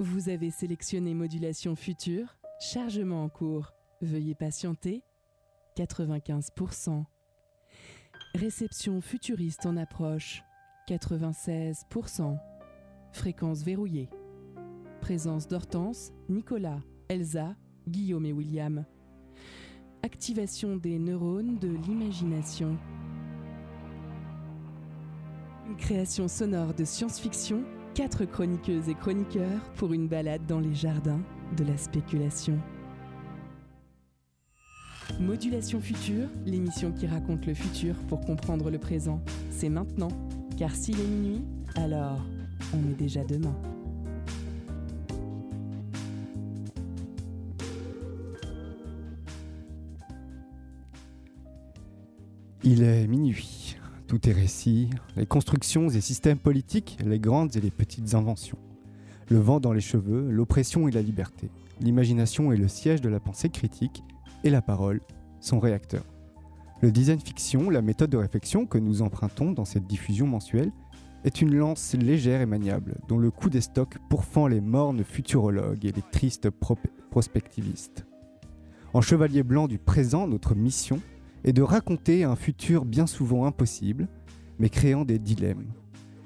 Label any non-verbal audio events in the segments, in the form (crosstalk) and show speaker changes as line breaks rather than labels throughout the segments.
Vous avez sélectionné modulation future, chargement en cours. Veuillez patienter. 95%. Réception futuriste en approche. 96%. Fréquence verrouillée. Présence d'Hortense, Nicolas, Elsa, Guillaume et William. Activation des neurones de l'imagination. Création sonore de science-fiction, quatre chroniqueuses et chroniqueurs pour une balade dans les jardins de la spéculation. Modulation Future, l'émission qui raconte le futur pour comprendre le présent. C'est maintenant, car s'il est minuit, alors on est déjà demain.
Il est minuit. Tout est récit, les constructions et systèmes politiques, les grandes et les petites inventions. Le vent dans les cheveux, l'oppression et la liberté. L'imagination est le siège de la pensée critique et la parole, son réacteur. Le design fiction, la méthode de réflexion que nous empruntons dans cette diffusion mensuelle, est une lance légère et maniable, dont le coup des stocks pourfend les mornes futurologues et les tristes prospectivistes. En chevalier blanc du présent, notre mission est de raconter un futur bien souvent impossible, mais créant des dilemmes,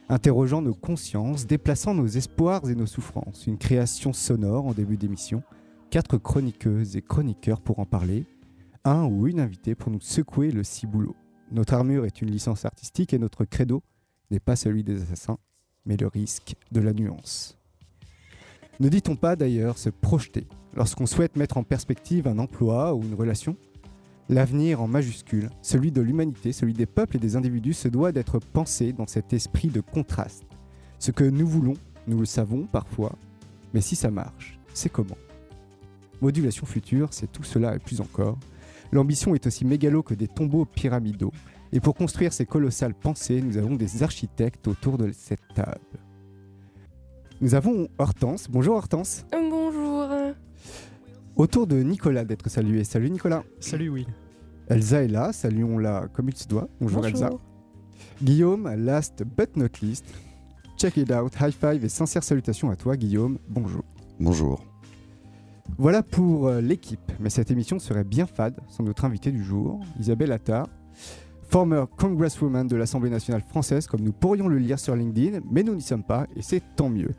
interrogeant nos consciences, déplaçant nos espoirs et nos souffrances. Une création sonore en début d'émission, quatre chroniqueuses et chroniqueurs pour en parler, un ou une invitée pour nous secouer le ciboulot. Notre armure est une licence artistique et notre credo n'est pas celui des assassins, mais le risque de la nuance. Ne dit-on pas d'ailleurs se projeter? Lorsqu'on souhaite mettre en perspective un emploi ou une relation L'avenir en majuscule, celui de l'humanité, celui des peuples et des individus, se doit d'être pensé dans cet esprit de contraste. Ce que nous voulons, nous le savons parfois, mais si ça marche, c'est comment? Modulation future, c'est tout cela et plus encore. L'ambition est aussi mégalo que des tombeaux pyramidaux, et pour construire ces colossales pensées, nous avons des architectes autour de cette table. Nous avons Hortense. Bonjour Hortense.
Bonjour.
Autour de Nicolas d'être salué. Salut Nicolas.
Salut Will.
Elsa est là, saluons-la comme il se doit. Bonjour, Elsa. Guillaume, last but not least. Check it out, high five et sincère salutations à toi Guillaume. Bonjour.
Bonjour.
Voilà pour euh, l'équipe, mais cette émission serait bien fade sans notre invité du jour, Isabelle Attard, former congresswoman de l'Assemblée nationale française, comme nous pourrions le lire sur LinkedIn, mais nous n'y sommes pas, et c'est tant mieux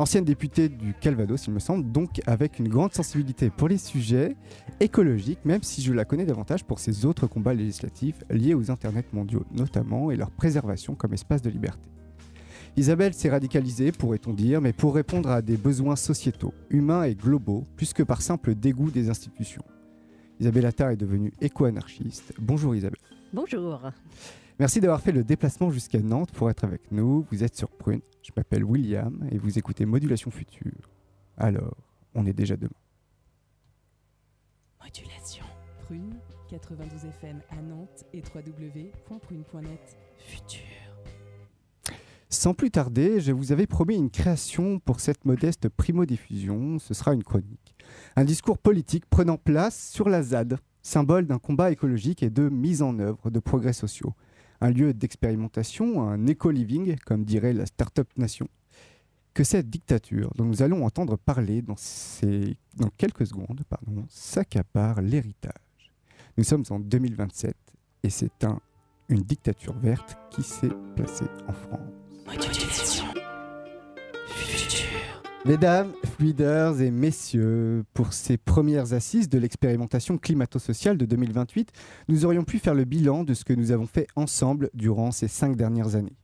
ancienne députée du Calvados, il me semble, donc avec une grande sensibilité pour les sujets écologiques, même si je la connais davantage pour ses autres combats législatifs liés aux internets mondiaux notamment et leur préservation comme espace de liberté. Isabelle s'est radicalisée, pourrait-on dire, mais pour répondre à des besoins sociétaux, humains et globaux, plus que par simple dégoût des institutions. Isabelle Attard est devenue éco-anarchiste. Bonjour Isabelle.
Bonjour.
Merci d'avoir fait le déplacement jusqu'à Nantes pour être avec nous. Vous êtes sur Prune. Je m'appelle William et vous écoutez Modulation Future. Alors, on est déjà demain.
Modulation. Prune, 92 FM à Nantes et www.prune.net. Futur.
Sans plus tarder, je vous avais promis une création pour cette modeste primo-diffusion. Ce sera une chronique. Un discours politique prenant place sur la ZAD, symbole d'un combat écologique et de mise en œuvre de progrès sociaux un lieu d'expérimentation, un éco-living, comme dirait la Startup Nation, que cette dictature dont nous allons entendre parler dans, ces, dans quelques secondes s'accapare l'héritage. Nous sommes en 2027 et c'est un, une dictature verte qui s'est placée en France. Mesdames, leaders et messieurs, pour ces premières assises de l'expérimentation climato-sociale de 2028, nous aurions pu faire le bilan de ce que nous avons fait ensemble durant ces cinq dernières années.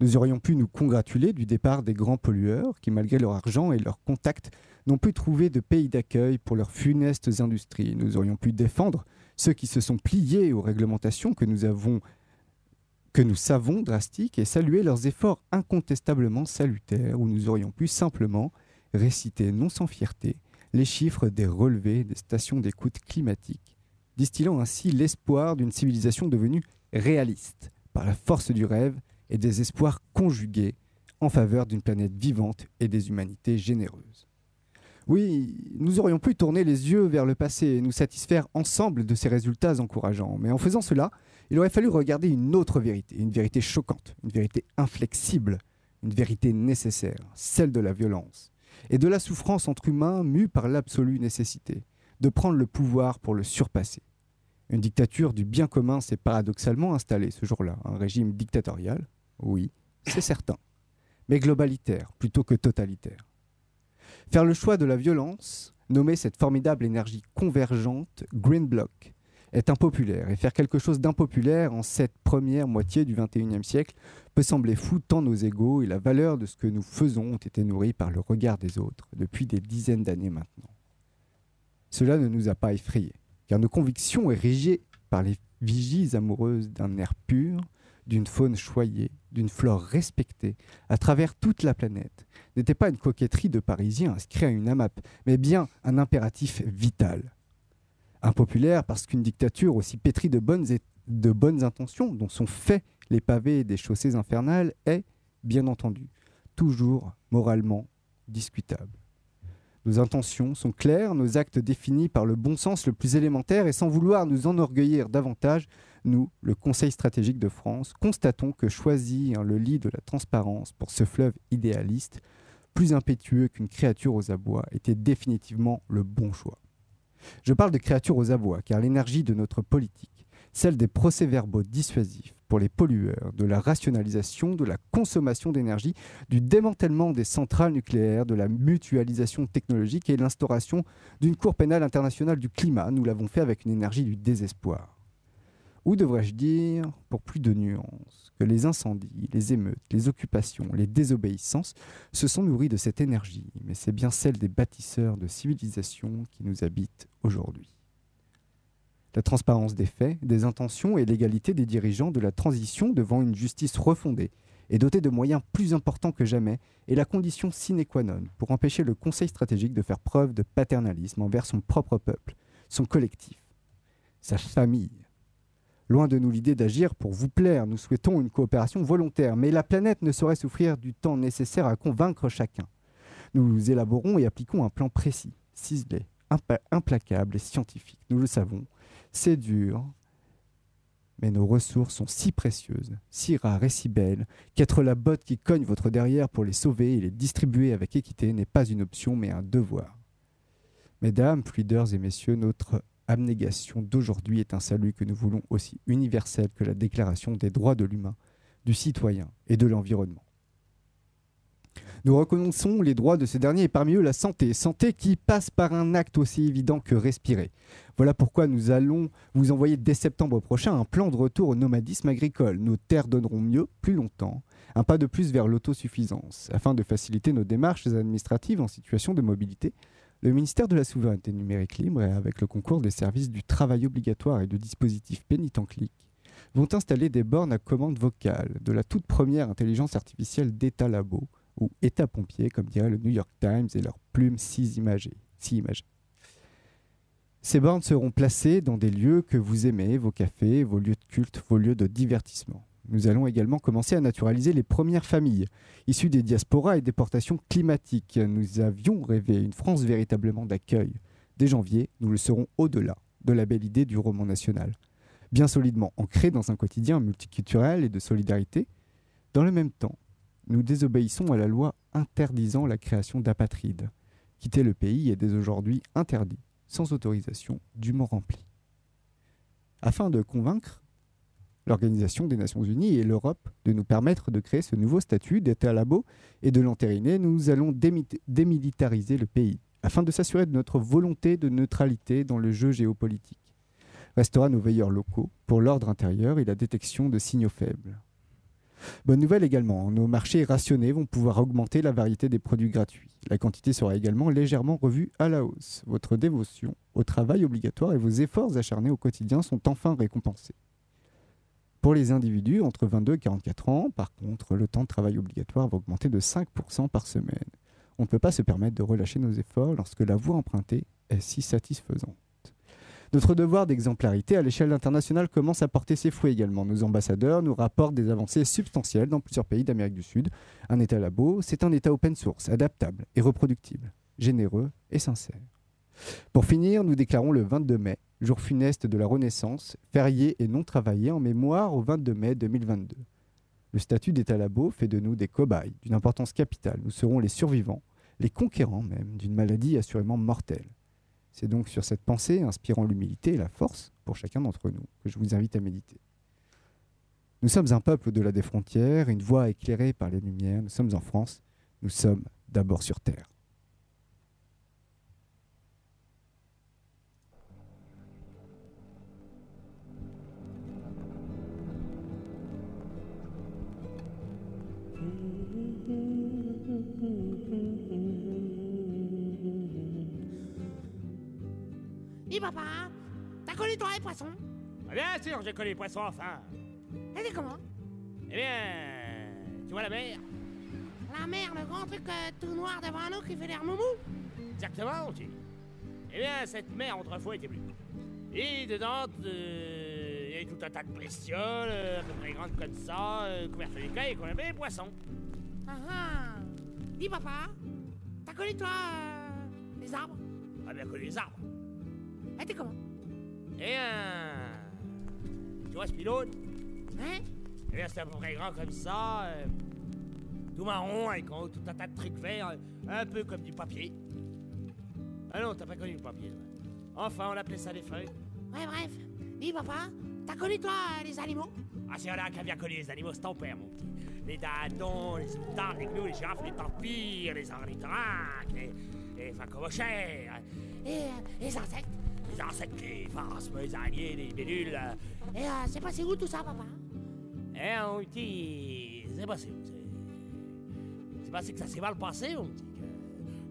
Nous aurions pu nous congratuler du départ des grands pollueurs qui, malgré leur argent et leurs contacts, n'ont pu trouver de pays d'accueil pour leurs funestes industries. Nous aurions pu défendre ceux qui se sont pliés aux réglementations que nous avons que nous savons drastiques et saluer leurs efforts incontestablement salutaires, où nous aurions pu simplement réciter non sans fierté les chiffres des relevés des stations d'écoute climatique, distillant ainsi l'espoir d'une civilisation devenue réaliste par la force du rêve et des espoirs conjugués en faveur d'une planète vivante et des humanités généreuses. Oui, nous aurions pu tourner les yeux vers le passé et nous satisfaire ensemble de ces résultats encourageants, mais en faisant cela, il aurait fallu regarder une autre vérité, une vérité choquante, une vérité inflexible, une vérité nécessaire, celle de la violence. Et de la souffrance entre humains mue par l'absolue nécessité de prendre le pouvoir pour le surpasser. Une dictature du bien commun s'est paradoxalement installée ce jour-là, un régime dictatorial, oui, c'est certain, mais globalitaire plutôt que totalitaire. Faire le choix de la violence, nommer cette formidable énergie convergente Green Bloc, est impopulaire, et faire quelque chose d'impopulaire en cette première moitié du XXIe siècle peut sembler fou tant nos égaux et la valeur de ce que nous faisons ont été nourris par le regard des autres depuis des dizaines d'années maintenant. Cela ne nous a pas effrayés, car nos convictions érigées par les vigies amoureuses d'un air pur, d'une faune choyée, d'une flore respectée, à travers toute la planète, n'étaient pas une coquetterie de Parisiens inscrits à une AMAP, mais bien un impératif vital. Impopulaire parce qu'une dictature aussi pétrie de bonnes, intentions, dont sont faits les pavés des chaussées infernales, est, bien entendu, toujours moralement discutable. Nos intentions sont claires, nos actes définis par le bon sens le plus élémentaire, et sans vouloir nous enorgueillir davantage, nous, le Conseil stratégique de France, constatons que choisir le lit de la transparence pour ce fleuve idéaliste, plus impétueux qu'une créature aux abois, était définitivement le bon choix. Je parle de créatures aux abois, car l'énergie de notre politique, celle des procès-verbaux dissuasifs pour les pollueurs, de la rationalisation, de la consommation d'énergie, du démantèlement des centrales nucléaires, de la mutualisation technologique et l'instauration d'une Cour pénale internationale du climat, nous l'avons fait avec une énergie du désespoir. Ou devrais-je dire, pour plus de nuances, que les incendies, les émeutes, les occupations, les désobéissances se sont nourris de cette énergie, mais c'est bien celle des bâtisseurs de civilisation qui nous habitent aujourd'hui. La transparence des faits, des intentions et l'égalité des dirigeants de la transition devant une justice refondée et dotée de moyens plus importants que jamais est la condition sine qua non pour empêcher le Conseil stratégique de faire preuve de paternalisme envers son propre peuple, son collectif, sa famille, Loin de nous l'idée d'agir pour vous plaire, nous souhaitons une coopération volontaire, mais la planète ne saurait souffrir du temps nécessaire à convaincre chacun. Nous élaborons et appliquons un plan précis, ciselé, implacable et scientifique. Nous le savons, c'est dur, mais nos ressources sont si précieuses, si rares et si belles, qu'être la botte qui cogne votre derrière pour les sauver et les distribuer avec équité n'est pas une option mais un devoir. Mesdames, fluideurs et messieurs, notre abnégation d'aujourd'hui est un salut que nous voulons aussi universel que la déclaration des droits de l'humain, du citoyen et de l'environnement. Nous reconnaissons les droits de ces derniers et parmi eux la santé, santé qui passe par un acte aussi évident que respirer. Voilà pourquoi nous allons vous envoyer dès septembre prochain un plan de retour au nomadisme agricole. Nos terres donneront mieux, plus longtemps, un pas de plus vers l'autosuffisance, afin de faciliter nos démarches administratives en situation de mobilité le ministère de la Souveraineté numérique libre, avec le concours des services du travail obligatoire et du dispositif Pénitenclic, vont installer des bornes à commande vocale de la toute première intelligence artificielle d'État Labo, ou État Pompier, comme dirait le New York Times et leur plume si. Si imagée. Ces bornes seront placées dans des lieux que vous aimez, vos cafés, vos lieux de culte, vos lieux de divertissement. Nous allons également commencer à naturaliser les premières familles, issues des diasporas et déportations climatiques. Nous avions rêvé une France véritablement d'accueil. Dès janvier, nous le serons au-delà de la belle idée du roman national. Bien solidement ancré dans un quotidien multiculturel et de solidarité, dans le même temps, nous désobéissons à la loi interdisant la création d'apatrides. Quitter le pays est dès aujourd'hui interdit, sans autorisation dûment remplie. Afin de convaincre, l'Organisation des Nations Unies et l'Europe de nous permettre de créer ce nouveau statut d'État labo et de l'entériner, nous allons démilitariser le pays afin de s'assurer de notre volonté de neutralité dans le jeu géopolitique. Restera nos veilleurs locaux pour l'ordre intérieur et la détection de signaux faibles. Bonne nouvelle également, nos marchés rationnés vont pouvoir augmenter la variété des produits gratuits. La quantité sera également légèrement revue à la hausse. Votre dévotion au travail obligatoire et vos efforts acharnés au quotidien sont enfin récompensés. Pour les individus entre 22 et 44 ans, par contre, le temps de travail obligatoire va augmenter de 5% par semaine. On ne peut pas se permettre de relâcher nos efforts lorsque la voie empruntée est si satisfaisante. Notre devoir d'exemplarité à l'échelle internationale commence à porter ses fruits également. Nos ambassadeurs nous rapportent des avancées substantielles dans plusieurs pays d'Amérique du Sud. Un État labo, c'est un État open source, adaptable et reproductible, généreux et sincère. Pour finir, nous déclarons le 22 mai jour funeste de la Renaissance, férié et non travaillé en mémoire au 22 mai 2022. Le statut d'État labo fait de nous des cobayes d'une importance capitale. Nous serons les survivants, les conquérants même d'une maladie assurément mortelle. C'est donc sur cette pensée inspirant l'humilité et la force pour chacun d'entre nous que je vous invite à méditer. Nous sommes un peuple au-delà des frontières, une voix éclairée par les lumières, nous sommes en France, nous sommes d'abord sur Terre.
Dis papa, t'as connu toi les poissons?
Ah, Bien sûr, j'ai connu les poissons enfin.
Elle est comment?
Eh bien, tu vois la mer?
La mer, le grand truc euh, tout noir devant nous qui fait l'air moumou
Exactement, aussi. Eh bien, cette mer autrefois était bleue. Et dedans, euh, il y avait tout un tas de bestioles, euh, à peu près grandes comme ça, euh, couvertes d'écailles, et qu'on appelait les poissons.
Ah ah Dis papa, t'as connu toi les arbres?
Ah bien connu les arbres.
Elle était comment
Eh bien, tu vois ce pylône
Hein
Eh bien, c'était à peu près grand comme ça, euh, tout marron, avec en haut tout un tas de trucs verts, euh, un peu comme du papier. Ah non, t'as pas connu le papier, toi. Enfin, on appelait ça des feuilles.
Ouais bref, dis papa, t'as connu toi euh, les animaux?
Ah, c'est là qui a bien connu les animaux, c'est ton père, mon petit. Les dindons, les sultans, les gnous, les girafes, les tampires, les ornithorynques, les, les
Et euh, les insectes?
Araignées, les bélules. euh.
Et euh, c'est passé où tout ça papa?
Eh, mon petit, c'est passé où c'est- C'est passé que ça s'est mal passé, mon petit,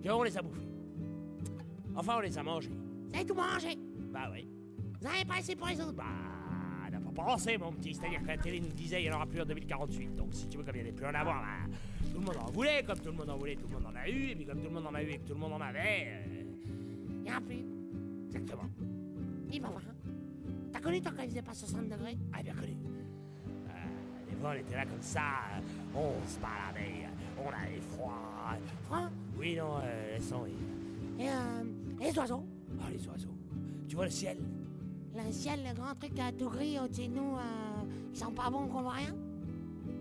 que, que on les a bouffés. Enfin, on les a mangés.
Vous avez tout mangé?
Bah oui.
Vous avez pas essayé pour les autres?
Bah, on n'a pas pensé, mon petit. C'est-à-dire que la télé nous disait il n'y en aura plus en 2048. Donc, si tu veux, comme il n'y en a plus en avoir, bah, tout le monde en voulait. Comme tout le monde en voulait, tout le monde en a eu. Et puis, comme tout le monde en a eu et que tout le monde en avait. euh,
Y'en a plus.
Exactement.
Dis papa, t'as connu toi quand il faisait pas 60 degrés?
Ah, bien connu. Euh, des fois, on était là comme ça. euh, on se baladait. On avait froid.
Froid?
Oui, non, euh, oui.
Et euh, et les oiseaux?
Ah, les oiseaux. Tu vois le ciel?
Le ciel, le grand truc euh, tout gris au-dessus de nous, ils sont pas bons qu'on voit rien?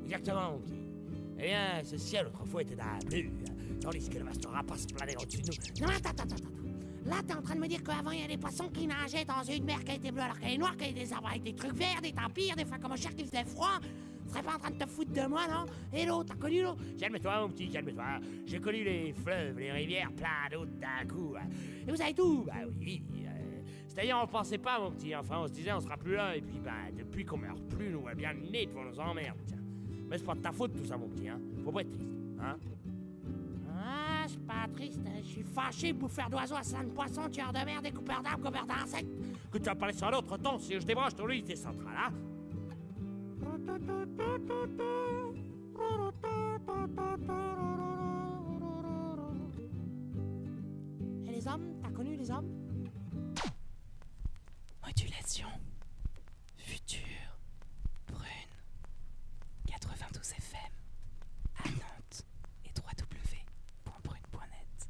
Exactement, mon petit. Eh bien, ce ciel autrefois était d'un bleu, tandis que le vaste rapace planait au-dessus de nous.
Non, attends, attends, attends. Là, t'es en train de me dire qu'avant, il y a des poissons qui nageaient dans une mer qui était bleue alors qu'elle est noire, qu'il y a des arbres avec des trucs verts, des tampires, des phacomochères qui faisaient froid. Tu serais pas en train de te foutre de moi, non? Et l'eau, t'as connu l'eau
Calme-toi, mon petit, calme-toi. J'ai connu les fleuves, les rivières, plein d'eau d'un coup.
Et vous avez tout?
Bah oui. euh, C'est-à-dire, on pensait pas, mon petit. Enfin, on se disait, on sera plus là. Et puis, bah, depuis qu'on meurt plus, nous, on a bien le nez devant nos emmerdes. Tiens. Mais c'est pas de ta faute, tout ça, mon petit. Hein. Faut pas être triste. Hein.
Je suis pas triste, je suis fâché, bouffeur d'oiseaux, assassin de poissons, tueur de mer, découpeur d'arbres, coupeur d'insectes.
Que tu as parlé sur un autre ton si je débranche ton unité centrale, hein.
Et les hommes, t'as connu les hommes?
Modulation. Futur. Brune. 92 FM. À Nantes. Et www.brune.net.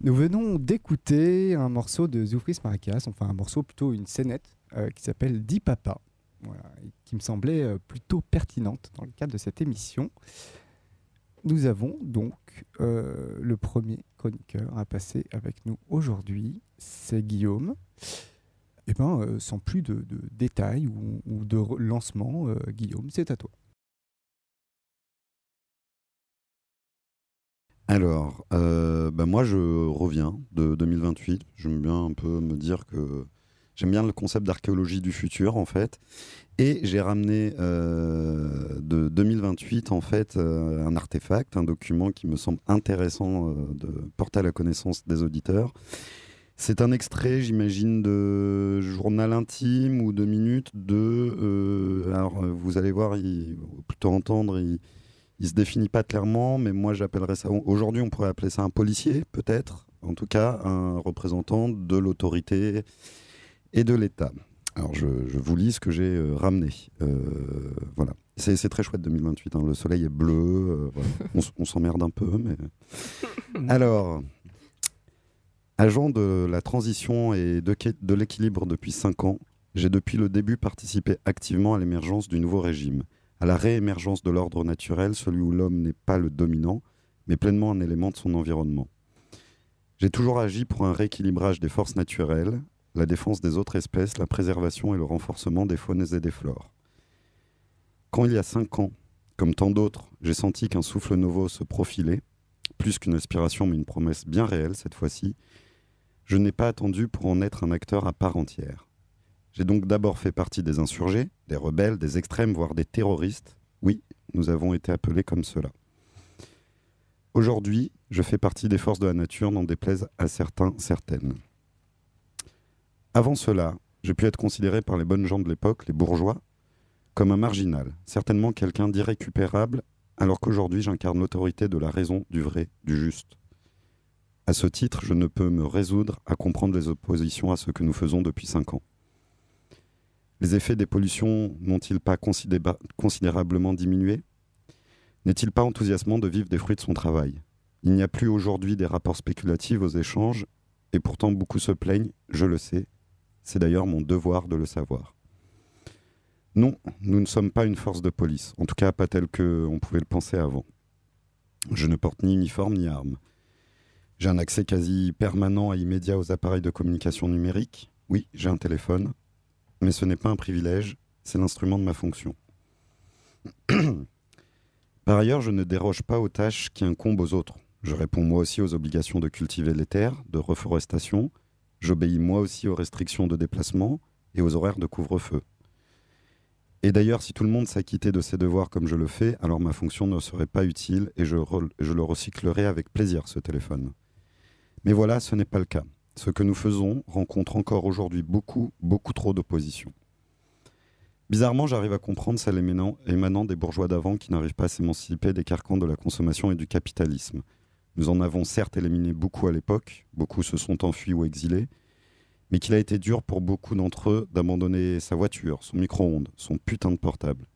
Nous venons d'écouter un morceau de Zoufris Maracas, enfin un morceau plutôt une scénette euh, qui s'appelle Dis Papa, qui me semblait euh, plutôt pertinente dans le cadre de cette émission. Nous avons donc euh, le premier chroniqueur à passer avec nous aujourd'hui, c'est Guillaume. Et ben, euh, sans plus de, détails ou, ou de lancement, Guillaume, c'est à toi.
Alors, euh, bah moi, je reviens de 2028. J'aime bien un peu me dire que j'aime bien le concept d'archéologie du futur, en fait. Et j'ai ramené euh, de 2028, en fait, euh, un artefact, un document qui me semble intéressant euh, de porter à la connaissance des auditeurs. C'est un extrait, j'imagine, de journal intime ou de minutes de. alors, vous allez voir, plutôt entendre, il se définit pas clairement, mais moi j'appellerais ça. Aujourd'hui, on pourrait appeler ça un policier, peut-être. En tout cas, un représentant de l'autorité et de l'État. Alors, je, je vous lis ce que j'ai euh, ramené. Euh, voilà. C'est c'est très chouette 2028. hein. Le soleil est bleu. euh, voilà. (laughs) On, s'emmerde un peu, mais. (laughs) Alors. Agent de la transition et de, de l'équilibre depuis 5 ans, j'ai depuis le début participé activement à l'émergence du nouveau régime, à la réémergence de l'ordre naturel, celui où l'homme n'est pas le dominant, mais pleinement un élément de son environnement. J'ai toujours agi pour un rééquilibrage des forces naturelles, la défense des autres espèces, la préservation et le renforcement des faunes et des flores. Quand il y a cinq ans, comme tant d'autres, j'ai senti qu'un souffle nouveau se profilait, plus qu'une aspiration mais une promesse bien réelle cette fois-ci, je n'ai pas attendu pour en être un acteur à part entière. J'ai donc d'abord fait partie des insurgés, des rebelles, des extrêmes, voire des terroristes. Oui, nous avons été appelés comme cela. Aujourd'hui, je fais partie des forces de la nature, n'en déplaise à certains, certaines. Avant cela, j'ai pu être considéré par les bonnes gens de l'époque, les bourgeois, comme un marginal, certainement quelqu'un d'irrécupérable, alors qu'aujourd'hui j'incarne l'autorité de la raison, du vrai, du juste. À ce titre, je ne peux me résoudre à comprendre les oppositions à ce que nous faisons depuis cinq ans. Les effets des pollutions n'ont-ils pas considérablement diminué? N'est-il pas enthousiasmant de vivre des fruits de son travail? Il n'y a plus aujourd'hui des rapports spéculatifs aux échanges, et pourtant beaucoup se plaignent, je le sais. C'est d'ailleurs mon devoir de le savoir. Non, nous ne sommes pas une force de police, en tout cas pas telle qu'on pouvait le penser avant. Je ne porte ni uniforme ni arme. J'ai un accès quasi permanent et immédiat aux appareils de communication numérique. Oui, j'ai un téléphone, mais ce n'est pas un privilège, c'est l'instrument de ma fonction. (clears throat) Par ailleurs, je ne déroge pas aux tâches qui incombent aux autres. Je réponds moi aussi aux obligations de cultiver les terres, de reforestation. J'obéis moi aussi aux restrictions de déplacement et aux horaires de couvre-feu. Et d'ailleurs, si tout le monde s'acquittait de ses devoirs comme je le fais, alors ma fonction ne serait pas utile et je, le recyclerai avec plaisir, ce téléphone. Mais voilà, ce n'est pas le cas ce que nous faisons rencontre encore aujourd'hui beaucoup, beaucoup trop d'opposition. Bizarrement, j'arrive à comprendre celle émanant, des bourgeois d'avant qui n'arrivent pas à s'émanciper des carcans de la consommation et du capitalisme. Nous en avons certes éliminé beaucoup à l'époque, beaucoup se sont enfuis ou exilés, mais qu'il a été dur pour beaucoup d'entre eux d'abandonner sa voiture, son micro-ondes, son putain de portable.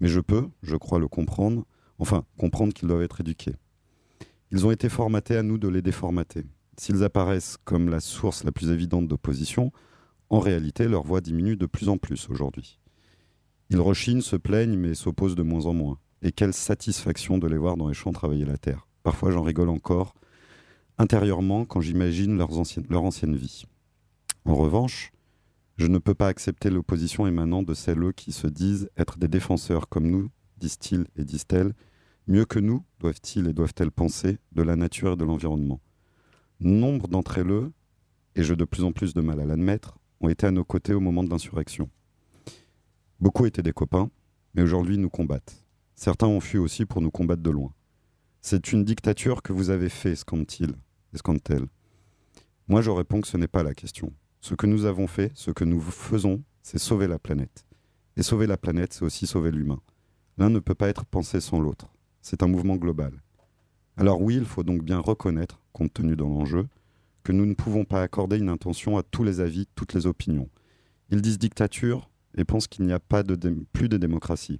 Mais je peux, je crois le comprendre, enfin comprendre qu'ils doivent être éduqués. Ils ont été formatés à nous de les déformater. S'ils apparaissent comme la source la plus évidente d'opposition, en réalité, leur voix diminue de plus en plus aujourd'hui. Ils rechignent, se plaignent, mais s'opposent de moins en moins. Et quelle satisfaction de les voir dans les champs travailler la terre. Parfois, j'en rigole encore intérieurement quand j'imagine leur ancienne vie. En revanche, je ne peux pas accepter l'opposition émanant de celles qui se disent être des défenseurs comme nous, disent-ils et disent-elles, mieux que nous, doivent-ils et doivent-elles penser, de la nature et de l'environnement. Nombre d'entre elles, et j'ai de plus en plus de mal à l'admettre, ont été à nos côtés au moment de l'insurrection. Beaucoup étaient des copains, mais aujourd'hui nous combattent. Certains ont fui aussi pour nous combattre de loin. C'est une dictature que vous avez fait, scandent-ils, scandent-elles. Moi je réponds que ce n'est pas la question. Ce que nous avons fait, ce que nous faisons, c'est sauver la planète. Et sauver la planète, c'est aussi sauver l'humain. L'un ne peut pas être pensé sans l'autre. C'est un mouvement global. Alors oui, il faut donc bien reconnaître, compte tenu de l'enjeu, que nous ne pouvons pas accorder une intention à tous les avis, toutes les opinions. Ils disent dictature et pensent qu'il n'y a pas de plus de démocratie.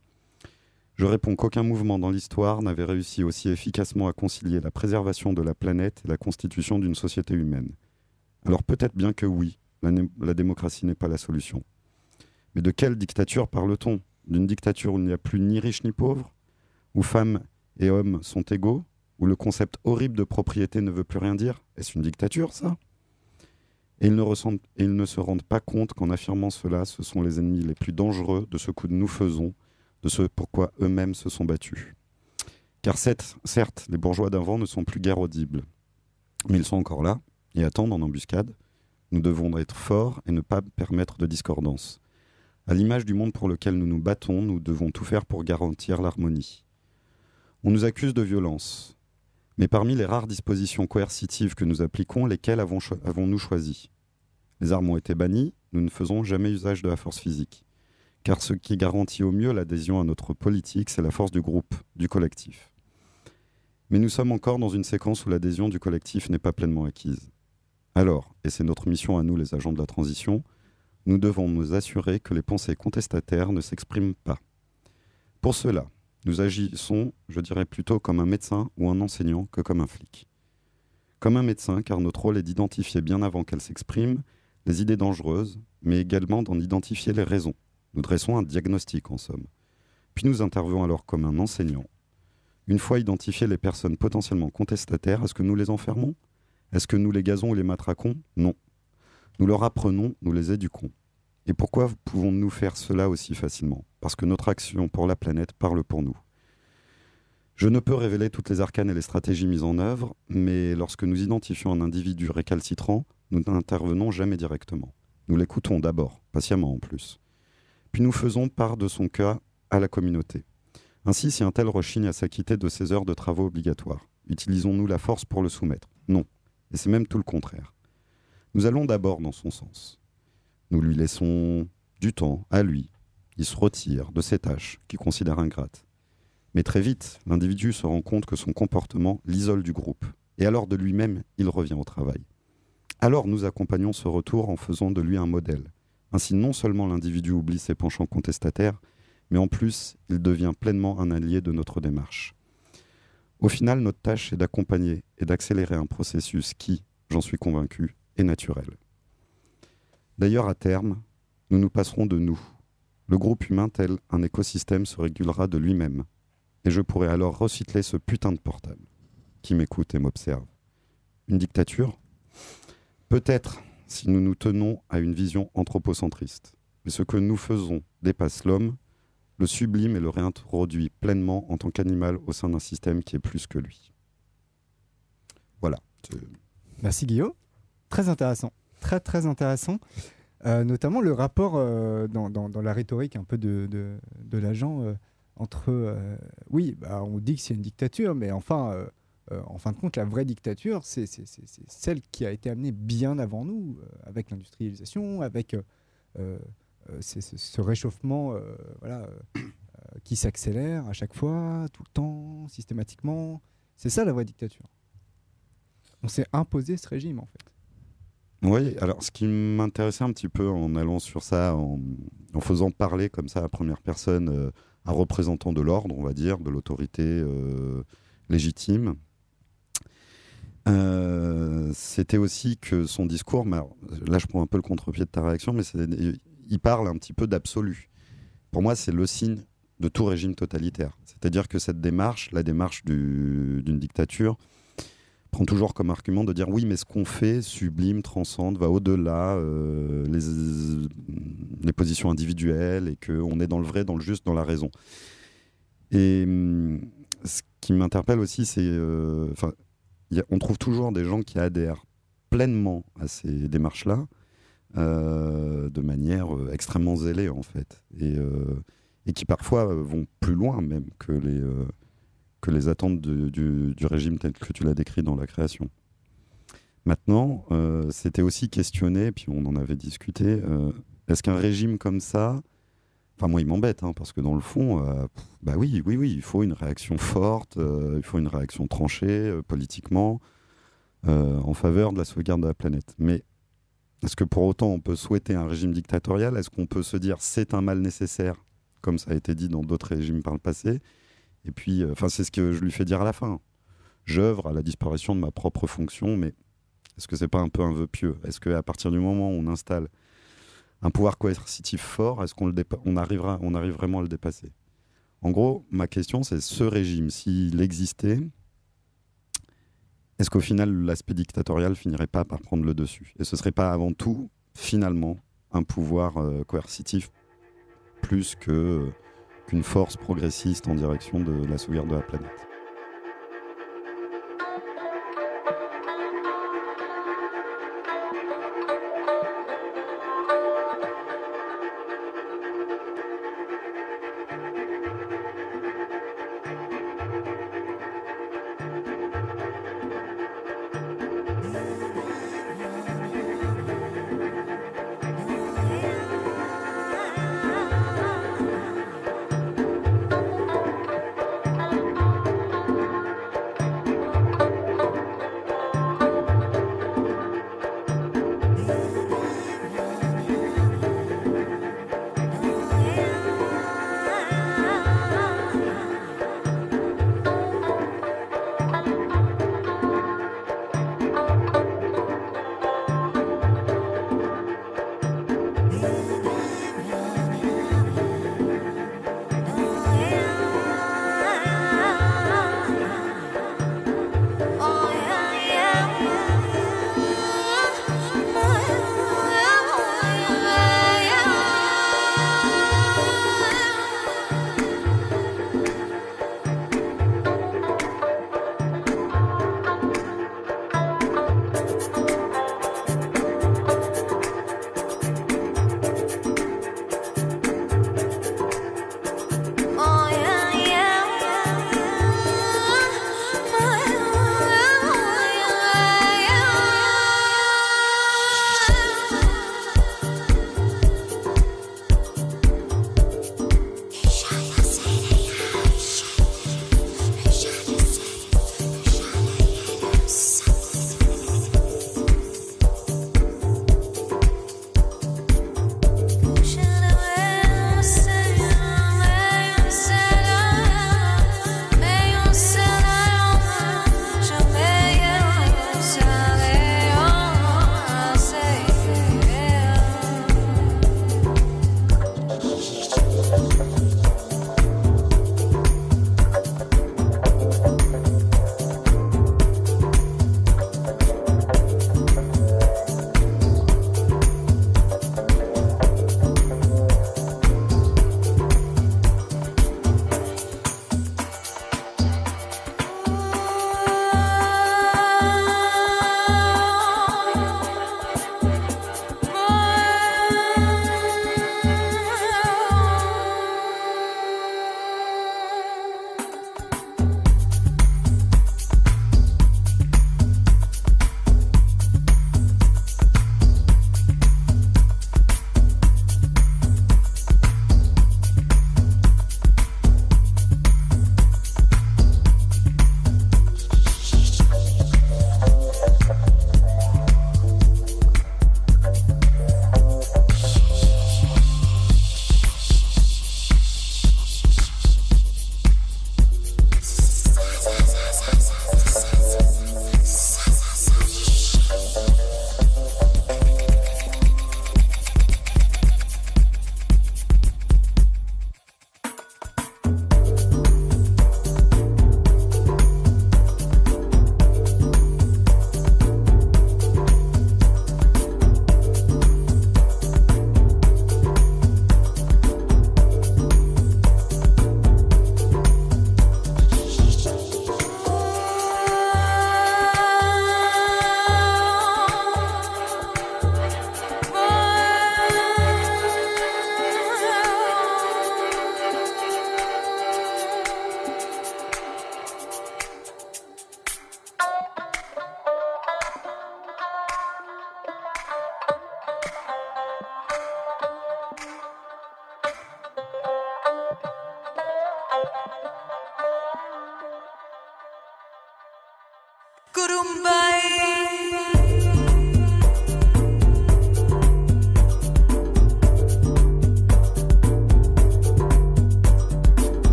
Je réponds qu'aucun mouvement dans l'histoire n'avait réussi aussi efficacement à concilier la préservation de la planète et la constitution d'une société humaine. Alors peut-être bien que oui, la, la démocratie n'est pas la solution. Mais de quelle dictature parle-t-on? D'une dictature où il n'y a plus ni riches ni pauvres? Où femmes et hommes sont égaux? Où le concept horrible de propriété ne veut plus rien dire Est-ce une dictature, ça? Et ils, ne se rendent pas compte qu'en affirmant cela, ce sont les ennemis les plus dangereux de ce que nous faisons, de ce pourquoi eux-mêmes se sont battus. Car certes, les bourgeois d'avant ne sont plus guère audibles, mais ils sont encore là et attendent en embuscade. Nous devons être forts et ne pas permettre de discordance. À l'image du monde pour lequel nous nous battons, nous devons tout faire pour garantir l'harmonie. On nous accuse de violence, mais parmi les rares dispositions coercitives que nous appliquons, lesquelles avons-nous choisi Les armes ont été bannies, nous ne faisons jamais usage de la force physique. Car ce qui garantit au mieux l'adhésion à notre politique, c'est la force du groupe, du collectif. Mais nous sommes encore dans une séquence où l'adhésion du collectif n'est pas pleinement acquise. Alors, et c'est notre mission à nous les agents de la transition, nous devons nous assurer que les pensées contestataires ne s'expriment pas. Pour cela, nous agissons, je dirais plutôt comme un médecin ou un enseignant que comme un flic. Comme un médecin, car notre rôle est d'identifier bien avant qu'elles s'expriment les idées dangereuses, mais également d'en identifier les raisons. Nous dressons un diagnostic en somme. Puis nous intervenons alors comme un enseignant. Une fois identifiées les personnes potentiellement contestataires, est-ce que nous les enfermons? Est-ce que nous les gazons ou les matraquons? Non. Nous leur apprenons, nous les éduquons. Et pourquoi pouvons-nous faire cela aussi facilement? Parce que notre action pour la planète parle pour nous. Je ne peux révéler toutes les arcanes et les stratégies mises en œuvre, mais lorsque nous identifions un individu récalcitrant, nous n'intervenons jamais directement. Nous l'écoutons d'abord, patiemment en plus. Puis nous faisons part de son cas à la communauté. Ainsi, si un tel rechigne à s'acquitter de ses heures de travaux obligatoires, utilisons-nous la force pour le soumettre? Non. Et c'est même tout le contraire. Nous allons d'abord dans son sens. Nous lui laissons du temps à lui. Il se retire de ses tâches qu'il considère ingrates. Mais très vite, l'individu se rend compte que son comportement l'isole du groupe, et alors de lui-même, il revient au travail. Alors nous accompagnons ce retour en faisant de lui un modèle. Ainsi, non seulement l'individu oublie ses penchants contestataires, mais en plus, il devient pleinement un allié de notre démarche. Au final, notre tâche est d'accompagner et d'accélérer un processus qui, j'en suis convaincu, est naturel. D'ailleurs, à terme, nous nous passerons de nous. Le groupe humain, tel un écosystème, se régulera de lui-même, et je pourrais alors recycler ce putain de portable qui m'écoute et m'observe. Une dictature? Peut-être si nous nous tenons à une vision anthropocentriste. Mais ce que nous faisons dépasse l'homme, le sublime et le réintroduit pleinement en tant qu'animal au sein d'un système qui est plus que lui. Voilà.
Merci Guillaume. Très intéressant. Très très intéressant. Euh, notamment le rapport euh, dans, la rhétorique un peu de, l'agent euh, entre... oui, bah, on dit que c'est une dictature, mais enfin, en fin de compte, la vraie dictature, c'est celle qui a été amenée bien avant nous, avec l'industrialisation, avec ce réchauffement voilà, qui s'accélère à chaque fois, tout le temps, systématiquement. C'est ça la vraie dictature. On s'est imposé ce régime, en fait.
Oui, alors ce qui m'intéressait un petit peu en allant sur ça, en, faisant parler comme ça à première personne euh, un représentant de l'ordre, on va dire, de l'autorité euh, légitime, euh, c'était aussi que son discours, mais là je prends un peu le contre-pied de ta réaction, mais il parle un petit peu d'absolu. Pour moi, c'est le signe de tout régime totalitaire. C'est-à-dire que cette démarche, la démarche du- d'une dictature, prend toujours comme argument de dire oui, mais ce qu'on fait sublime, transcende, va au-delà euh, les, les positions individuelles et qu'on est dans le vrai, dans le juste, dans la raison. Et hum, ce qui m'interpelle aussi, c'est. euh, on trouve toujours des gens qui adhèrent pleinement à ces démarches-là, euh, de manière euh, extrêmement zélée, en fait. Et, et qui parfois vont plus loin même que les. Que les attentes de- du, du régime tel que tu l'as décrit dans la création. Maintenant, euh, c'était aussi questionné, puis on en avait discuté, euh, est-ce qu'un régime comme ça, enfin moi il m'embête, hein, parce que dans le fond, euh, bah oui, oui, oui, il faut une réaction forte, euh, il faut une réaction tranchée politiquement en faveur de la sauvegarde de la planète. Mais est-ce que pour autant on peut souhaiter un régime dictatorial? Est-ce qu'on peut se dire c'est un mal nécessaire, comme ça a été dit dans d'autres régimes par le passé et puis, euh, enfin, c'est ce que je lui fais dire à la fin. J'œuvre à la disparition de ma propre fonction, mais est-ce que c'est pas un peu un vœu pieux? Est-ce qu'à partir du moment où on installe un pouvoir coercitif fort, est-ce qu'on on arrivera, on arrive vraiment à le dépasser? En gros, ma question, c'est ce régime, s'il existait, est-ce qu'au final, l'aspect dictatorial finirait pas par prendre le dessus? Et ce serait pas avant tout, finalement, un pouvoir euh, coercitif plus que qu'une force progressiste en direction de la sauvegarde de la planète.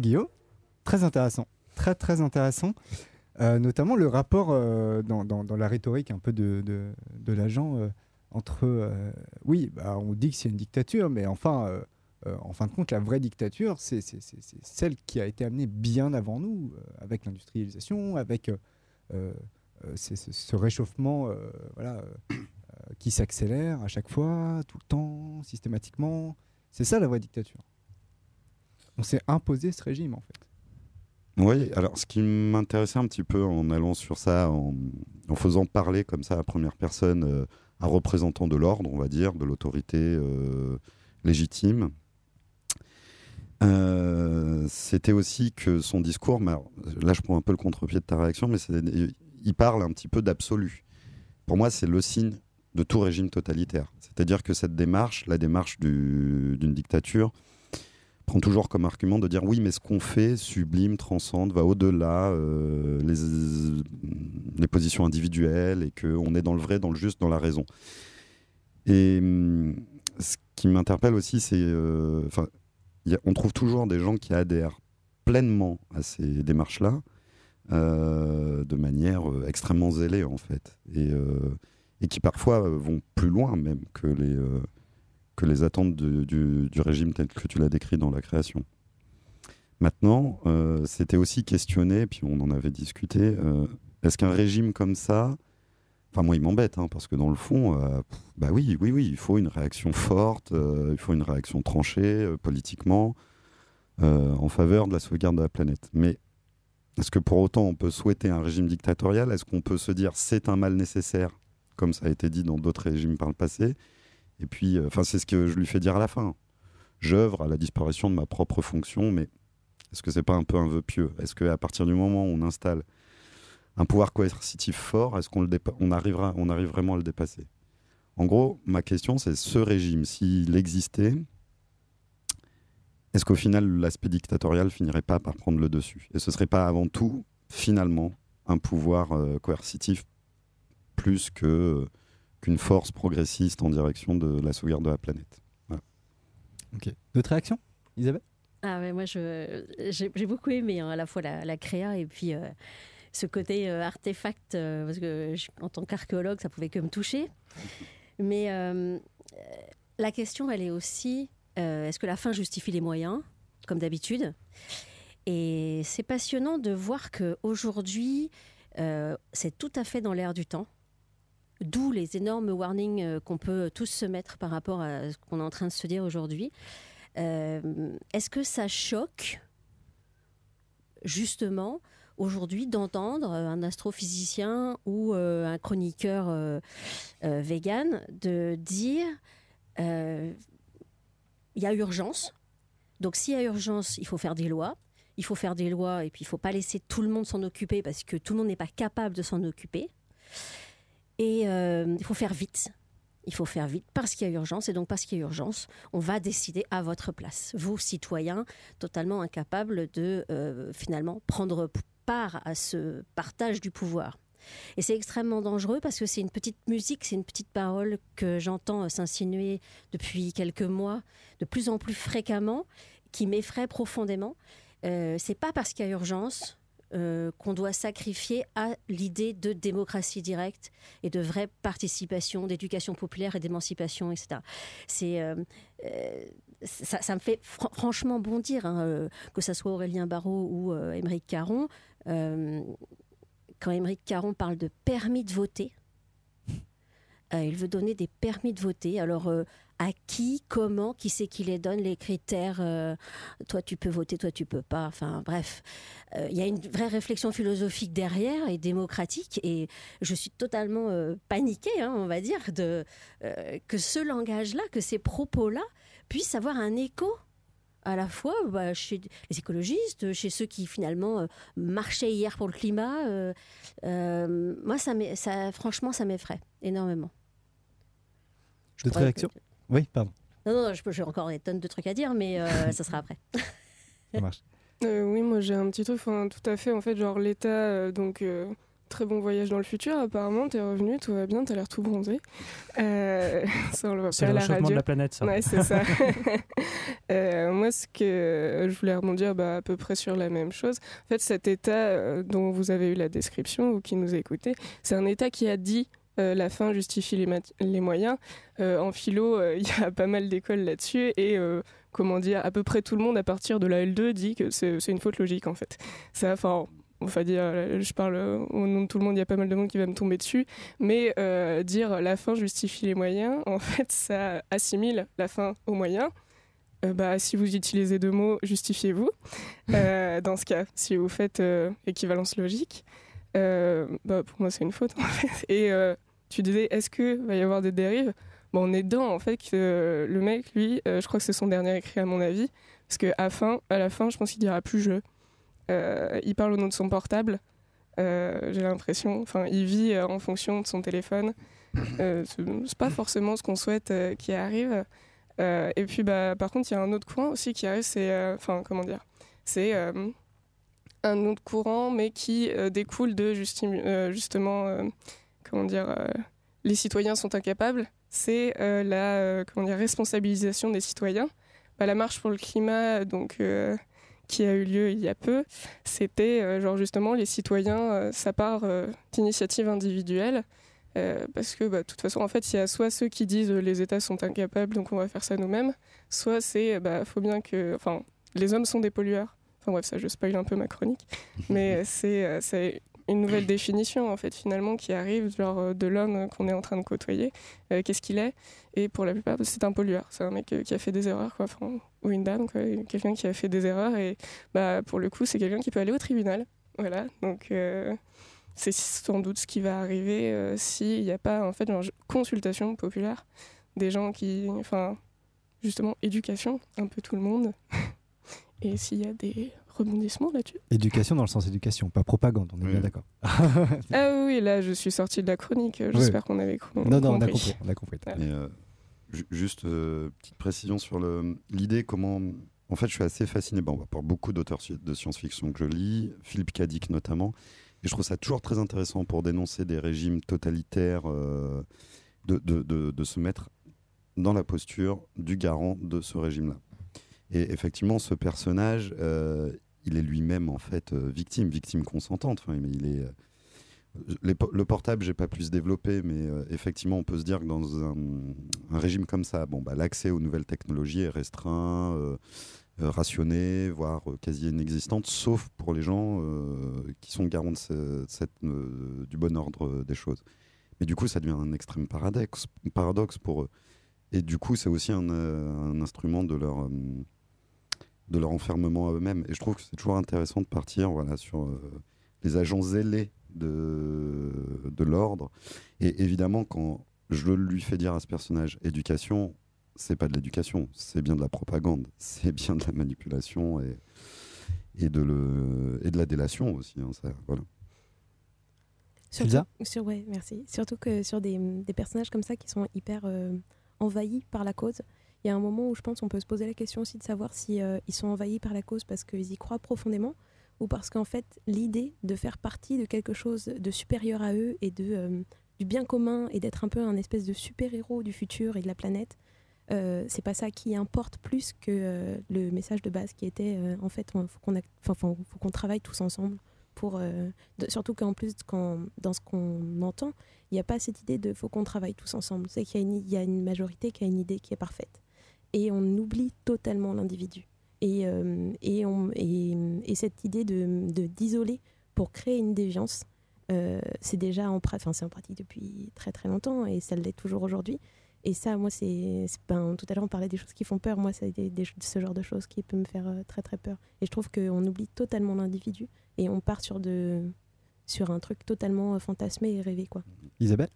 Guillaume. Très intéressant. Très très intéressant. Euh, notamment le rapport euh, dans, la rhétorique un peu de, l'agent euh, entre... oui, bah, on dit que c'est une dictature, mais enfin, en fin de compte, la vraie dictature, c'est celle qui a été amenée bien avant nous, avec l'industrialisation, avec ce réchauffement qui s'accélère à chaque fois, tout le temps, systématiquement. C'est ça la vraie dictature. On s'est imposé ce régime en fait.
Oui, alors ce qui m'intéressait un petit peu en allant sur ça, en, faisant parler comme ça à première personne euh, un représentant de l'ordre, on va dire, de l'autorité euh, légitime, euh, c'était aussi que son discours, là je prends un peu le contre-pied de ta réaction, mais il parle un petit peu d'absolu. Pour moi, c'est le signe de tout régime totalitaire. C'est-à-dire que cette démarche, la démarche du- d'une dictature, prend toujours comme argument de dire oui, mais ce qu'on fait sublime, transcende, va au-delà euh, les, les positions individuelles et qu'on est dans le vrai, dans le juste, dans la raison. Et hum, ce qui m'interpelle aussi, c'est. euh, on trouve toujours des gens qui adhèrent pleinement à ces démarches-là, euh, de manière euh, extrêmement zélée, en fait. Et, et qui parfois vont plus loin même que les. Que les attentes de- du, du régime tel que tu l'as décrit dans la création. Maintenant, euh, c'était aussi questionné, puis on en avait discuté, euh, est-ce qu'un régime comme ça, enfin moi il m'embête, hein, parce que dans le fond, euh, bah oui, oui, oui, il faut une réaction forte, il faut une réaction tranchée politiquement en faveur de la sauvegarde de la planète. Mais est-ce que pour autant on peut souhaiter un régime dictatorial? Est-ce qu'on peut se dire c'est un mal nécessaire, comme ça a été dit dans d'autres régimes par le passé et puis, euh, enfin, c'est ce que je lui fais dire à la fin. J'œuvre à la disparition de ma propre fonction, mais est-ce que c'est pas un peu un vœu pieux? Est-ce qu'à partir du moment où on installe un pouvoir coercitif fort, est-ce qu'on le on arrivera, on arrive vraiment à le dépasser? En gros, ma question, c'est ce régime, s'il existait, est-ce qu'au final, l'aspect dictatorial finirait pas par prendre le dessus? Et ce serait pas avant tout, finalement, un pouvoir euh, coercitif plus que qu'une force progressiste en direction de la sauvegarde de la planète.
Ok. D'autres réactions Isabelle?
Ah ouais, moi j'ai beaucoup aimé hein, à la fois la, la créa et puis euh, ce côté euh, artefact euh, parce que je- en tant qu'archéologue ça pouvait que me toucher. Mais la question elle est aussi euh, est-ce que la fin justifie les moyens comme d'habitude? Et c'est passionnant de voir que aujourd'hui euh, c'est tout à fait dans l'air du temps. D'où les énormes warnings euh, qu'on peut tous se mettre par rapport à ce qu'on est en train de se dire aujourd'hui. Euh, Est-ce que ça choque, justement, aujourd'hui, d'entendre euh, un astrophysicien ou un chroniqueur vegan de dire il y a urgence. Donc, s'il y a urgence, il faut faire des lois. Il faut faire des lois et puis il ne faut pas laisser tout le monde s'en occuper parce que tout le monde n'est pas capable de s'en occuper. Et euh, il faut faire vite. Il faut faire vite parce qu'il y a urgence et donc parce qu'il y a urgence, on va décider à votre place. Vous, citoyens, totalement incapables de euh, finalement prendre part à ce partage du pouvoir. Et c'est extrêmement dangereux parce que c'est une petite musique, c'est une petite parole que j'entends s'insinuer depuis quelques mois de plus en plus fréquemment, qui m'effraie profondément. euh, c'est pas parce qu'il y a urgence euh, qu'on doit sacrifier à l'idée de démocratie directe et de vraie participation, d'éducation populaire et d'émancipation, etc. Euh, euh, ça, ça me fait fr- franchement bondir, hein, que ce soit Aurélien Barraud ou Émeric Caron. Quand Émeric Caron parle de permis de voter, il veut donner des permis de voter. Alors, à qui, comment, qui c'est qui les donne, les critères euh, Toi, tu peux voter, toi, tu peux pas. Enfin, bref. Euh, Il y a une vraie réflexion philosophique derrière et démocratique. Et je suis totalement euh, paniquée, hein, on va dire, de, que ce langage-là, que ces propos-là puissent avoir un écho à la fois bah, chez les écologistes, chez ceux qui finalement euh, marchaient hier pour le climat. euh, euh, moi, ça, franchement, ça m'effraie énormément. Je
D'autres réactions? Oui, pardon,
Non, non, j'ai encore des tonnes de trucs à dire, mais euh, (laughs) ça sera après.
ça marche.
Euh, oui, moi j'ai un petit truc, enfin tout à fait, en fait, genre l'État, euh, donc euh, très bon voyage dans le futur, apparemment, t'es revenu, tout va bien, t'as l'air tout bronzé. Euh, (laughs) ça on le voit
C'est
pas à
le
la
réchauffement
radio.
de la planète, ça.
Ouais, c'est ça. (laughs) Euh, moi, ce que je voulais rebondir bah, à peu près sur la même chose. En fait, cet État euh, dont vous avez eu la description ou qui nous écoutez, c'est un État qui a dit la fin justifie les, moyens. Euh, en philo, euh, (laughs) il y a pas mal d'écoles là-dessus et euh, comment dire, à peu près tout le monde à partir de la L2 dit que c'est une faute logique en fait. Ça, enfin. Dire, euh, je parle euh, au nom de tout le monde, il y a pas mal de monde qui va me tomber dessus, mais euh, dire la fin justifie les moyens, (laughs) en fait, ça assimile la fin aux moyens. Euh, bah, si vous utilisez deux mots, justifiez-vous. (laughs) Euh, dans ce cas, si vous faites euh, équivalence logique, euh, bah, pour moi, c'est une faute. En fait. Et euh, tu disais, est-ce que va y avoir des dérives? Bon, On est dedans, en fait, euh, le mec, lui, euh, je crois que c'est son dernier écrit, à mon avis, parce qu'à fin, à la fin, je pense qu'il dira plus je. Euh, il parle au nom de son portable. J'ai l'impression, enfin, il vit en fonction de son téléphone. C'est pas forcément ce qu'on souhaite qui arrive. Et puis, bah, par contre, il y a un autre courant aussi qui arrive, c'est, enfin, comment dire, c'est un autre courant, mais qui découle de justement, comment dire, euh, les citoyens sont incapables. C'est euh, la, euh, comment dire, responsabilisation des citoyens. Bah, la marche pour le climat, donc. qui a eu lieu il y a peu, c'était genre justement les citoyens, euh, ça part euh, euh, parce que bah, de toute façon, en fait, il y a soit ceux qui disent les États sont incapables, donc on va faire ça nous-mêmes, soit c'est, bah, faut bien que, enfin, les hommes sont des pollueurs. Enfin bref, ça, je spoil un peu ma chronique, mais c'est une nouvelle définition en fait finalement qui arrive genre euh, de l'homme qu'on est en train de côtoyer. Euh, qu'est-ce qu'il est Et pour la plupart, c'est un pollueur. C'est un mec euh, qui a fait des erreurs, quoi. Ou une dame. Quelqu'un qui a fait des erreurs et bah pour le coup, c'est quelqu'un qui peut aller au tribunal. Voilà. Donc c'est sans doute ce qui va arriver euh, s'il n'y a pas en fait genre, consultation populaire des gens qui, enfin, justement éducation, un peu tout le monde. (laughs) et s'il y a des rebondissements là-dessus.
Éducation dans le sens éducation, pas propagande, on est
Oui.
bien d'accord. (laughs)
Ah oui, là je suis sortie de la chronique. J'espère qu'on avait co-
non, non, on a
compris.
compris. On a compris.
Ouais.
Mais, euh, ju- juste euh, petite précision sur l'idée comment. En fait, je suis assez fasciné bon, par beaucoup d'auteurs de science-fiction que je lis, Philippe Cadic notamment, et je trouve ça toujours très intéressant pour dénoncer des régimes totalitaires, euh, de, de- de- de se mettre dans la posture du garant de ce régime-là. Et effectivement, ce personnage, euh, il est lui-même en fait euh, victime, victime consentante. Enfin, il est, euh, le portable, j'ai pas plus développé, mais euh, effectivement, on peut se dire que dans un, régime comme ça, bon, bah, l'accès aux nouvelles technologies est restreint, rationné, voire quasi inexistante, sauf pour les gens qui sont garants du bon ordre des choses. Mais du coup, ça devient un extrême paradoxe, paradoxe pour eux. Et du coup, c'est aussi un, instrument de leur, de leur enfermement à eux-mêmes. Et je trouve que c'est toujours intéressant de partir voilà, sur euh, les agents zélés de, de l'ordre. Et évidemment, quand je lui fais dire à ce personnage éducation, c'est pas de l'éducation, c'est bien de la propagande, c'est bien de la manipulation et, et, de, le, et de la délation aussi. hein, ça, voilà.
Elsa?
sur, ouais, merci. Surtout que sur des, des personnages comme ça qui sont hyper euh, envahis par la cause, il y a un moment où je pense qu'on peut se poser la question aussi de savoir si euh, ils sont envahis par la cause parce qu'ils y croient profondément ou parce qu'en fait l'idée de faire partie de quelque chose de supérieur à eux et de euh, du bien commun et d'être un peu un espèce de super héros du futur et de la planète euh, c'est pas ça qui importe plus que le message de base qui était en fait, il faut qu'on travaille tous ensemble. Pour, surtout qu'en plus, dans ce qu'on entend, il n'y a pas cette idée de faut qu'on travaille tous ensemble. C'est qu'il y a une majorité qui a une idée qui est parfaite. Et on oublie totalement l'individu. Et, euh, et, on- et, et cette idée de de- d'isoler pour créer une déviance, euh, c'est déjà en, enfin, c'est en pratique depuis très très longtemps et ça l'est toujours aujourd'hui. Et ça, moi, c'est. c'est- ben, tout à l'heure, on parlait des choses qui font peur. Moi, c'est des, des- ce genre de choses qui peut me faire euh, très très peur. Et je trouve qu'on oublie totalement l'individu et on part sur, de, sur un truc totalement euh, fantasmé et rêvé. Quoi.
Isabelle?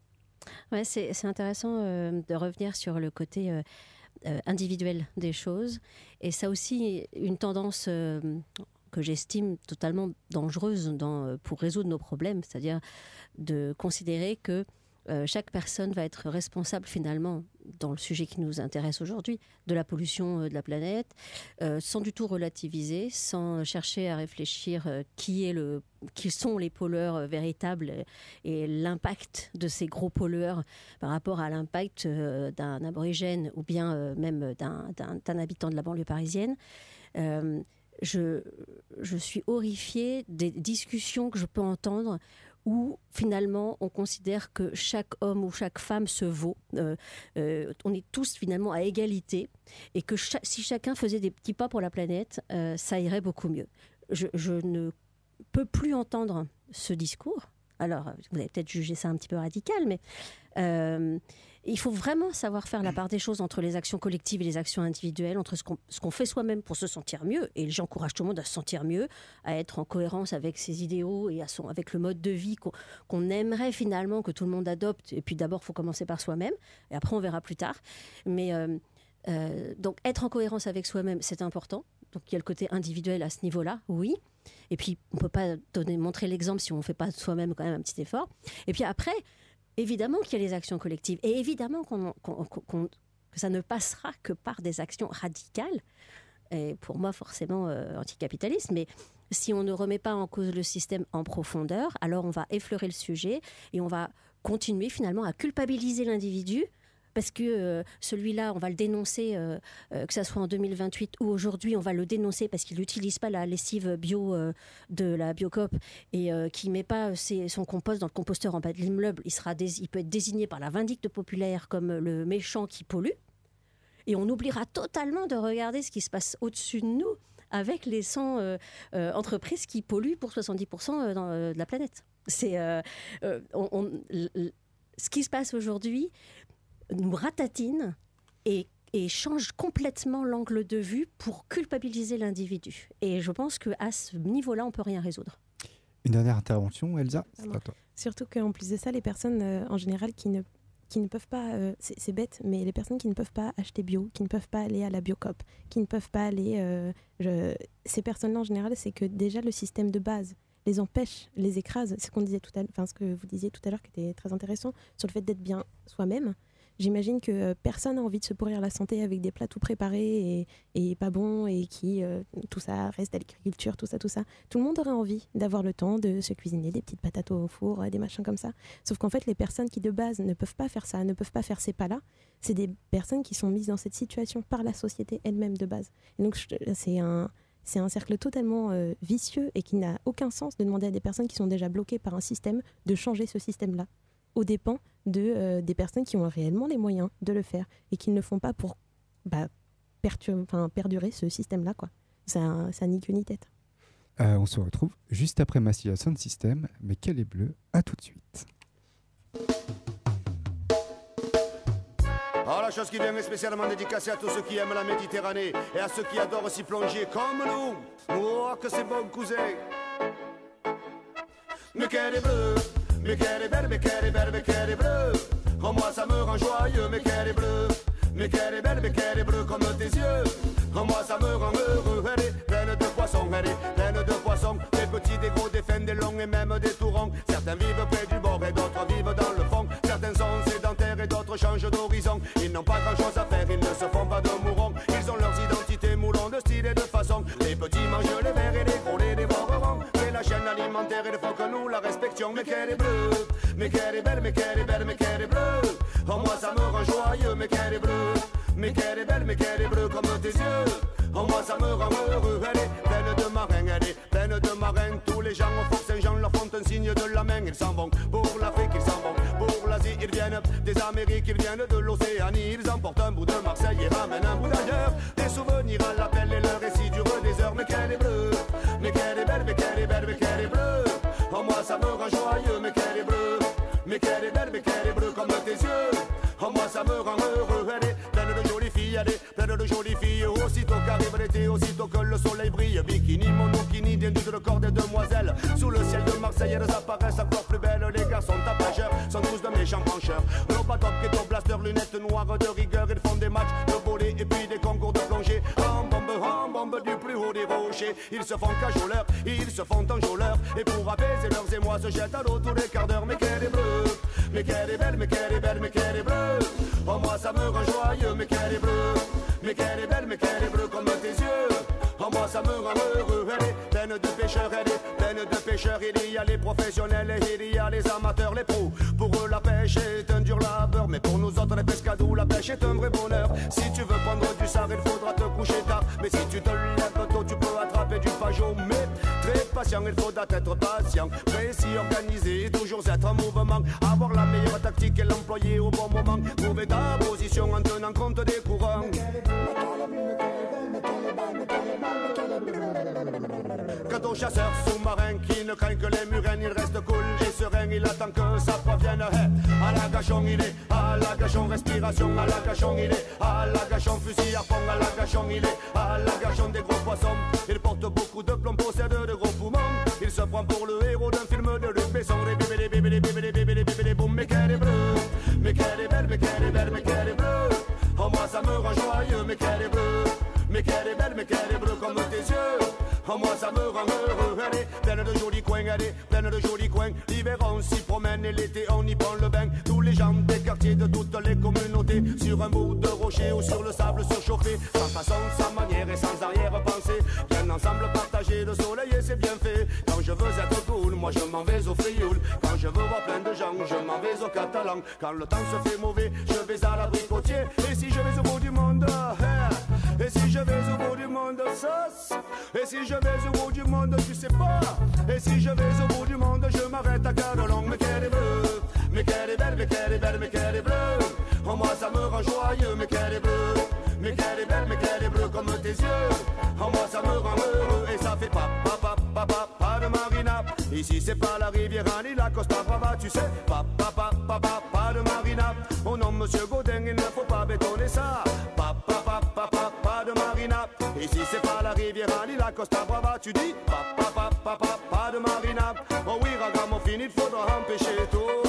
Ouais, c'est c'est intéressant euh, de revenir sur le côté euh, euh, individuel des choses. Et ça aussi, une tendance euh, que j'estime totalement dangereuse dans, euh, pour résoudre nos problèmes, c'est-à-dire de considérer que euh, chaque personne va être responsable finalement, dans le sujet qui nous intéresse aujourd'hui, de la pollution euh, de la planète, euh, sans du tout relativiser, sans chercher à réfléchir qui est le, qui sont les pollueurs véritables et l'impact de ces gros pollueurs par rapport à l'impact d'un aborigène ou bien même d'un- habitant de la banlieue parisienne. Je, je suis horrifiée des discussions que je peux entendre où finalement on considère que chaque homme ou chaque femme se vaut. Euh, euh, on est tous finalement à égalité et que si chacun faisait des petits pas pour la planète, euh, ça irait beaucoup mieux. Je, je ne peux plus entendre ce discours. Alors, vous allez peut-être juger ça un petit peu radical, mais il faut vraiment savoir faire la part des choses entre les actions collectives et les actions individuelles, entre ce qu'on fait soi-même pour se sentir mieux, et j'encourage tout le monde à se sentir mieux, à être en cohérence avec ses idéaux et à son, avec le mode de vie qu'on aimerait finalement que tout le monde adopte. Et puis d'abord, il faut commencer par soi-même, et après on verra plus tard. Mais euh, euh, donc être en cohérence avec soi-même, c'est important. Donc il y a le côté individuel à ce niveau-là, oui. Et puis on peut pas donner, montrer l'exemple si on ne fait pas soi-même quand même un petit effort. Et puis après, évidemment qu'il y a les actions collectives, et évidemment qu'on- que ça ne passera que par des actions radicales. Et pour moi, forcément euh, anticapitaliste, mais si on ne remet pas en cause le système en profondeur, alors on va effleurer le sujet et on va continuer finalement à culpabiliser l'individu parce que euh, celui-là, on va le dénoncer, euh, euh, que ça soit en 2028 ou aujourd'hui, on va le dénoncer parce qu'il n'utilise pas la lessive bio de la Biocop et qui met pas son compost dans le composteur en bas de l'immeuble. Il, il peut être désigné par la vindicte populaire comme le méchant qui pollue. Et on oubliera totalement de regarder ce qui se passe au-dessus de nous avec les 100 euh, euh, entreprises qui polluent pour 70% dans, euh, de la planète. C'est ce qui se passe aujourd'hui nous ratatine et, et change complètement l'angle de vue pour culpabiliser l'individu. Et je pense qu'à ce niveau-là, on peut rien résoudre.
Une dernière intervention, Elsa C'est à toi.
Surtout qu'en plus de ça, les personnes euh, en général qui ne, qui ne peuvent pas, euh, c'est bête, mais les personnes qui ne peuvent pas acheter bio, qui ne peuvent pas aller à la biocop, qui ne peuvent pas aller. euh, je- ces personnes-là en général, c'est que déjà le système de base les empêche, les écrase. C'est ce qu'on disait tout à l'heure, enfin ce que vous disiez tout à l'heure qui était très intéressant sur le fait d'être bien soi-même. J'imagine que euh, personne n'a envie de se pourrir la santé avec des plats tout préparés et, et pas bons et qui euh, tout ça reste à l'agriculture, tout ça, tout ça. Tout le monde aurait envie d'avoir le temps de se cuisiner des petites patates au four, euh, des machins comme ça. Sauf qu'en fait, les personnes qui de base ne peuvent pas faire ça, ne peuvent pas faire ces pas-là, c'est des personnes qui sont mises dans cette situation par la société elle-même de base. Et donc c'est un c'est un cercle totalement vicieux et qui n'a aucun sens de demander à des personnes qui sont déjà bloquées par un système de changer ce système-là, aux dépens de, euh, des personnes qui ont réellement les moyens de le faire et qui ne le font pas pour bah, perdurer ce système-là. quoi. Ça, ça ni queue ni tête.
Euh, on se retrouve juste après Massilia Sound System, mais quel est bleu À tout de suite.
Oh, la chose qui vient est spécialement dédicacée à tous ceux qui aiment la Méditerranée et à ceux qui adorent s'y plonger comme nous. Oh, que c'est bon, cousin. Mais qu'elle est bleue, mais qu'elle est belle, mais qu'elle est belle, mais qu'elle est bleue. Oh, moi ça me rend joyeux, mais qu'elle est bleue. Mais qu'elle est belle, mais qu'elle est bleue comme tes yeux. Oh, moi ça me rend heureux, elle est pleine de poissons, elle est pleine de poissons. Des petits, des gros, des fins, des longs et même des tourons. Certains vivent près du bord et d'autres vivent dans le fond. Certains sont sédentaires et d'autres changent d'horizon. Ils n'ont pas grand chose à faire, ils ne se font pas de mourons. Ils ont leurs identités moulants de style et de façon. Les petits mangent les verts et chaîne alimentaire, il faut que nous la respections. Mais qu'elle est bleue, mais qu'elle est belle, mais qu'elle est belle, mais qu'elle est bleue. Oh, moi ça me rend joyeux, mais qu'elle est bleue. Mais qu'elle est belle, mais qu'elle est bleue comme tes yeux. En moi ça me rend heureux, elle est pleine de marins, elle est pleine de marins. Tous les gens au Fort Saint-Jean leur font un signe de la main. Ils s'en vont pour l'Afrique, ils s'en vont pour l'Asie. Ils viennent des Amériques, ils viennent de l'Océanie. Ils emportent un bout de Marseille et ramènent un bout d'ailleurs. Des souvenirs à l'appel le soleil brille, bikini, monokini, dénudent le corps des demoiselles. Sous le ciel de Marseille, elles apparaissent encore plus belles. Les garçons tapageurs sont tous de méchants pencheurs. Robotop, ghetto blaster, lunettes noires de rigueur. Ils font des matchs de volley et puis des concours de plongée. En bombe, en bombe du plus haut des rochers. Ils se font cajoleurs, ils se font enjôleurs. Et pour apaiser leurs émois, se jettent à l'eau tous les quarts d'heure. Mais qu'elle est bleue, mais qu'elle est belle, mais qu'elle est belle, mais qu'elle est bleue. Oh, moi ça me rend joyeux, mais qu'elle est bleue. Mais qu'elle est belle, mais ça me rend heureux, elle est pleine de pêcheurs, elle est pleine de pêcheurs. Il y a les professionnels et il y a les amateurs, les pros. Pour eux, la pêche est un dur labeur, mais pour nous autres, les pescados, la pêche est un vrai bonheur. Si tu veux prendre du sard, il faudra te coucher tard. Mais si tu te lèves tôt, tu peux attraper du pajot. Mais très patient, il faudra être patient, précis, organisé, toujours être en mouvement. Avoir la meilleure tactique et l'employer au bon moment. Trouver ta position en tenant compte des courants. Quant au chasseur sous-marin qui ne craint que les murènes, il reste cool et serein, il attend que ça provienne. Hey, à la gachon, il est, à la gachon, respiration, à la gachon, il est, à la gachon, fusil à fond, à la gachon, il est, à la gachon des gros poissons. Il porte beaucoup de plomb, possède de gros poumons. Il se prend pour le héros d'un film de Luc Besson. Les bébés, les bébés, les bébés, les bébés, les bébés, les boum, mais qu'elle est bleue, mais qu'elle est belle, mais qu'elle est belle, mais qu'elle est bleue. Oh, moi ça me rend joyeux, mais qu'elle est bleue. Mais qu'elle est belle, mais qu'elle est bleue. Oh, moi ça me rend heureux. Est pleine de jolis coins, est pleine de jolis coins. L'hiver on s'y promène et l'été on y prend le bain. Tous les gens des quartiers de toutes les communautés. Sur un bout de rocher ou sur le sable surchauffé. Sans façon, sans manière et sans arrière-pensée. Bien ensemble partager le soleil et c'est bien fait. Quand je veux être cool, moi je m'en vais au frioul. Quand je veux voir plein de gens, je m'en vais au catalan. Quand le temps se fait mauvais, je vais à l'abricotier. Et je vais au bout du monde, sauce. Et si je vais au bout du monde, tu sais pas. Et si je vais au bout du monde, je m'arrête à Cadolong. Mais qu'elle est bleue, mais qu'elle est belle, mais qu'elle est belle, mais qu'elle est bleue. Oh, moi ça me rend joyeux, mais qu'elle est bleue. Mais qu'elle est belle, mais qu'elle est bleue comme tes yeux. Oh, moi ça me rend heureux et ça fait pas, pas, pas, pas, pas, de marina. Ici c'est pas la rivière ni la Costa Brava, tu sais. Pas, pas, pas, pas, pas, pas de marina. Oh non, monsieur Godin, il Costa Brava, tu dis. Pas, pas, pas, pas, de marina. Oh oui, ragamuffin, il faudra empêcher tout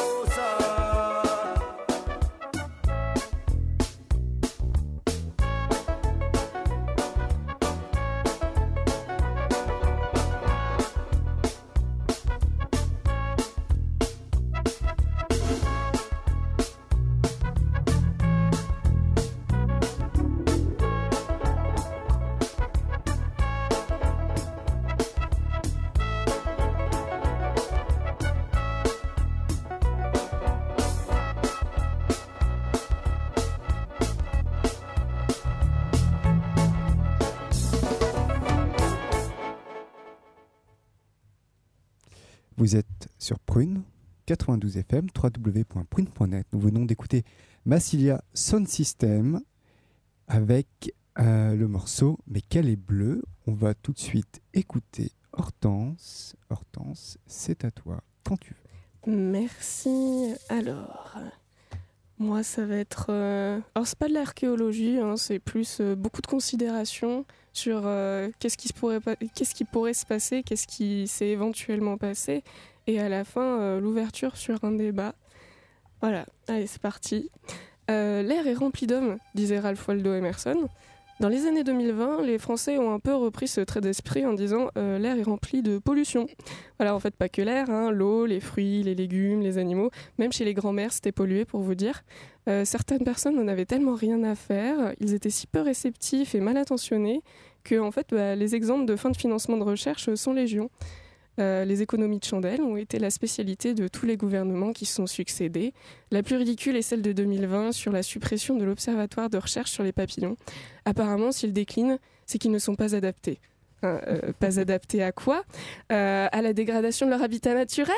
Prune, 92 FM, www.prune.net. Nous venons d'écouter Massilia Sound System avec euh, le morceau Mais qu'elle est bleue. On va tout de suite écouter Hortense. Hortense, c'est à toi quand tu veux.
Merci. Alors, moi, ça va être. euh, Alors, c'est pas de l'archéologie, hein, c'est plus euh, beaucoup de considérations sur euh, qu'est-ce qui, se pourrait qu'est-ce qui pourrait se passer, qu'est-ce qui s'est éventuellement passé, et à la fin, euh, l'ouverture sur un débat. Voilà, allez, c'est parti. Euh, L'air est rempli d'hommes, disait Ralph Waldo Emerson. Dans les années 2020, les Français ont un peu repris ce trait d'esprit en disant euh, l'air est rempli de pollution. Voilà, en fait, pas que l'air, hein, l'eau, les fruits, les légumes, les animaux, même chez les grands-mères, c'était pollué pour vous dire. Certaines personnes n'en avaient tellement rien à faire, ils étaient si peu réceptifs et mal intentionnés que, en fait, bah, les exemples de fin de financement de recherche sont légion. Euh, les économies de chandelle ont été la spécialité de tous les gouvernements qui se sont succédés. La plus ridicule est celle de 2020 sur la suppression de l'Observatoire de recherche sur les papillons. Apparemment, s'ils déclinent, c'est qu'ils ne sont pas adaptés. Hein, euh, pas (laughs) adaptés à quoi? Euh, À la dégradation de leur habitat naturel?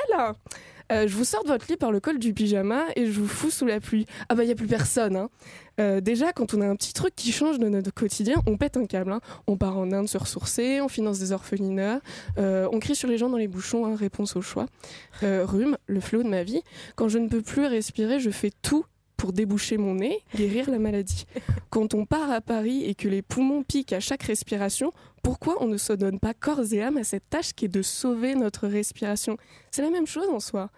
Euh, je vous sors de votre lit par le col du pyjama et je vous fous sous la pluie. Ah bah il y a plus personne. hein. Euh, déjà, quand on a un petit truc qui change de notre quotidien, on pète un câble. hein. On part en Inde se ressourcer, on finance des orphelinats, euh, on crie sur les gens dans les bouchons, hein, réponse au choix. Euh, rhume, le flot de ma vie. Quand je ne peux plus respirer, je fais tout pour déboucher mon nez, guérir la maladie. Quand on part à Paris et que les poumons piquent à chaque respiration, pourquoi on ne se donne pas corps et âme à cette tâche qui est de sauver notre respiration C'est la même chose en soi.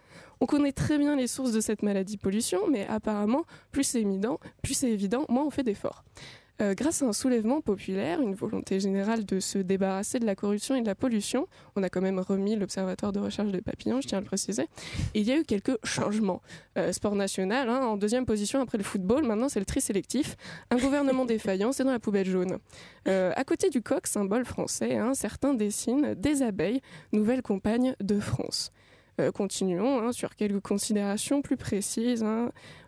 On connaît très bien les sources de cette maladie pollution, mais apparemment, plus c'est évident, plus c'est évident, moins on fait d'efforts. Euh, grâce à un soulèvement populaire, une volonté générale de se débarrasser de la corruption et de la pollution, on a quand même remis l'Observatoire de recherche des papillons, je tiens à le préciser, et il y a eu quelques changements. Euh, sport national, hein, en deuxième position après le football, maintenant c'est le tri sélectif. Un gouvernement (laughs) défaillant, c'est dans la poubelle jaune. Euh, à côté du coq, symbole français, hein, certains dessinent des abeilles, nouvelles compagnes de France. Continuons hein, sur quelques considérations plus précises.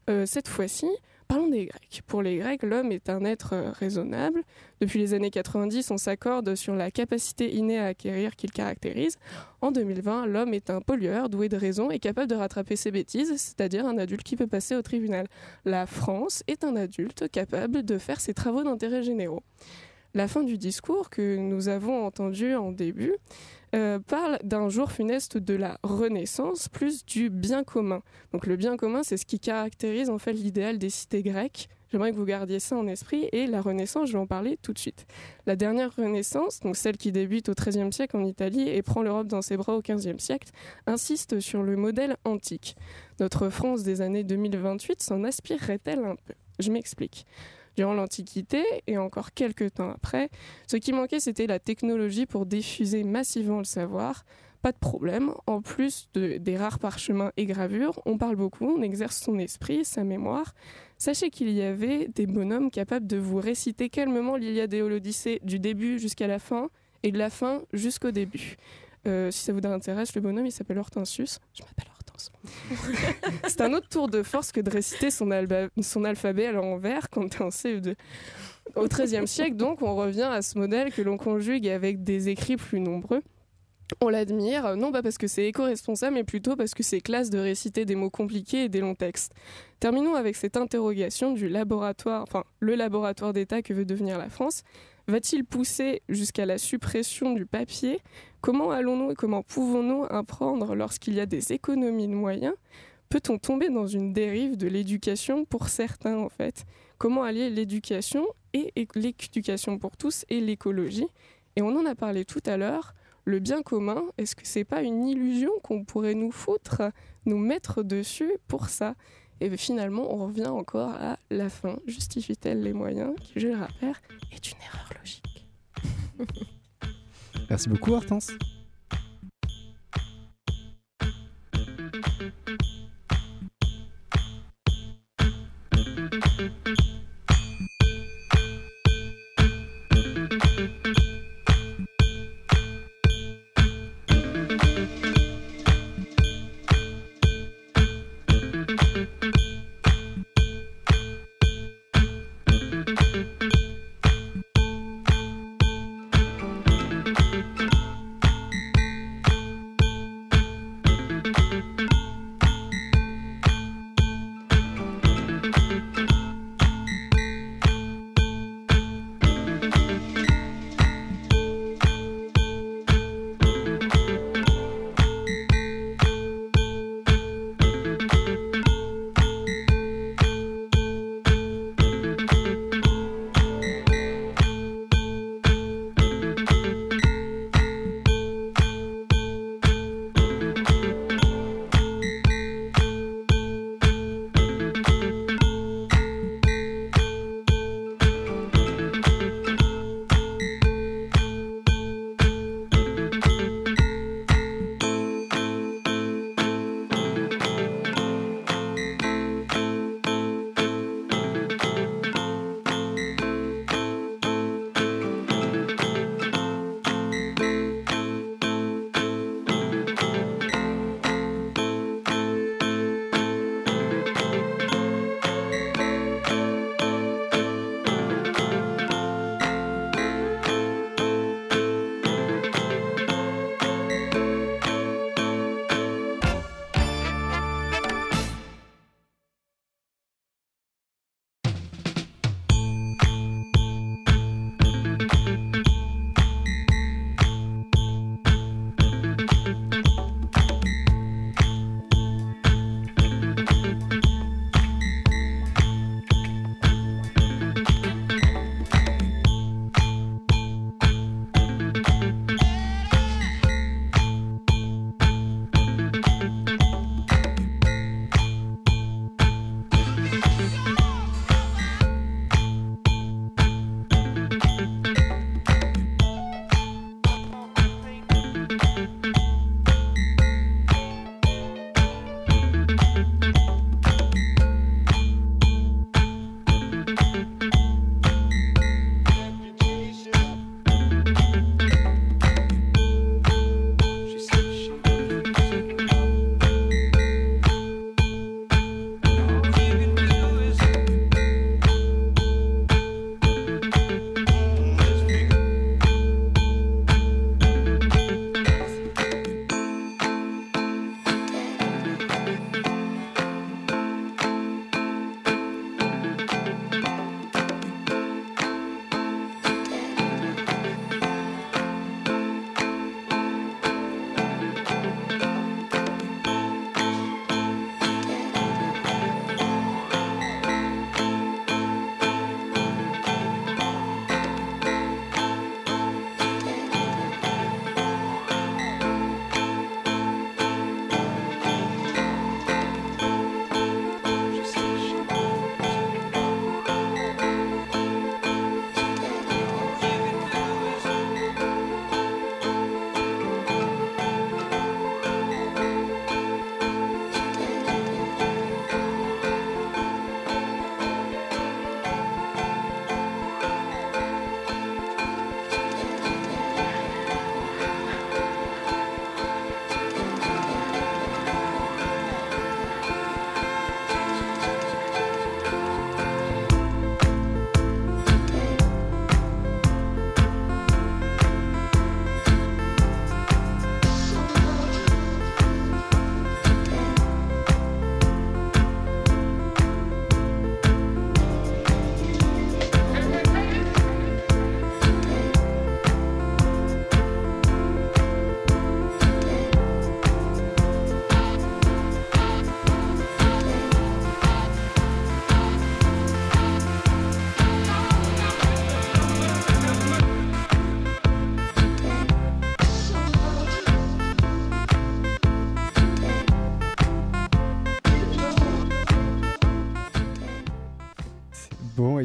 cette fois-ci, parlons des Grecs. Pour les Grecs, l'homme est un être euh, raisonnable. Depuis les années 90, on s'accorde sur la capacité innée à acquérir qu'il caractérise. En 2020, l'homme est un pollueur doué de raison et capable de rattraper ses bêtises, c'est-à-dire un adulte qui peut passer au tribunal. La France est un adulte capable de faire ses travaux d'intérêt généraux. La fin du discours que nous avons entendu en début euh, parle d'un jour funeste de la Renaissance plus du bien commun. Donc le bien commun, c'est ce qui caractérise en fait l'idéal des cités grecques. J'aimerais que vous gardiez ça en esprit et la Renaissance, je vais en parler tout de suite. La dernière Renaissance, donc celle qui débute au XIIIe siècle en Italie et prend l'Europe dans ses bras au XVe siècle, insiste sur le modèle antique. Notre France des années 2028 s'en aspirerait-elle un peu? Je m'explique. Durant l'Antiquité et encore quelques temps après, ce qui manquait, c'était la technologie pour diffuser massivement le savoir. Pas de problème, en plus de- des rares parchemins et gravures, on parle beaucoup, on exerce son esprit, sa mémoire. Sachez qu'il y avait des bonhommes capables de vous réciter calmement l'Iliade et l'Odyssée du début jusqu'à la fin et de la fin jusqu'au début. Euh, si ça vous intéresse, le bonhomme il s'appelle Hortensius. Je m'appelle (laughs) C'est un autre tour de force que de réciter son, alphabet à l'envers quand t'es en CE2. Au XIIIe siècle, donc, on revient à ce modèle que l'on conjugue avec des écrits plus nombreux. On l'admire, non pas parce que c'est éco-responsable, mais plutôt parce que c'est classe de réciter des mots compliqués et des longs textes. Terminons avec cette interrogation du laboratoire, enfin, le laboratoire d'État que veut devenir la France. Va-t-il pousser jusqu'à la suppression du papier? Comment allons-nous et comment pouvons-nous apprendre lorsqu'il y a des économies de moyens? Peut-on tomber dans une dérive de l'éducation pour certains, en fait? Comment allier l'éducation et l'éducation pour tous et l'écologie? Et on en a parlé tout à l'heure. Le bien commun, est-ce que c'est pas une illusion qu'on pourrait nous foutre, nous mettre dessus pour ça? Et ben, finalement, on revient encore à la fin. Justifie-t-elle les moyens qui, je le rappelle, est une erreur logique. (laughs)
Merci beaucoup, Hortense.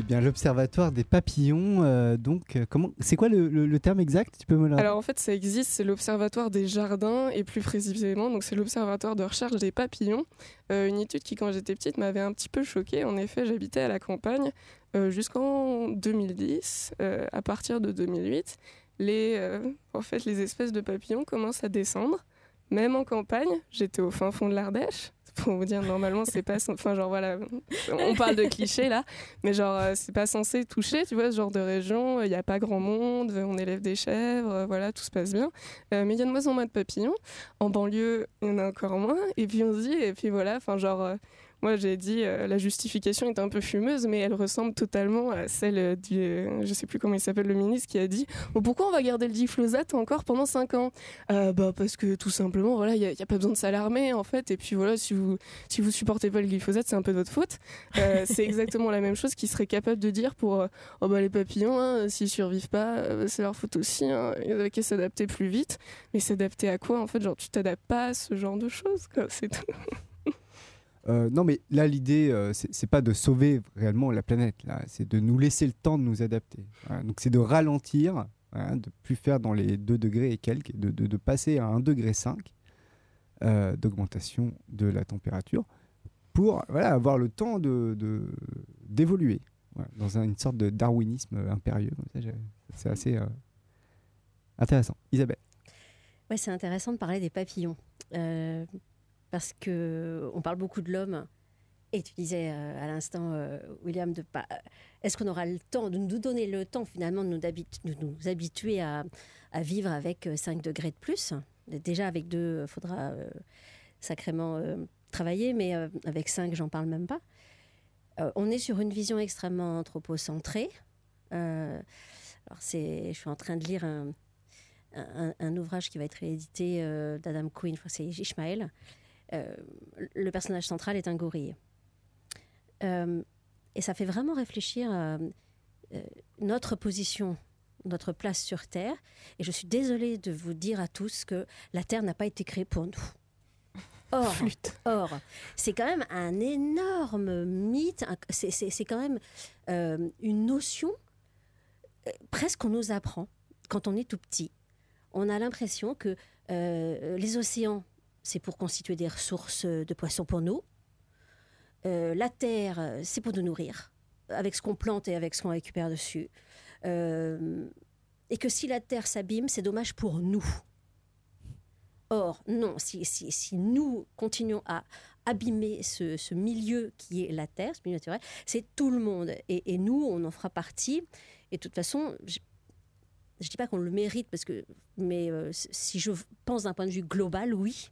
Bien l'Observatoire des papillons, euh, donc, euh, comment, c'est quoi le, terme exact Tu peux me
Alors en fait, ça existe, c'est l'Observatoire des jardins et plus précisément, donc c'est l'Observatoire de recherche des papillons. Euh, une étude qui, quand j'étais petite, m'avait un petit peu choquée. En effet, j'habitais à la campagne jusqu'en 2010. Euh, à partir de 2008, les, en fait, les espèces de papillons commencent à descendre. Même en campagne, j'étais au fin fond de l'Ardèche. Pour vous dire, normalement, c'est pas. Enfin, genre, voilà, on parle de clichés là, mais genre, euh, c'est pas censé toucher, tu vois, ce genre de région. Il n'y a pas grand monde, on élève des chèvres, euh, voilà, tout se passe bien. Euh, mais il y a de moins en moins de papillons. En banlieue, il y en a encore moins. Et puis on se dit, et puis voilà, enfin, genre. Moi, j'ai dit, euh, la justification est un peu fumeuse, mais elle ressemble totalement à celle euh, du, euh, je sais plus comment il s'appelle le ministre, qui a dit, Bon, pourquoi on va garder le glyphosate encore pendant 5 ans? Euh, Bah parce que tout simplement, voilà, il n'y a, pas besoin de s'alarmer en fait. Et puis voilà, si vous si vous supportez pas le glyphosate, c'est un peu de votre faute. (laughs) C'est exactement la même chose qu'ils seraient capables de dire pour, oh bah les papillons, hein, s'ils survivent pas, c'est leur faute aussi. Hein, ils avaient qu'à s'adapter plus vite. Mais s'adapter à quoi en fait Genre tu t'adaptes pas à ce genre de choses, quoi. C'est tout.
Euh, non, mais là, l'idée, euh, c'est pas de sauver réellement la planète, c'est de nous laisser le temps de nous adapter. Donc, c'est de ralentir, voilà, de plus faire dans les 2 degrés et quelques, de, de- passer à 1 degré 5 euh, d'augmentation de la température pour avoir le temps d'évoluer de, dans un- une sorte de darwinisme impérieux. C'est assez intéressant. Isabelle.
Ouais, c'est intéressant de parler des papillons. Parce que on parle beaucoup de l'homme. Et tu disais euh, à l'instant, euh, William, de pas. Est-ce qu'on aura le temps de nous donner le temps finalement de nous, habituer à, vivre avec euh, 5 degrés de plus? Déjà avec 2, il faudra euh, sacrément euh, travailler, mais euh, avec 5, j'en parle même pas. Euh, on est sur une vision extrêmement anthropocentrée. Euh, alors c'est, je suis en train de lire un, ouvrage qui va être réédité euh, d'Adam Quinn, c'est Ishmael. Euh, le personnage central est un gorille. Euh, et ça fait vraiment réfléchir à euh, notre position, notre place sur Terre. Et je suis désolée de vous dire à tous que la Terre n'a pas été créée pour nous. (laughs) Or, or c'est quand même un énorme mythe, c'est- quand même euh, une notion, euh, presque qu'on nous apprend quand on est tout petit. On a l'impression que euh, les océans, c'est pour constituer des ressources de poissons pour nous. Euh, la terre, euh, c'est pour nous nourrir, avec ce qu'on plante et avec ce qu'on récupère dessus. Euh, et que si la terre s'abîme, c'est dommage pour nous. Or, non, si, nous continuons à abîmer ce, milieu qui est la terre, ce milieu naturel, c'est tout le monde. Et, nous, on en fera partie. Et de toute façon, je ne dis pas qu'on le mérite, parce que, mais euh, si je pense d'un point de vue global, oui.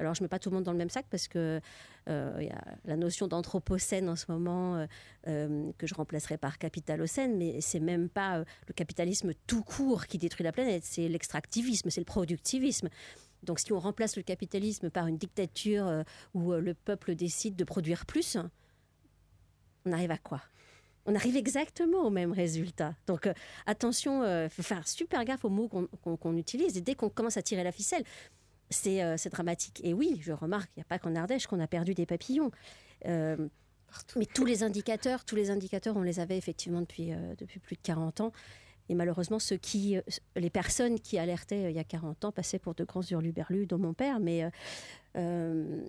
Alors, je ne mets pas tout le monde dans le même sac parce que euh, y a la notion d'anthropocène en ce moment euh, euh, que je remplacerai par capitalocène, mais c'est même pas le capitalisme tout court qui détruit la planète, c'est l'extractivisme, c'est le productivisme. Donc, si on remplace le capitalisme par une dictature où le peuple décide de produire plus, on arrive à quoi? On arrive exactement au même résultat. Donc attention, faire super gaffe aux mots qu'on utilise. Et dès qu'on commence à tirer la ficelle, c'est euh, c'est dramatique. Et oui, je remarque, il n'y a pas qu'en Ardèche qu'on a perdu des papillons. Euh, mais tous les indicateurs, tous les indicateurs, on les avait effectivement depuis, euh, depuis plus de 40 ans. Et malheureusement, ceux qui, les personnes qui alertaient il y a 40 ans passaient pour de grands hurluberlus, dont mon père. Mais on,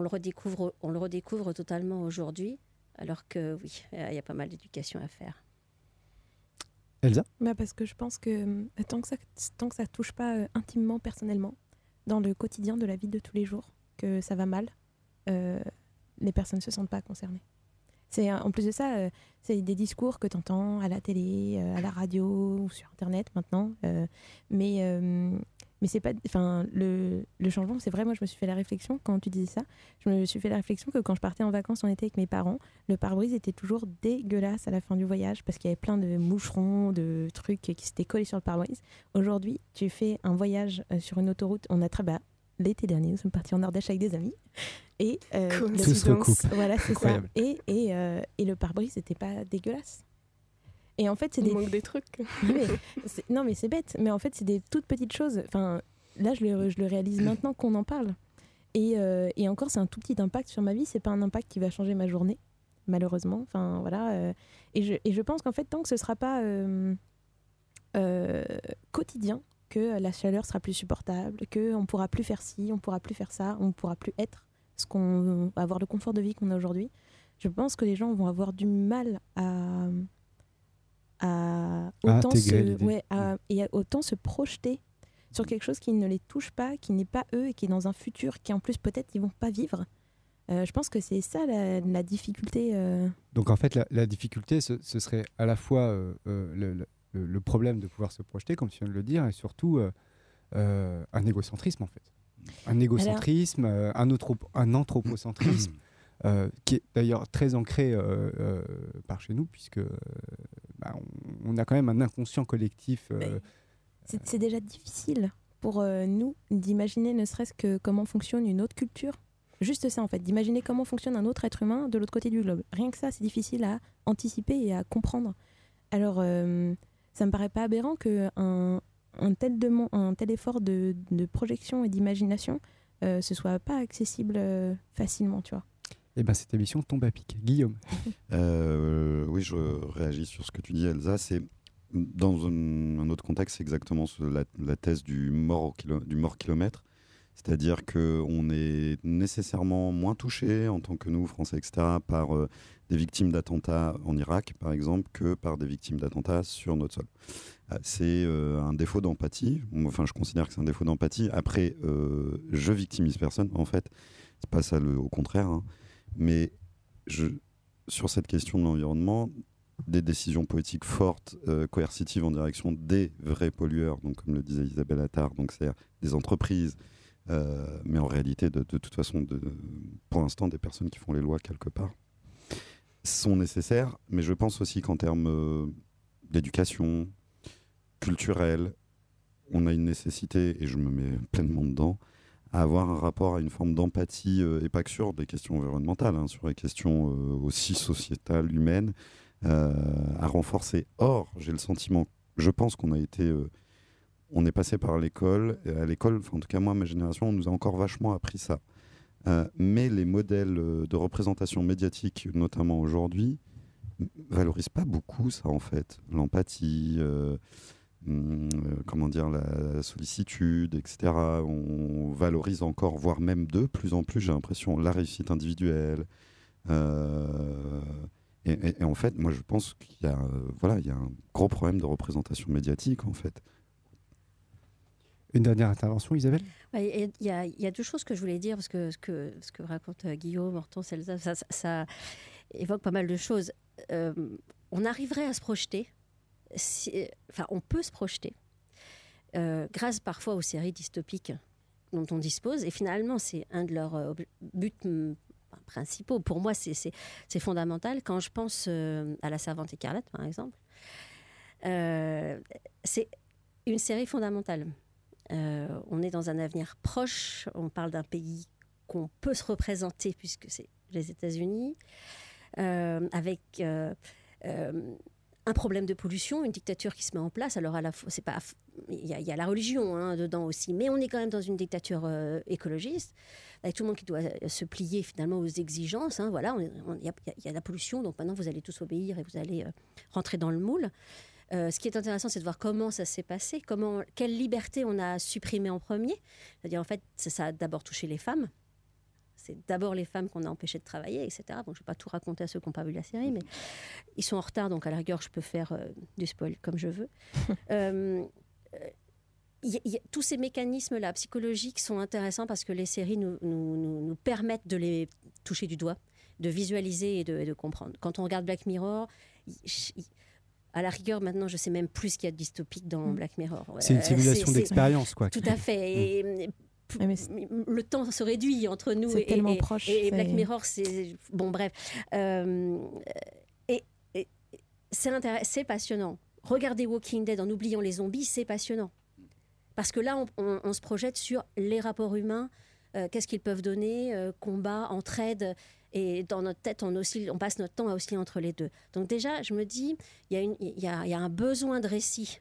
le redécouvre, on le redécouvre totalement aujourd'hui, alors que oui, il y a pas mal d'éducation à faire.
Bah parce que je pense que euh, tant que ça tant que ça touche pas euh, intimement, personnellement, dans le quotidien de la vie de tous les jours, que ça va mal, euh, les personnes ne se sentent pas concernées. C'est en plus de ça, c'est des discours que tu entends à la télé, à la radio ou sur internet maintenant, mais mais c'est pas enfin le, le changement, c'est vrai moi je me suis fait la réflexion quand tu disais ça, je me suis fait la réflexion que quand je partais en vacances en été avec mes parents, le pare-brise était toujours dégueulasse à la fin du voyage parce qu'il y avait plein de moucherons, de trucs qui s'étaient collés sur le pare-brise. Aujourd'hui, tu fais un voyage euh, sur une autoroute. On a très bas. L'été dernier, nous sommes partis en Ardèche avec des amis. Et euh,
Cool.
Voilà, c'est ça. Et, et, euh, et le pare-brise n'était pas dégueulasse. Et en fait, c'est
Il
des
manque des trucs. (laughs)
non, mais c'est bête. Mais en fait, c'est des toutes petites choses. Enfin, là, je le, je le réalise maintenant qu'on en parle. Et, euh, et encore, c'est un tout petit impact sur ma vie. C'est pas un impact qui va changer ma journée. malheureusement. Enfin, voilà. euh, et, je, et je pense qu'en fait, tant que ce sera pas euh, quotidien, que la chaleur sera plus supportable, que on pourra plus faire ci, on pourra plus faire ça, on pourra plus être ce qu'on avoir le confort de vie qu'on a aujourd'hui. Je pense que les gens vont avoir du mal à à
À
autant se,
l'idée.
ouais, à- et à autant se projeter sur quelque chose qui ne les touche pas, qui n'est pas eux et qui est dans un futur qui en plus peut-être ils vont pas vivre. Euh, je pense que c'est ça la, la difficulté. euh.
Donc en fait, la, la difficulté, ce, ce serait à la fois euh, le, le- le problème de pouvoir se projeter, comme tu viens de le dire, et surtout un égocentrisme en fait. Un égocentrisme, euh, un, authropo- un anthropocentrisme, (clears throat) euh, qui est d'ailleurs très ancré euh, euh, par chez nous, puisque bah, on, on a quand même un inconscient collectif. euh,
Mais C'est déjà difficile pour euh, nous d'imaginer ne serait-ce que comment fonctionne une autre culture. Juste ça en fait, d'imaginer comment fonctionne un autre être humain de l'autre côté du globe. Rien que ça, c'est difficile à anticiper et à comprendre. Alors, euh, ça me paraît pas aberrant que un, un tel, un tel effort de, de projection et d'imagination euh, ce soit pas accessible euh, facilement, tu vois.
Et ben cette émission tombe à pic. Guillaume. (laughs)
Euh, oui, je réagis sur ce que tu dis, Elsa. C'est dans un, autre contexte, c'est exactement la, thèse du mort, du mort kilomètre. C'est-à-dire qu'on est nécessairement moins touché en tant que nous, Français, etc., par euh, des victimes d'attentats en Irak, par exemple, que par des victimes d'attentats sur notre sol. Euh, C'est un défaut d'empathie. Enfin, je considère que c'est un défaut d'empathie. Après, je victimise personne, en fait. C'est pas ça au contraire. hein. Mais sur cette question de l'environnement, des décisions politiques fortes, euh, coercitives en direction des vrais pollueurs, donc comme le disait Isabelle Attard, donc c'est des entreprises, euh, mais en réalité, de, toute façon, pour l'instant, des personnes qui font les lois quelque part, sont nécessaires. Mais je pense aussi qu'en termes euh, d'éducation culturelle, on a une nécessité, et je me mets pleinement dedans, à avoir un rapport à une forme d'empathie, euh, et pas que sur des questions environnementales, hein, sur les questions euh, aussi sociétales, humaines, euh, à renforcer. Or, j'ai le sentiment, je pense qu'on a été, on est passé par l'école, à l'école, en tout cas moi, ma génération, on nous a encore vachement appris ça. Mais les modèles de représentation médiatique, notamment aujourd'hui, valorisent pas beaucoup ça en fait, l'empathie. Comment dire, la sollicitude, etc. On valorise encore, voire même de plus en plus, j'ai l'impression, la réussite individuelle. Euh, et, et- et en fait, moi, je pense qu'il y a, euh, voilà, il y a un gros problème de représentation médiatique, en fait.
Une dernière intervention, Isabelle?
Ouais, et Il y, a- il y a deux choses que je voulais dire, parce que ce que, ce que raconte euh, Guillaume, Hortense, Elsa, ça, ça- ça évoque pas mal de choses. Euh, on arriverait à se projeter, enfin, on peut se projeter, euh, grâce parfois aux séries dystopiques dont on dispose, et finalement, c'est un de leurs euh, buts enfin, principaux. Pour moi, c'est- fondamental. Quand je pense euh, à La Servante écarlate, par exemple, c'est une série fondamentale. On est dans un avenir proche, on parle d'un pays qu'on peut se représenter puisque c'est les États-Unis, avec un problème de pollution, une dictature qui se met en place. Alors à la c'est pas, il y, a- la religion hein, dedans aussi, mais on est quand même dans une dictature euh, écologiste, avec tout le monde qui doit euh, se plier finalement aux exigences. voilà, il y, a- la pollution, donc maintenant vous allez tous obéir et vous allez euh, rentrer dans le moule. Ce qui est intéressant, c'est de voir comment ça s'est passé, comment, quelle liberté on a supprimée en premier. C'est-à-dire, en fait, ça a d'abord touché les femmes. C'est d'abord les femmes qu'on a empêchées de travailler, etc. Bon, je ne vais pas tout raconter à ceux qui n'ont pas vu la série, mais ils sont en retard, donc à la rigueur, je peux faire euh, du spoil comme je veux. (laughs) Euh, euh, y- y- tous ces mécanismes-là psychologiques sont intéressants parce que les séries nous, nous- nous- nous permettent de les toucher du doigt, de visualiser et de, et de comprendre. Quand on regarde Black Mirror, y- y- à la rigueur, maintenant, je sais même plus ce qu'il y a de dystopique dans
Mm.
Black Mirror.
C'est une simulation d'expérience, quoi.
Tout à fait. Et,
c'est-
le temps se réduit entre nous et,
tellement
et-
proche,
et Black Mirror, c'est bon, bref. Euh, et c'est passionnant. Regardez Walking Dead en oubliant les zombies, c'est passionnant. Parce que là, on, on- on se projette sur les rapports humains, euh, qu'est-ce qu'ils peuvent donner, euh, combat, entraide. Et dans notre tête, on, oscille, on passe notre temps à osciller entre les deux. Donc déjà, je me dis, il y, a une- il y a- il y a un besoin de récit.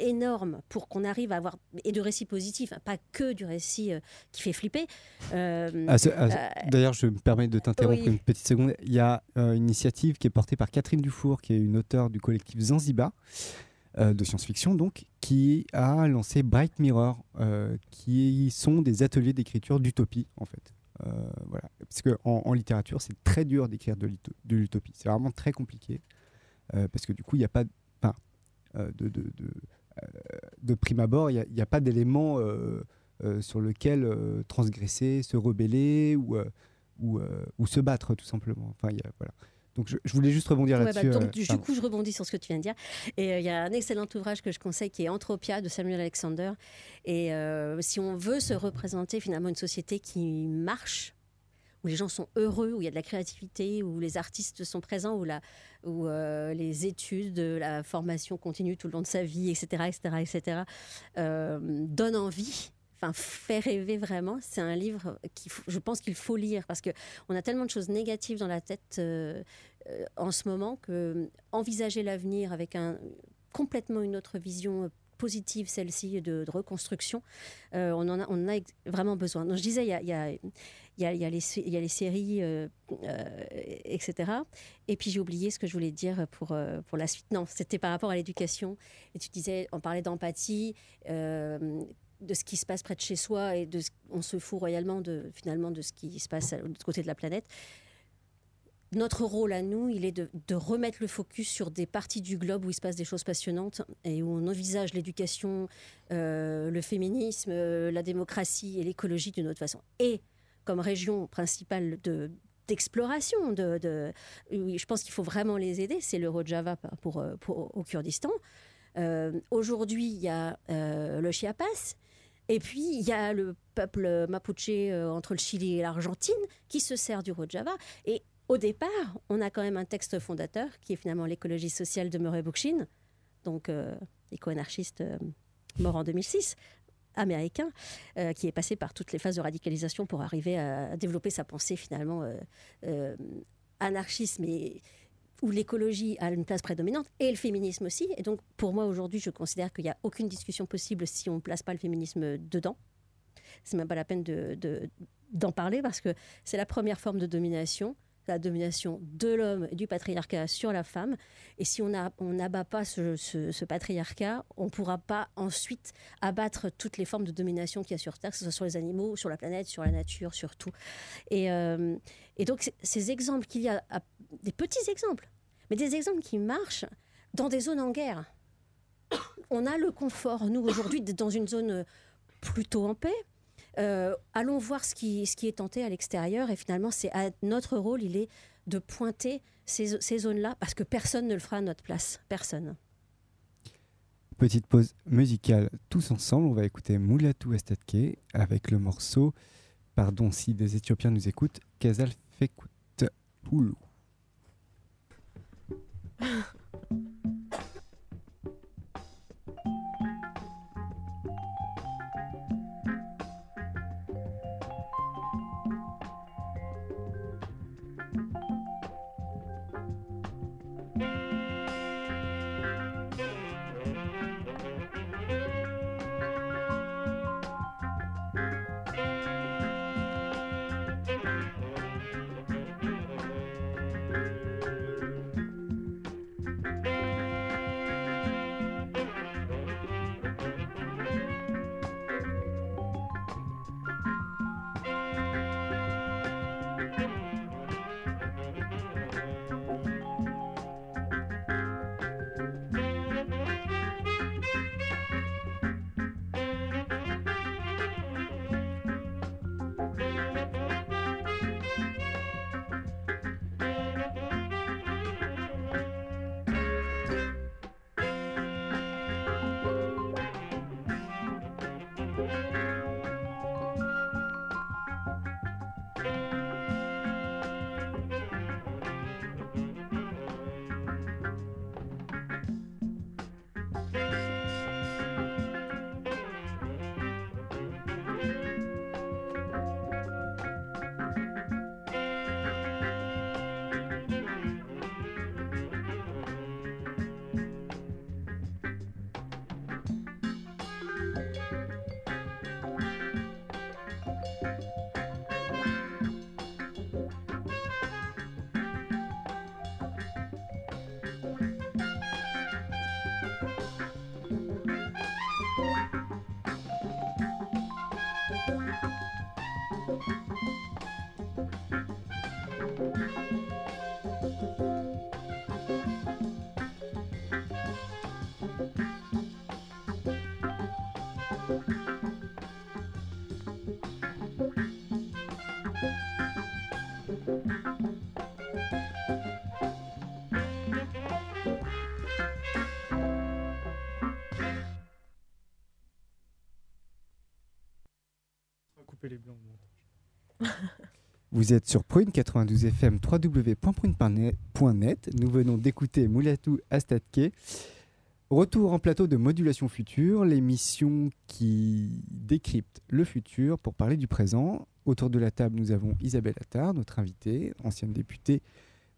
Énorme pour qu'on arrive à avoir et de récits positifs, hein, pas que du récit euh, qui fait flipper. Euh,
Ah, ah,
euh,
D'ailleurs, je me permets de t'interrompre
oui.
une petite seconde. Il y a une initiative qui est portée par Catherine Dufour, qui est une auteure du collectif Zanzibar, de science-fiction, donc, qui a lancé Bright Mirror, qui sont des ateliers d'écriture d'utopie, en fait. Euh, voilà. Parce qu'en en, en littérature, c'est très dur d'écrire de l'uto- de l'utopie. C'est vraiment très compliqué. euh, parce que du coup, il n'y a pas. Euh, de, de, de, de prime abord, il n'y a, pas d'éléments euh, euh, sur lequel euh, transgresser, se rebeller ou, ou, ou se battre, tout simplement. Enfin, il y a- voilà. Donc, je, je voulais juste rebondir
Ouais, bah,
là-dessus.
donc,
euh,
du, coup, je rebondis sur ce que tu viens de dire. Et euh, il y a un excellent ouvrage que je conseille qui est Anthropia de Samuel Alexander. Et euh, si on veut se représenter finalement une société qui marche, où les gens sont heureux, où il y a de la créativité, où les artistes sont présents, où, la, où euh, les études, la formation continue tout le long de sa vie, etc., etc., etc., euh, donnent envie. Enfin, fait rêver vraiment. C'est un livre qui, je pense qu'il faut lire parce que on a tellement de choses négatives dans la tête euh, euh, en ce moment que euh, envisager l'avenir avec un complètement une autre vision euh, positive, celle-ci de, reconstruction, euh, on en a, vraiment besoin. Donc, je disais, il y a- il y a- les, séries, euh, euh, etc. Et puis j'ai oublié ce que je voulais dire pour, euh, pour la suite. Non, c'était par rapport à l'éducation. Et tu disais, on parlait d'empathie. de ce qui se passe près de chez soi et de ce- on se fout royalement de finalement de ce qui se passe à l'autre côté de la planète notre rôle à nous, il est de, de remettre le focus sur des parties du globe où il se passe des choses passionnantes et où on envisage l'éducation, le féminisme, la démocratie et l'écologie d'une autre façon. Et comme région principale de d'exploration, de, de- je pense qu'il faut vraiment les aider, c'est le Rojava pour, euh, pour- au Kurdistan. Euh, Aujourd'hui, il y a euh, le Chiapas, et puis il y a le peuple mapuche entre le Chili et l'Argentine qui se sert du Rojava. Et au départ, on a quand même un texte fondateur qui est finalement l'écologie sociale de Murray Bookchin, donc éco-anarchiste mort en 2006, américain, euh, qui est passé par toutes les phases de radicalisation pour arriver à développer sa pensée finalement euh, euh, anarchiste, mais où l'écologie a une place prédominante et le féminisme aussi. Et donc, pour moi, aujourd'hui, je considère qu'il n'y a aucune discussion possible si on ne place pas le féminisme dedans. C'est même pas la peine de- de- d'en parler parce que c'est la première forme de domination, la domination de l'homme et du patriarcat sur la femme. Et si on n'abat pas ce, patriarcat, on ne pourra pas ensuite abattre toutes les formes de domination qu'il y a sur Terre, que ce soit sur les animaux, sur la planète, sur la nature, sur tout. Et, euh, et donc, ces exemples qu'il y a, des petits exemples, mais des exemples qui marchent dans des zones en guerre. On a le confort, nous, aujourd'hui, dans une zone plutôt en paix. Euh, allons voir ce qui, ce qui est tenté à l'extérieur. Et finalement, c'est à notre rôle, il est de pointer ces, ces zones-là, parce que personne ne le fera à notre place. Personne.
Petite pause musicale tous ensemble. On va écouter Moulatou Estatke avec le morceau, pardon si des Éthiopiens nous écoutent, Kazal Fekut Poulou? (laughs)
les blancs. au. (laughs)
Vous êtes sur Prune 92 FM www.prune.net. Nous venons d'écouter Moulatou Astatke. Retour en plateau de Modulation Future, l'émission qui décrypte le futur pour parler du présent. Autour de la table, nous avons Isabelle Attard, notre invitée, ancienne députée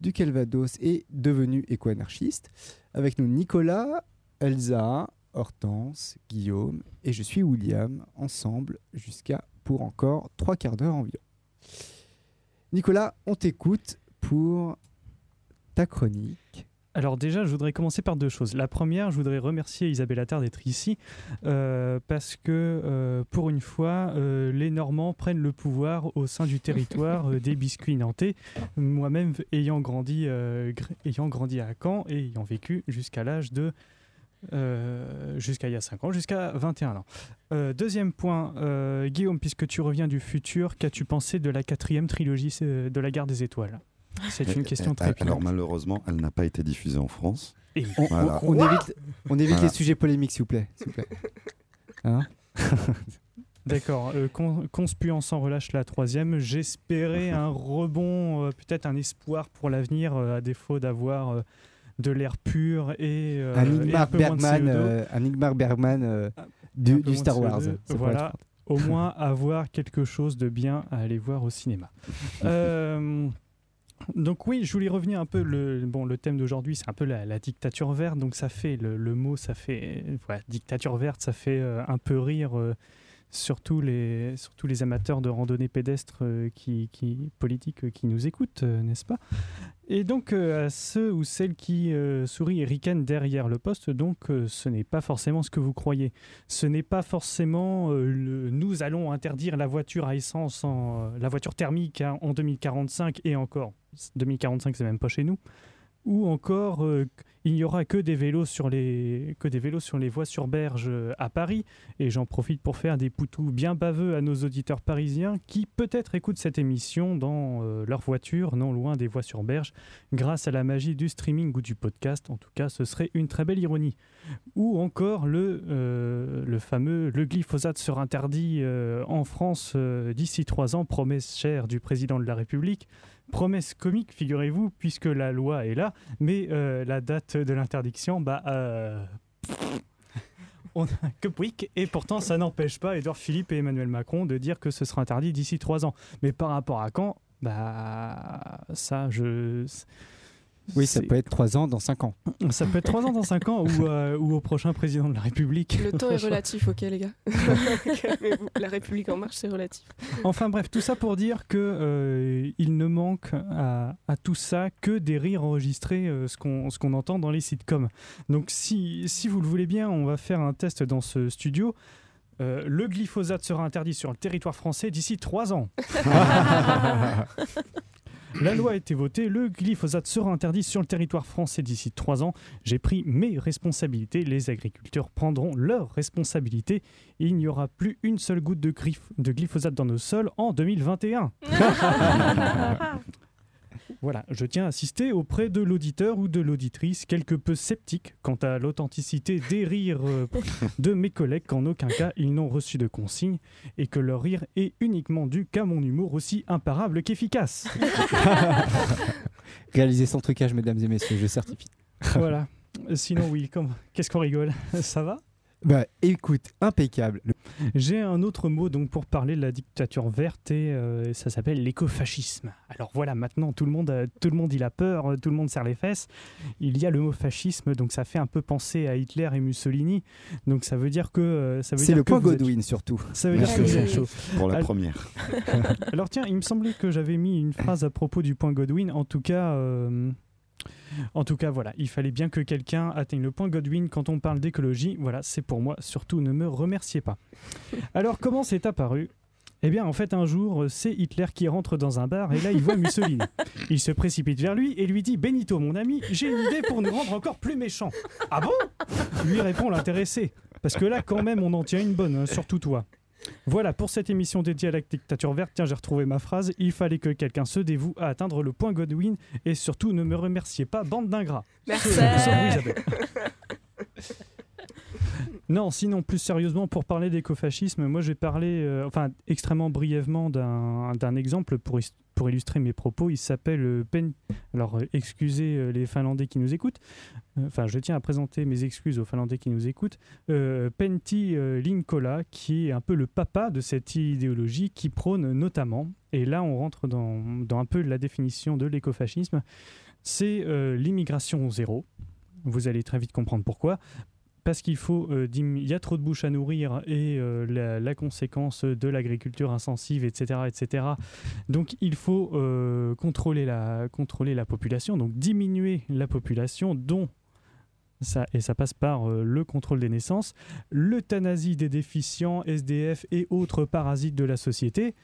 du Calvados et devenue éco-anarchiste. Avec nous Nicolas, Elsa, Hortense, Guillaume et je suis William, ensemble jusqu'à pour encore trois quarts d'heure environ. Nicolas, on t'écoute pour ta chronique.
Alors déjà, je voudrais commencer par deux choses. La première, je voudrais remercier Isabelle Attard d'être ici, euh, parce que euh, pour une fois, euh, les Normands prennent le pouvoir au sein du territoire des biscuits nantais. Moi-même, ayant grandi, gr- ayant grandi à Caen et ayant vécu jusqu'à l'âge de... euh, jusqu'à il y a 5 ans, jusqu'à 21 ans. Euh, deuxième point, euh, Guillaume, puisque tu reviens du futur, qu'as-tu pensé de la quatrième trilogie de la Gare des Étoiles? C'est une question très
Alors
piquante.
malheureusement, elle n'a pas été diffusée en France.
Et-
On,
Voilà.
on- on évite, on évite
Voilà.
les sujets polémiques, s'il vous plaît. s'il vous plaît. Hein? (laughs)
D'accord, euh, en s'en relâche la troisième. J'espérais un rebond, euh, peut-être un espoir pour l'avenir, euh, à défaut d'avoir euh, de l'air pur et, euh,
un
et
Ingmar
de
Bergman,
CO2.
euh, un Ingmar Bergman euh, du, Star
CO2.
Wars.
Voilà. Au moins (laughs) avoir quelque chose de bien à aller voir au cinéma. (laughs) Donc oui, je voulais revenir un peu. Le, bon, le thème d'aujourd'hui, c'est un peu la, la dictature verte. Donc ça fait le, le mot, ça fait voilà, dictature verte, ça fait un peu rire. Surtout les, surtout les amateurs de randonnée pédestre euh, qui, qui, politiques euh, qui nous écoutent, euh, n'est-ce pas? Et donc, euh, à ceux ou celles qui sourient et ricanent derrière le poste, donc ce n'est pas forcément ce que vous croyez ce n'est pas forcément nous allons interdire la voiture à essence, en, la voiture thermique hein, en 2045 et encore. 2045, c'est même pas chez nous. Ou encore, il n'y aura que des vélos sur les que des vélos sur les voies sur berge euh, à Paris. Et j'en profite pour faire des poutous bien baveux à nos auditeurs parisiens qui peut-être écoutent cette émission dans euh, leur voiture, non loin des voies sur berge, grâce à la magie du streaming ou du podcast. En tout cas, ce serait une très belle ironie ou encore le, euh, le fameux le glyphosate sera interdit en France d'ici trois ans, promesse chère du président de la République. Promesse comique, figurez-vous, puisque la loi est là, mais euh, la date de l'interdiction, bah, euh, (laughs) on a que pouic, et pourtant ça n'empêche pas Édouard Philippe et Emmanuel Macron de dire que ce sera interdit d'ici trois ans. Mais par rapport à quand, bah, ça, je.
Oui, ça peut être 3 ans dans 5 ans.
ça peut être 3 ans dans 5 ans ou, euh, ou au prochain président de la République.
Le temps est relatif, ok les gars. (laughs) La République en marche, c'est relatif.
Enfin bref, tout ça pour dire que euh, il ne manque à, à tout ça que des rires enregistrés, euh, ce qu'on ce qu'on entend dans les sitcoms. Donc si, si vous le voulez bien, on va faire un test dans ce studio. Euh, le glyphosate sera interdit sur le territoire français d'ici 3 ans. (laughs) (laughs) La loi a été votée, le glyphosate sera interdit sur le territoire français d'ici 3 ans. J'ai pris mes responsabilités, les agriculteurs prendront leurs responsabilités. Il n'y aura plus une seule goutte de glyphosate dans nos sols en 2021. (laughs) (laughs) Voilà, je tiens à insister auprès de l'auditeur ou de l'auditrice quelque peu sceptique quant à l'authenticité des rires euh, de mes collègues qu'en aucun cas ils n'ont reçu de consigne et que leur rire est uniquement dû qu'à mon humour aussi imparable qu'efficace. (laughs)
Réalisé sans trucage, mesdames et messieurs, je certifie.
voilà. Sinon, oui, qu'est-ce qu'on rigole? Ça va?
Bah écoute, impeccable. Le-
J'ai un autre mot donc pour parler de la dictature verte et euh, ça s'appelle l'écofascisme. Alors voilà, maintenant tout le monde, euh, tout le monde il a peur, euh, tout le monde serre les fesses. Il y a le mot fascisme, donc ça fait un peu penser à Hitler et Mussolini. Donc ça veut dire que euh, ça veut
C'est
dire
le
que
point
êtes-
Godwin surtout.
Ça veut dire que vous êtes chaud.
Pour la
Al-
première. (laughs)
Alors tiens, il me semblait que j'avais mis une phrase à propos du point Godwin. En tout cas, euh, en tout cas, voilà, il fallait bien que quelqu'un atteigne le point Godwin quand on parle d'écologie. Voilà, c'est pour moi. Surtout, ne me remerciez pas. (laughs) Alors, comment c'est apparu? Eh bien, en fait, un jour, c'est Hitler qui rentre dans un bar et là, il voit Mussolini. (laughs) Il se précipite vers lui et lui dit Benito, mon ami, j'ai une idée pour nous rendre encore plus méchants. Ah bon? Lui répond l'intéressé. Parce que là, quand même, on en tient une bonne, hein, surtout toi. Voilà, pour cette émission dédiée à la dictature verte, tiens, j'ai retrouvé ma phrase. Il fallait que quelqu'un se dévoue à atteindre le point Godwin et surtout ne me remerciez pas, bande d'ingrats.
Merci.
Sauf- sauf. (laughs) Non, sinon, plus sérieusement, pour parler d'écofascisme, moi, je vais parler, euh, enfin, extrêmement brièvement d'un exemple pour, pour illustrer mes propos. Il s'appelle euh, Pen... Alors, euh, excusez les Finlandais qui nous écoutent. Enfin, je tiens à présenter mes excuses aux Finlandais qui nous écoutent. Linkola, qui est un peu le papa de cette idéologie qui prône notamment, et là, on rentre dans, dans un peu la définition de l'écofascisme, c'est l'immigration zéro. Vous allez très vite comprendre pourquoi parce qu'il faut, euh, y a trop de bouches à nourrir et euh, la, la conséquence de l'agriculture intensive, etc., etc. Donc il faut euh, contrôler la contrôler la population, donc diminuer la population, dont et ça passe par euh, le contrôle des naissances, l'euthanasie des déficients, SDF et autres parasites de la société.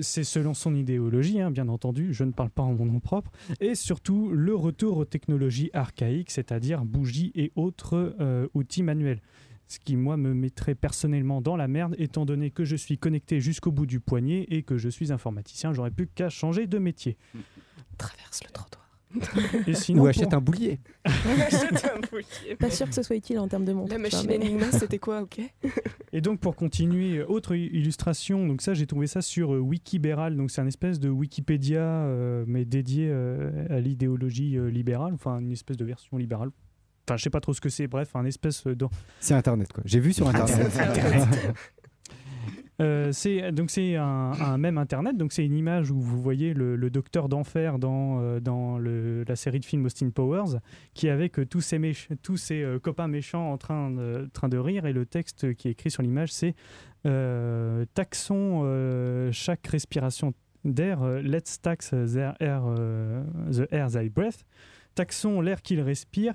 C'est selon son idéologie, hein, bien entendu, je ne parle pas en mon nom propre. Et surtout le retour aux technologies archaïques, c'est-à-dire bougies et autres euh, outils manuels. Ce qui, moi, me mettrait personnellement dans la merde, étant donné que je suis connecté jusqu'au bout du poignet et que je suis informaticien, j'aurais plus qu'à changer de métier.
Traverse le trottoir.
Et sinon,
Ou
pour-
achète un boulier. (laughs)
J'étais un boulier.
Pas sûr que ce soit utile en termes de montre.
La machine
mais-
Enigma, c'était quoi, ok
Et donc pour continuer, autre i- illustration, donc ça j'ai trouvé ça sur euh, Wikibéral, donc c'est un espèce de Wikipédia euh, mais dédié euh, à l'idéologie euh, libérale, enfin une espèce de version libérale. Enfin je sais pas trop ce que c'est, bref, un espèce de...
C'est Internet, quoi. J'ai vu sur Internet. (laughs)
Euh, c'est donc c'est un, même internet, donc c'est une image où vous voyez le, docteur d'enfer dans, euh, dans la série de films Austin Powers, qui avec euh, tous ses, tous ses copains méchants en train de, train de rire, et le texte qui est écrit sur l'image c'est taxons chaque respiration d'air, let's tax their air, the air they breath. Taxons l'air qu'ils respirent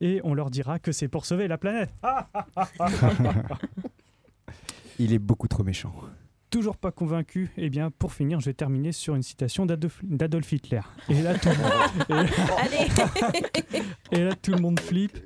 et on leur dira que c'est pour sauver la planète. (laughs)
Il est beaucoup trop méchant.
toujours pas convaincu, eh bien, pour finir, je vais terminer sur une citation d'Adolf Hitler. Et là, tout, et, (laughs) et là, tout le monde flippe.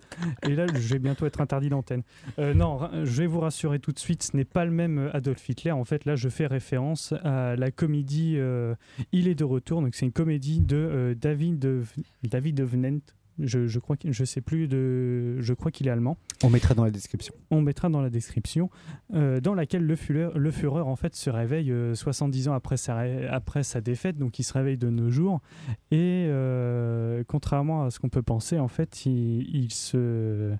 Et là, je vais bientôt être interdit d'antenne. Euh, non, je vais vous rassurer tout de suite, ce n'est pas le même Adolf Hitler. En fait, là, je fais référence à la comédie euh, Il est de retour. Donc, c'est une comédie de euh, David de, David de Venent. Je, je crois que je sais plus de je crois qu'il est allemand
On mettra dans la description.
on mettra dans la description, euh, dans laquelle le Führer, le Führer, en fait se réveille euh, 70 ans après sa, après sa défaite, donc il se réveille de nos jours. Et euh, contrairement à ce qu'on peut penser, en fait, il, il se,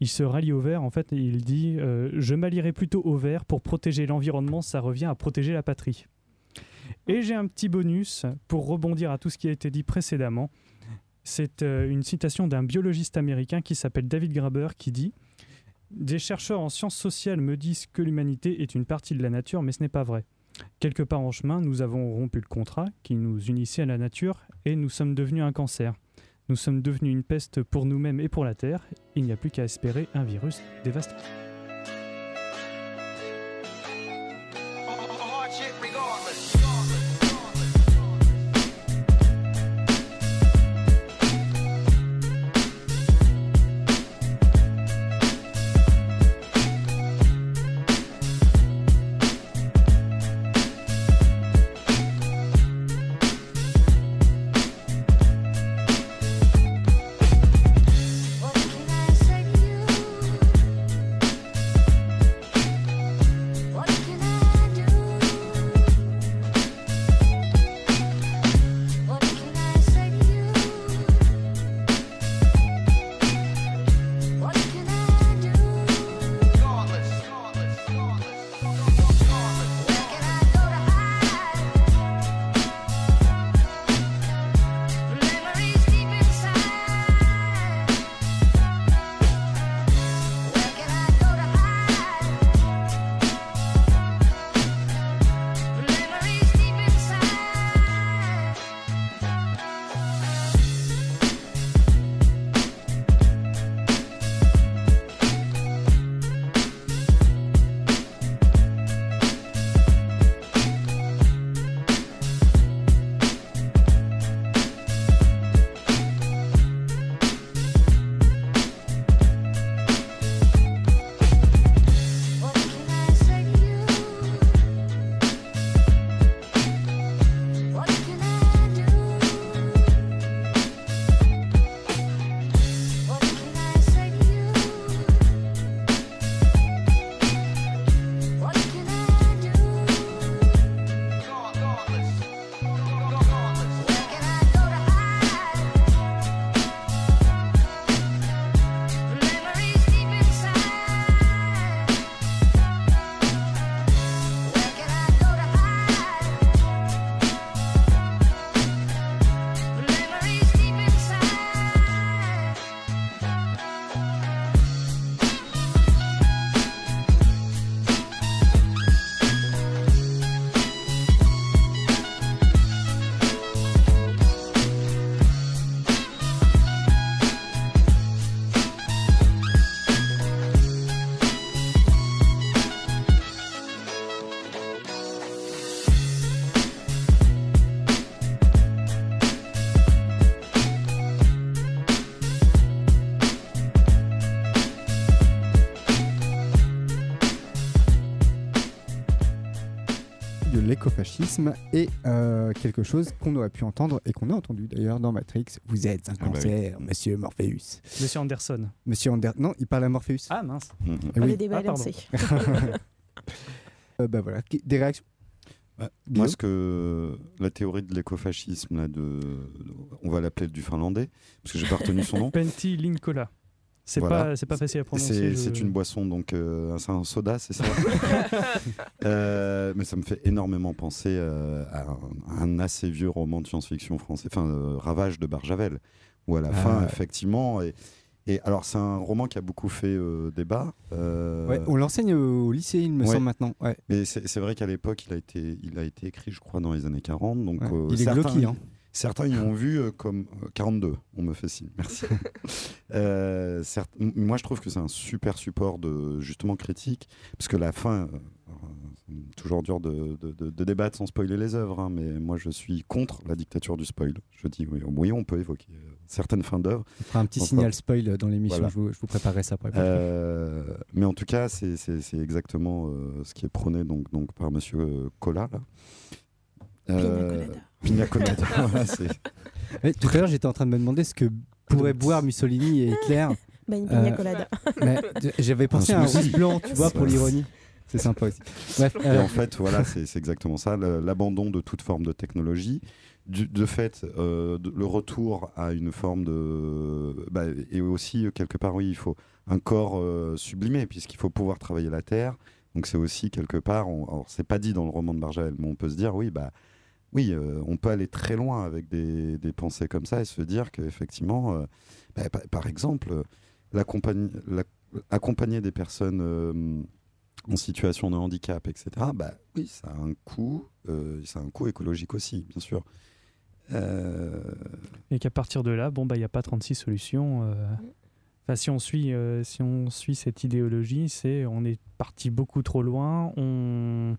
il se rallie au vert. En fait, il dit euh, Je m'allierai plutôt au vert pour protéger l'environnement, ça revient à protéger la patrie. Et j'ai un petit bonus pour rebondir à tout ce qui a été dit précédemment. C'est euh, une citation d'un biologiste américain qui s'appelle David Graeber qui dit des chercheurs en sciences sociales me disent que l'humanité est une partie de la nature, mais ce n'est pas vrai. Quelque part en chemin, nous avons rompu le contrat qui nous unissait à la nature et nous sommes devenus un cancer. Nous sommes devenus une peste pour nous-mêmes et pour la Terre. Il n'y a plus qu'à espérer un virus dévastateur.
L'écofascisme et euh, quelque chose qu'on aurait pu entendre et qu'on a entendu d'ailleurs dans Matrix. Vous êtes un
Ah bah oui.
cancer, monsieur Morpheus.
Monsieur Anderson.
Monsieur Ander... Non, il parle à Morpheus.
Ah mince.
Eh
On
oui.
est débalancé. (laughs)
Euh, bah voilà, des réactions?
Bah, moi, ce que la théorie de l'écofascisme, là, de, on va l'appeler du finlandais, parce que j'ai pas retenu son nom. (laughs)
Pentti Linkola. C'est
Voilà.
pas, facile à prononcer.
C'est
je-
une boisson, donc euh, c'est un soda, c'est ça (laughs) Euh, Mais ça me fait énormément penser euh, à, un, à un assez vieux roman de science-fiction français, enfin euh, Ravage de Barjavel, où à la
Ah.
fin, effectivement, et, et alors c'est un roman qui a beaucoup fait euh, débat. euh,
Ouais, On l'enseigne au lycée, il me
Ouais.
semble maintenant. Ouais.
Mais c'est vrai qu'à l'époque, il, a été- il a été écrit, je crois, dans les années 40. Donc,
Ouais.
euh,
Il est
certains-
glauque, hein.
Certains y ont vu euh, comme euh, 42, on me fait signe, merci. (laughs) Euh, certes- moi, je trouve que c'est un super support de justement critique, parce que la fin, euh, c'est toujours dur de, de- de- de débattre sans spoiler les œuvres, hein, mais moi, je suis contre la dictature du spoil. Je dis oui, oui on peut évoquer euh, certaines fins d'œuvre.
On fera un petit
Enfin,
signal spoil dans l'émission.
voilà.
Je, vous, je vous préparerai ça pour
Euh, mais en tout cas, c'est- exactement euh, ce qui est prôné donc, donc par Monsieur euh, Collat. Là. Euh, Pina colada. (laughs) voilà,
tout à l'heure, j'étais en train de me demander ce que pourraient boire Mussolini et Hitler. (laughs)
Bah, une pina
Euh,
colada.
mais d- J'avais pensé à un
smoothie.
rouge blanc, tu vois, pour l'ironie. C'est sympa aussi. Bref,
Et
euh,
en fait, (laughs) voilà, c'est c'est exactement ça, l'abandon de toute forme de technologie. Du, de fait, euh, de- le retour à une forme de... bah, et aussi, euh, quelque part, oui, il faut un corps euh, sublimé, puisqu'il faut pouvoir travailler la terre. Donc c'est aussi, quelque part, on, alors c'est pas dit dans le roman de Barjavel, mais on peut se dire, oui, bah, oui, euh, on peut aller très loin avec des, des pensées comme ça et se dire qu'effectivement, euh, bah, par, par exemple, l'accompagn- la- accompagner des personnes euh, en situation de handicap, etc., bah, oui, ça a un coût, euh, ça a un coût écologique aussi, bien sûr. Euh,
Et qu'à partir de là, bon, bah, il n'y a pas 36 solutions. euh. Enfin, si on suit, euh, si on suit cette idéologie, c'est on est parti beaucoup trop loin. On,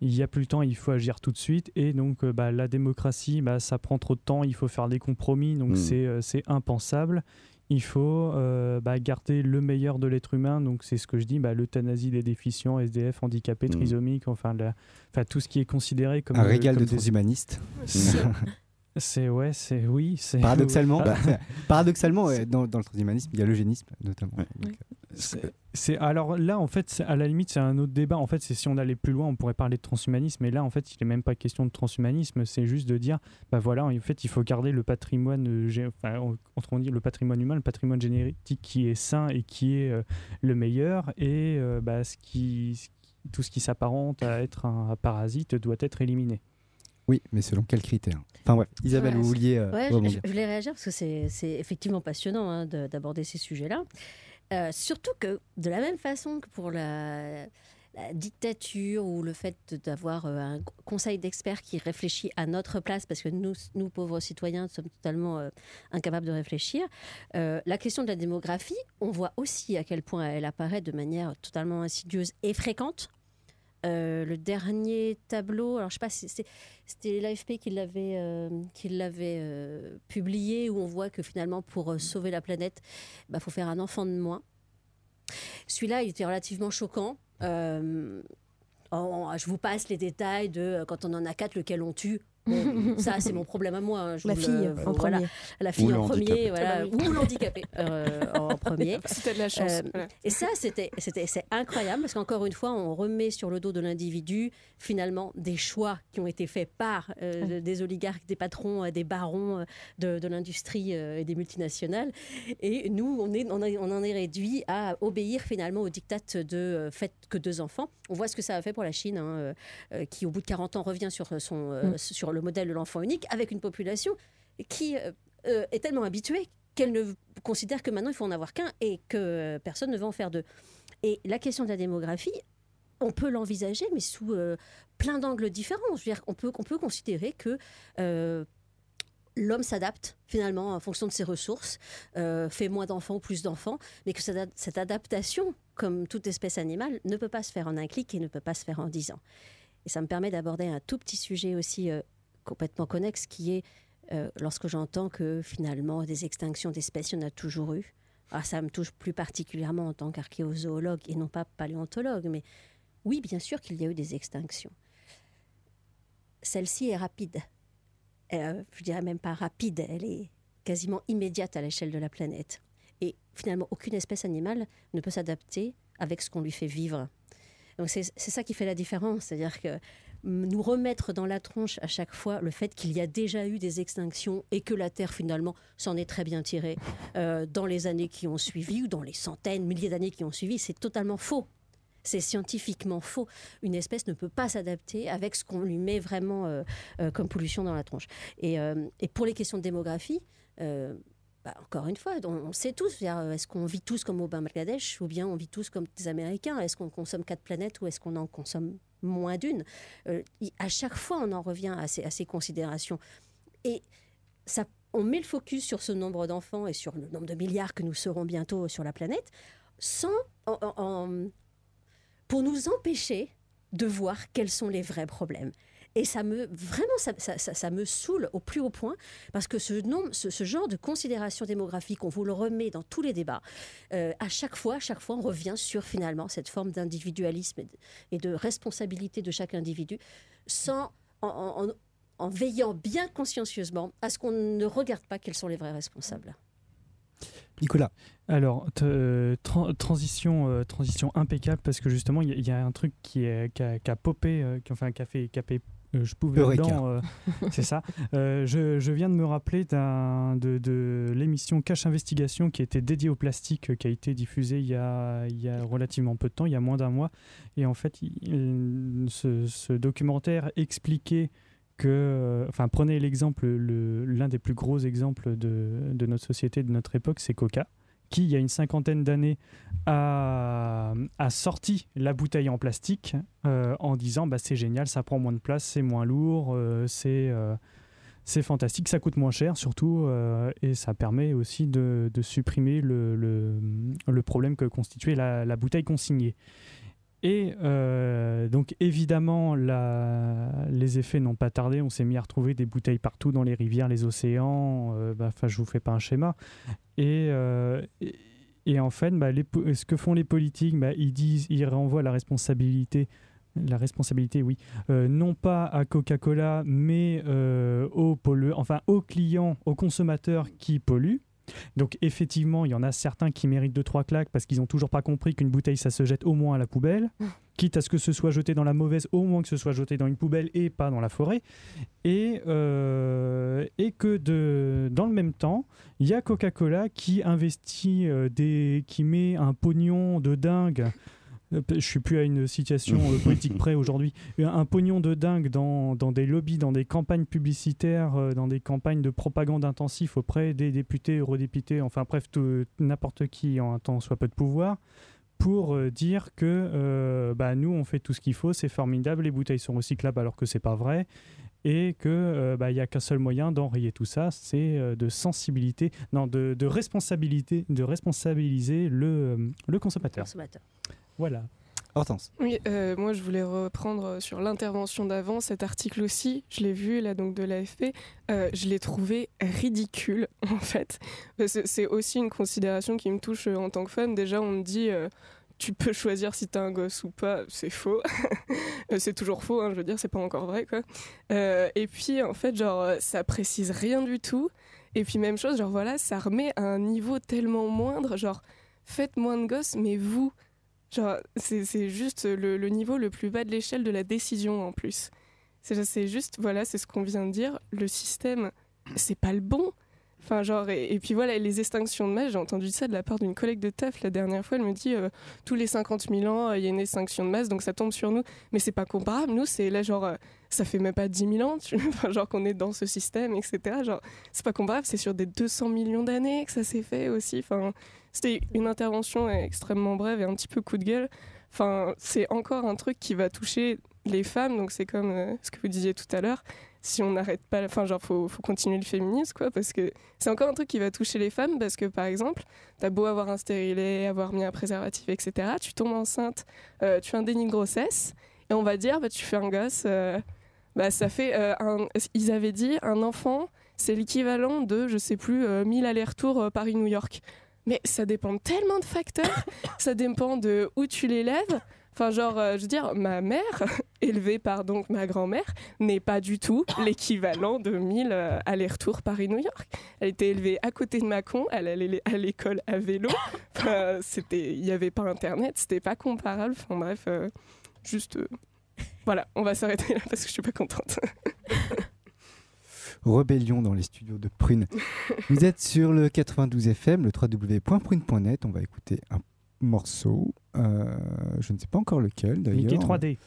il n'y a plus le temps, il faut agir tout de suite. Et donc, euh, bah, la démocratie, bah, ça prend trop de temps. Il faut faire des compromis. Donc,
Mm.
c'est euh, c'est impensable. Il faut euh, bah, garder le meilleur de l'être humain. Donc, c'est ce que je dis, bah, l'euthanasie des déficients, SDF, handicapés,
Mm.
trisomiques, enfin, la- enfin, tout ce qui est considéré comme
un régal
comme
de
des-
transhumanistes. (laughs)
C'est- C'est ouais, c'est oui, c'est
Paradoxalement, (laughs)
Ah,
paradoxalement ouais, dans, dans le transhumanisme, il y a l'eugénisme notamment.
Ouais.
Donc,
C'est- C'est alors là en fait à la limite c'est un autre débat en fait c'est si on allait plus loin on pourrait parler de transhumanisme mais là en fait il n'est même pas question de transhumanisme c'est juste de dire bah voilà en fait il faut garder le patrimoine euh, enfin on- dit le patrimoine humain le patrimoine génétique qui est sain et qui est euh, le meilleur et euh, bah, ce qui ce qui- tout ce qui s'apparente à être un parasite doit être éliminé.
Oui, mais selon quels critères? Enfin bref, Isabelle,
Ouais,
vous vouliez euh,
Ouais, je, voulais réagir parce que c'est c'est effectivement passionnant hein, de- d'aborder ces sujets-là. Euh, surtout que de la même façon que pour la, la dictature ou le fait d'avoir euh, un conseil d'experts qui réfléchit à notre place, parce que nous, nous pauvres citoyens, sommes totalement euh, incapables de réfléchir, euh, la question de la démographie, on voit aussi à quel point elle apparaît de manière totalement insidieuse et fréquente. Euh, le dernier tableau, alors je sais pas si c'était l'AFP qui l'avait euh, euh, publié, où on voit que finalement pour sauver la planète, il bah, faut faire un enfant de moins. Celui-là, il était relativement choquant. Je vous passe les détails de quand on en a quatre, lequel on tue. Bon, ça, c'est mon problème à moi. hein, je
La
vous le-
fille, en
voilà.
premier.
La fille en premier, voilà,
Ah bah
ou l'handicapé euh, en premier. (laughs)
Si t'as de la chance.
Euh. Et ça, c'était, c'était, c'est incroyable parce qu'encore une fois, on remet sur le dos de l'individu finalement des choix qui ont été faits par euh, des oligarques, des patrons, euh, des barons de, de l'industrie euh, et des multinationales. Et nous, on, est, on, a- on en est réduit à obéir finalement au diktat de euh, faites que deux enfants. On voit ce que ça a fait pour la Chine, hein, qui au bout de 40 ans revient sur, son, euh, sur le modèle de l'enfant unique avec une population qui euh, euh, est tellement habituée qu'elle ne considère que maintenant il faut en avoir qu'un et que personne ne veut en faire deux. Et la question de la démographie, on peut l'envisager, mais sous euh, plein d'angles différents. Je veux dire, on peut, on peut considérer que l'homme s'adapte finalement en fonction de ses ressources, fait moins d'enfants ou plus d'enfants, mais que cette, ad- cette adaptation, comme toute espèce animale, ne peut pas se faire en un clic et ne peut pas se faire en dix ans. Et ça me permet d'aborder un tout petit sujet aussi complètement connexe, qui est euh, lorsque j'entends que finalement des extinctions d'espèces, il y en a toujours eu. Ah, ça me touche plus particulièrement en tant qu'archéozoologue et non pas paléontologue, mais oui, bien sûr qu'il y a eu des extinctions. celle-ci est rapide. Euh, je dirais même pas rapide, elle est quasiment immédiate à l'échelle de la planète. Et finalement, aucune espèce animale ne peut s'adapter avec ce qu'on lui fait vivre. Donc c'est ça qui fait la différence, c'est-à-dire que nous remettre dans la tronche à chaque fois le fait qu'il y a déjà eu des extinctions et que la Terre finalement s'en est très bien tirée euh, dans les années qui ont suivi ou dans les centaines, milliers d'années qui ont suivi, c'est totalement faux. C'est scientifiquement faux. Une espèce ne peut pas s'adapter avec ce qu'on lui met vraiment euh, euh, comme pollution dans la tronche. Et, pour les questions de démographie, bah, encore une fois, on, on sait tous, est-ce qu'on vit tous comme au Bangladesh ou bien on vit tous comme des Américains? Est-ce qu'on consomme quatre planètes ou est-ce qu'on en consomme moins d'une Euh, À chaque fois, on en revient à ces, considérations. Et ça, on met le focus sur ce nombre d'enfants et sur le nombre de milliards que nous serons bientôt sur la planète, sans, pour nous empêcher de voir quels sont les vrais problèmes. Et ça me vraiment ça, ça- ça- ça me saoule au plus haut point parce que ce, nombre, ce, ce genre de considération démographique, on vous le remet dans tous les débats. euh, à chaque fois, à chaque fois, on revient sur finalement cette forme d'individualisme et de, et de responsabilité de chaque individu, sans en, en- en- en veillant bien consciencieusement à ce qu'on ne regarde pas quels sont les vrais responsables.
Nicolas.
Alors, euh, tran- transition, euh, transition impeccable parce que justement, il y, a- il y a un truc qui, est, qui, a, qui a popé, euh, qui, enfin, qui a fait, qui a fait euh, je pouvais
Eureka.
dedans, euh, (laughs) c'est ça. Euh, je, je viens de me rappeler de, de l'émission Cache Investigation qui était dédiée au plastique, qui a été diffusée il y a, il y a relativement peu de temps, il y a moins d'un mois. Et en fait, il- ce, ce documentaire expliquait que, enfin, prenez l'exemple, le- l'un des plus gros exemples de, de notre société, de notre époque, c'est Coca, qui, il y a une cinquantaine d'années, a, sorti la bouteille en plastique euh, en disant bah, c'est génial, ça prend moins de place, c'est moins lourd, euh, c'est. euh, c'est fantastique, ça coûte moins cher surtout et ça permet aussi de, supprimer le, problème que constituait la bouteille consignée. Et euh, donc évidemment, les effets n'ont pas tardé. On s'est mis à retrouver des bouteilles partout dans les rivières, les océans. euh, bah, Enfin, je vous fais pas un schéma. Et, euh, en fait, bah, ce que font les politiques, bah, ils renvoient la responsabilité. La responsabilité, oui, euh, non pas à Coca-Cola, mais euh, aux enfin aux clients, aux consommateurs qui polluent. Donc effectivement, il y en a certains qui méritent deux trois claques parce qu'ils n'ont toujours pas compris qu'une bouteille ça se jette au moins à la poubelle, (laughs) quitte à ce que ce soit jeté dans la mauvaise, au moins que ce soit jeté dans une poubelle et pas dans la forêt. Et, euh, et que de, dans le même temps, il y a Coca-Cola qui investit euh, des, qui met un pognon de dingue. Euh, Je suis plus à une situation euh, politique près aujourd'hui. Un pognon de dingue dans, dans des lobbies, dans des campagnes publicitaires, euh, dans des campagnes de propagande intensif auprès des députés, eurodéputés, enfin bref, n'importe qui en un temps soit peu de pouvoir, pour euh, dire que euh, bah, nous on fait tout ce qu'il faut, c'est formidable, les bouteilles sont recyclables alors que c'est pas vrai. Et que euh, bah, il y a qu'un seul moyen d'enrayer tout ça, c'est euh, de sensibilité, non, de, responsabilité, de responsabiliser le, euh, le. Consommateur. Voilà.
Hortense.
Oui, euh, moi je voulais reprendre sur l'intervention d'avant, cet article aussi, je l'ai vu là donc de l'AFP, euh, je l'ai trouvé ridicule (laughs) en fait. Que C'est aussi une considération qui me touche euh, en tant que femme. Déjà on me dit euh, tu peux choisir si t'as un gosse ou pas, c'est faux. (laughs) Euh, c'est toujours faux, hein, je veux dire, c'est pas encore vrai quoi. Euh, et puis en fait genre euh, ça précise rien du tout. Et puis même chose, genre voilà, ça remet à un niveau tellement moindre, genre faites moins de gosses, mais vous, Genre, c'est juste le, niveau le plus bas de l'échelle de la décision en plus. C'est juste, voilà, c'est ce qu'on vient de dire, le système, c'est pas le bon. Enfin, genre, et, et puis voilà, les extinctions de masse, j'ai entendu ça de la part d'une collègue de taf la dernière fois, elle me dit, euh, tous les 50 000 ans, euh, il y a une extinction de masse, donc ça tombe sur nous. Mais c'est pas comparable, nous, c'est là, genre, euh, ça fait même pas 10 000 ans, (laughs) enfin, genre qu'on est dans ce système, etc. Genre, c'est pas comparable, c'est sur des 200 millions d'années que ça s'est fait aussi. Enfin, c'était une intervention extrêmement brève et un petit peu coup de gueule. Enfin, c'est encore un truc qui va toucher les femmes, donc c'est comme euh, ce que vous disiez tout à l'heure. Si on n'arrête pas, enfin, genre, faut, faut continuer le féminisme, quoi, parce que c'est encore un truc qui va toucher les femmes, parce que par exemple, t'as beau avoir un stérilet, avoir mis un préservatif, etc., tu tombes enceinte, euh, tu fais un déni de grossesse, et on va dire, bah, tu fais un gosse, euh, bah, ça fait un. Ils avaient dit, un enfant, c'est l'équivalent de, je sais plus, euh, 1000 allers-retours Paris-New York. Mais ça dépend tellement de facteurs, (laughs) ça dépend de où tu l'élèves. Enfin, genre, euh, je veux dire, ma mère, (laughs) élevée par donc ma grand-mère, n'est pas du tout (coughs) l'équivalent de 1000 euh, allers-retours Paris-New York. Elle était élevée à côté de Mâcon, elle allait à l'école à vélo. (coughs) Enfin, c'était, il n'y avait pas Internet, c'était pas comparable. Enfin bref, euh, juste, euh, voilà, on va s'arrêter là parce que je suis pas contente. (laughs)
Rébellion dans les studios de Prune. (laughs) Vous êtes sur le 92 FM, le www.prune.net. On va écouter un morceau. euh, je ne sais pas encore lequel d'ailleurs.
Mickey 3D.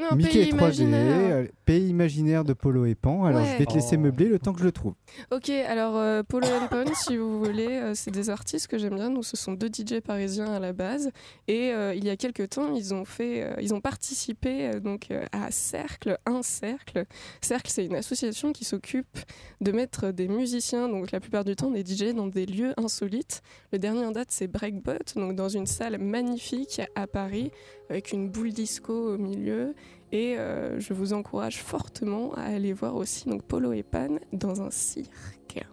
Non,
Mickey
pays
3D,
imaginaire.
euh, pays imaginaire de Polo et Pan. Alors
Ouais.
je vais te laisser
Oh.
meubler le temps que je le trouve.
Ok, alors euh, Polo et Pon, (laughs) si vous voulez, euh, c'est des artistes que j'aime bien. Donc, ce sont deux DJ parisiens à la base. Et euh, il y a quelques temps, ils ont fait, ils ont participé donc à Cercle, un cercle. Cercle, c'est une association qui s'occupe de mettre des musiciens, donc la plupart du temps des DJ, dans des lieux insolites. Le dernier en date, c'est Breakbot, donc dans une salle magnifique à Paris, avec une boule disco au milieu. Et euh, je vous encourage fortement à aller voir aussi donc Polo et Pan dans un cirque.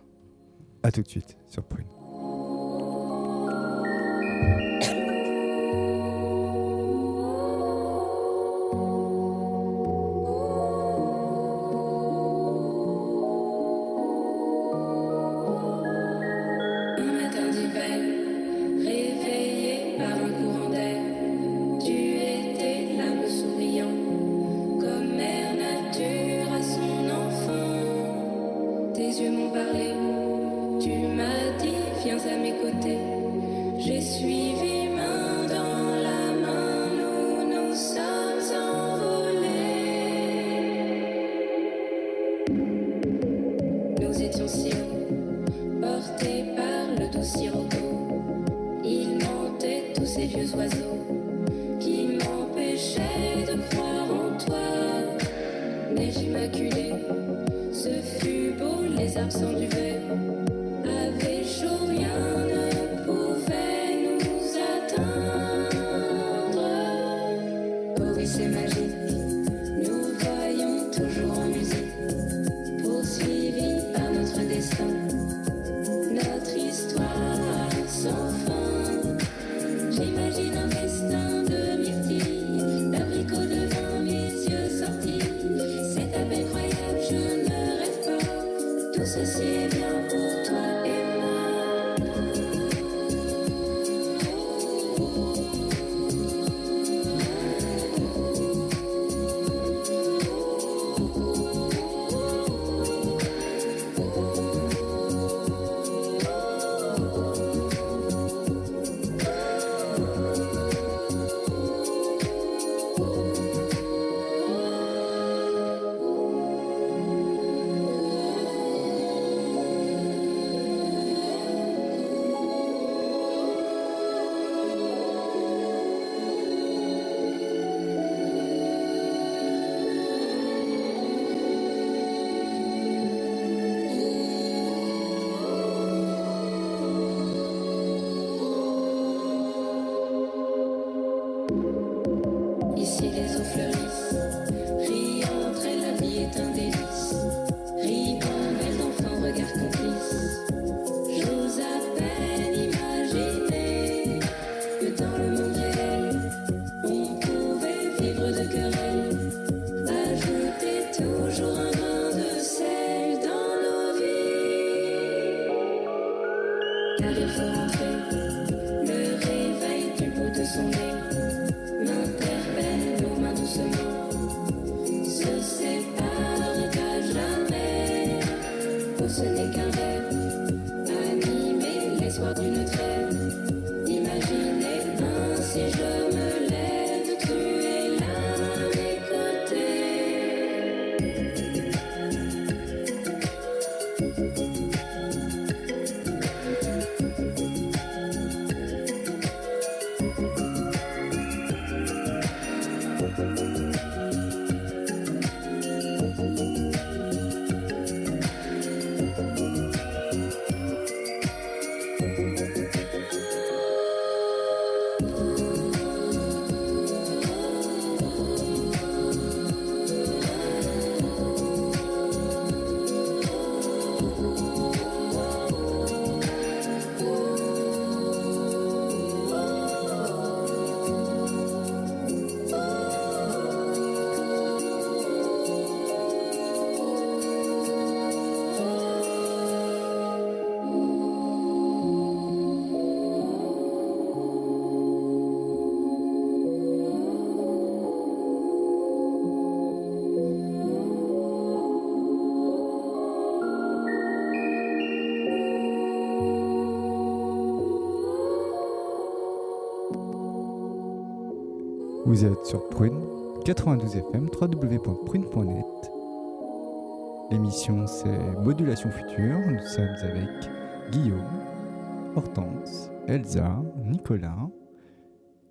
À tout de suite sur Prune.
Vous êtes sur Prune, 92 FM, www.prune.net. L'émission c'est Modulation Future. Nous sommes avec Guillaume, Hortense, Elsa, Nicolas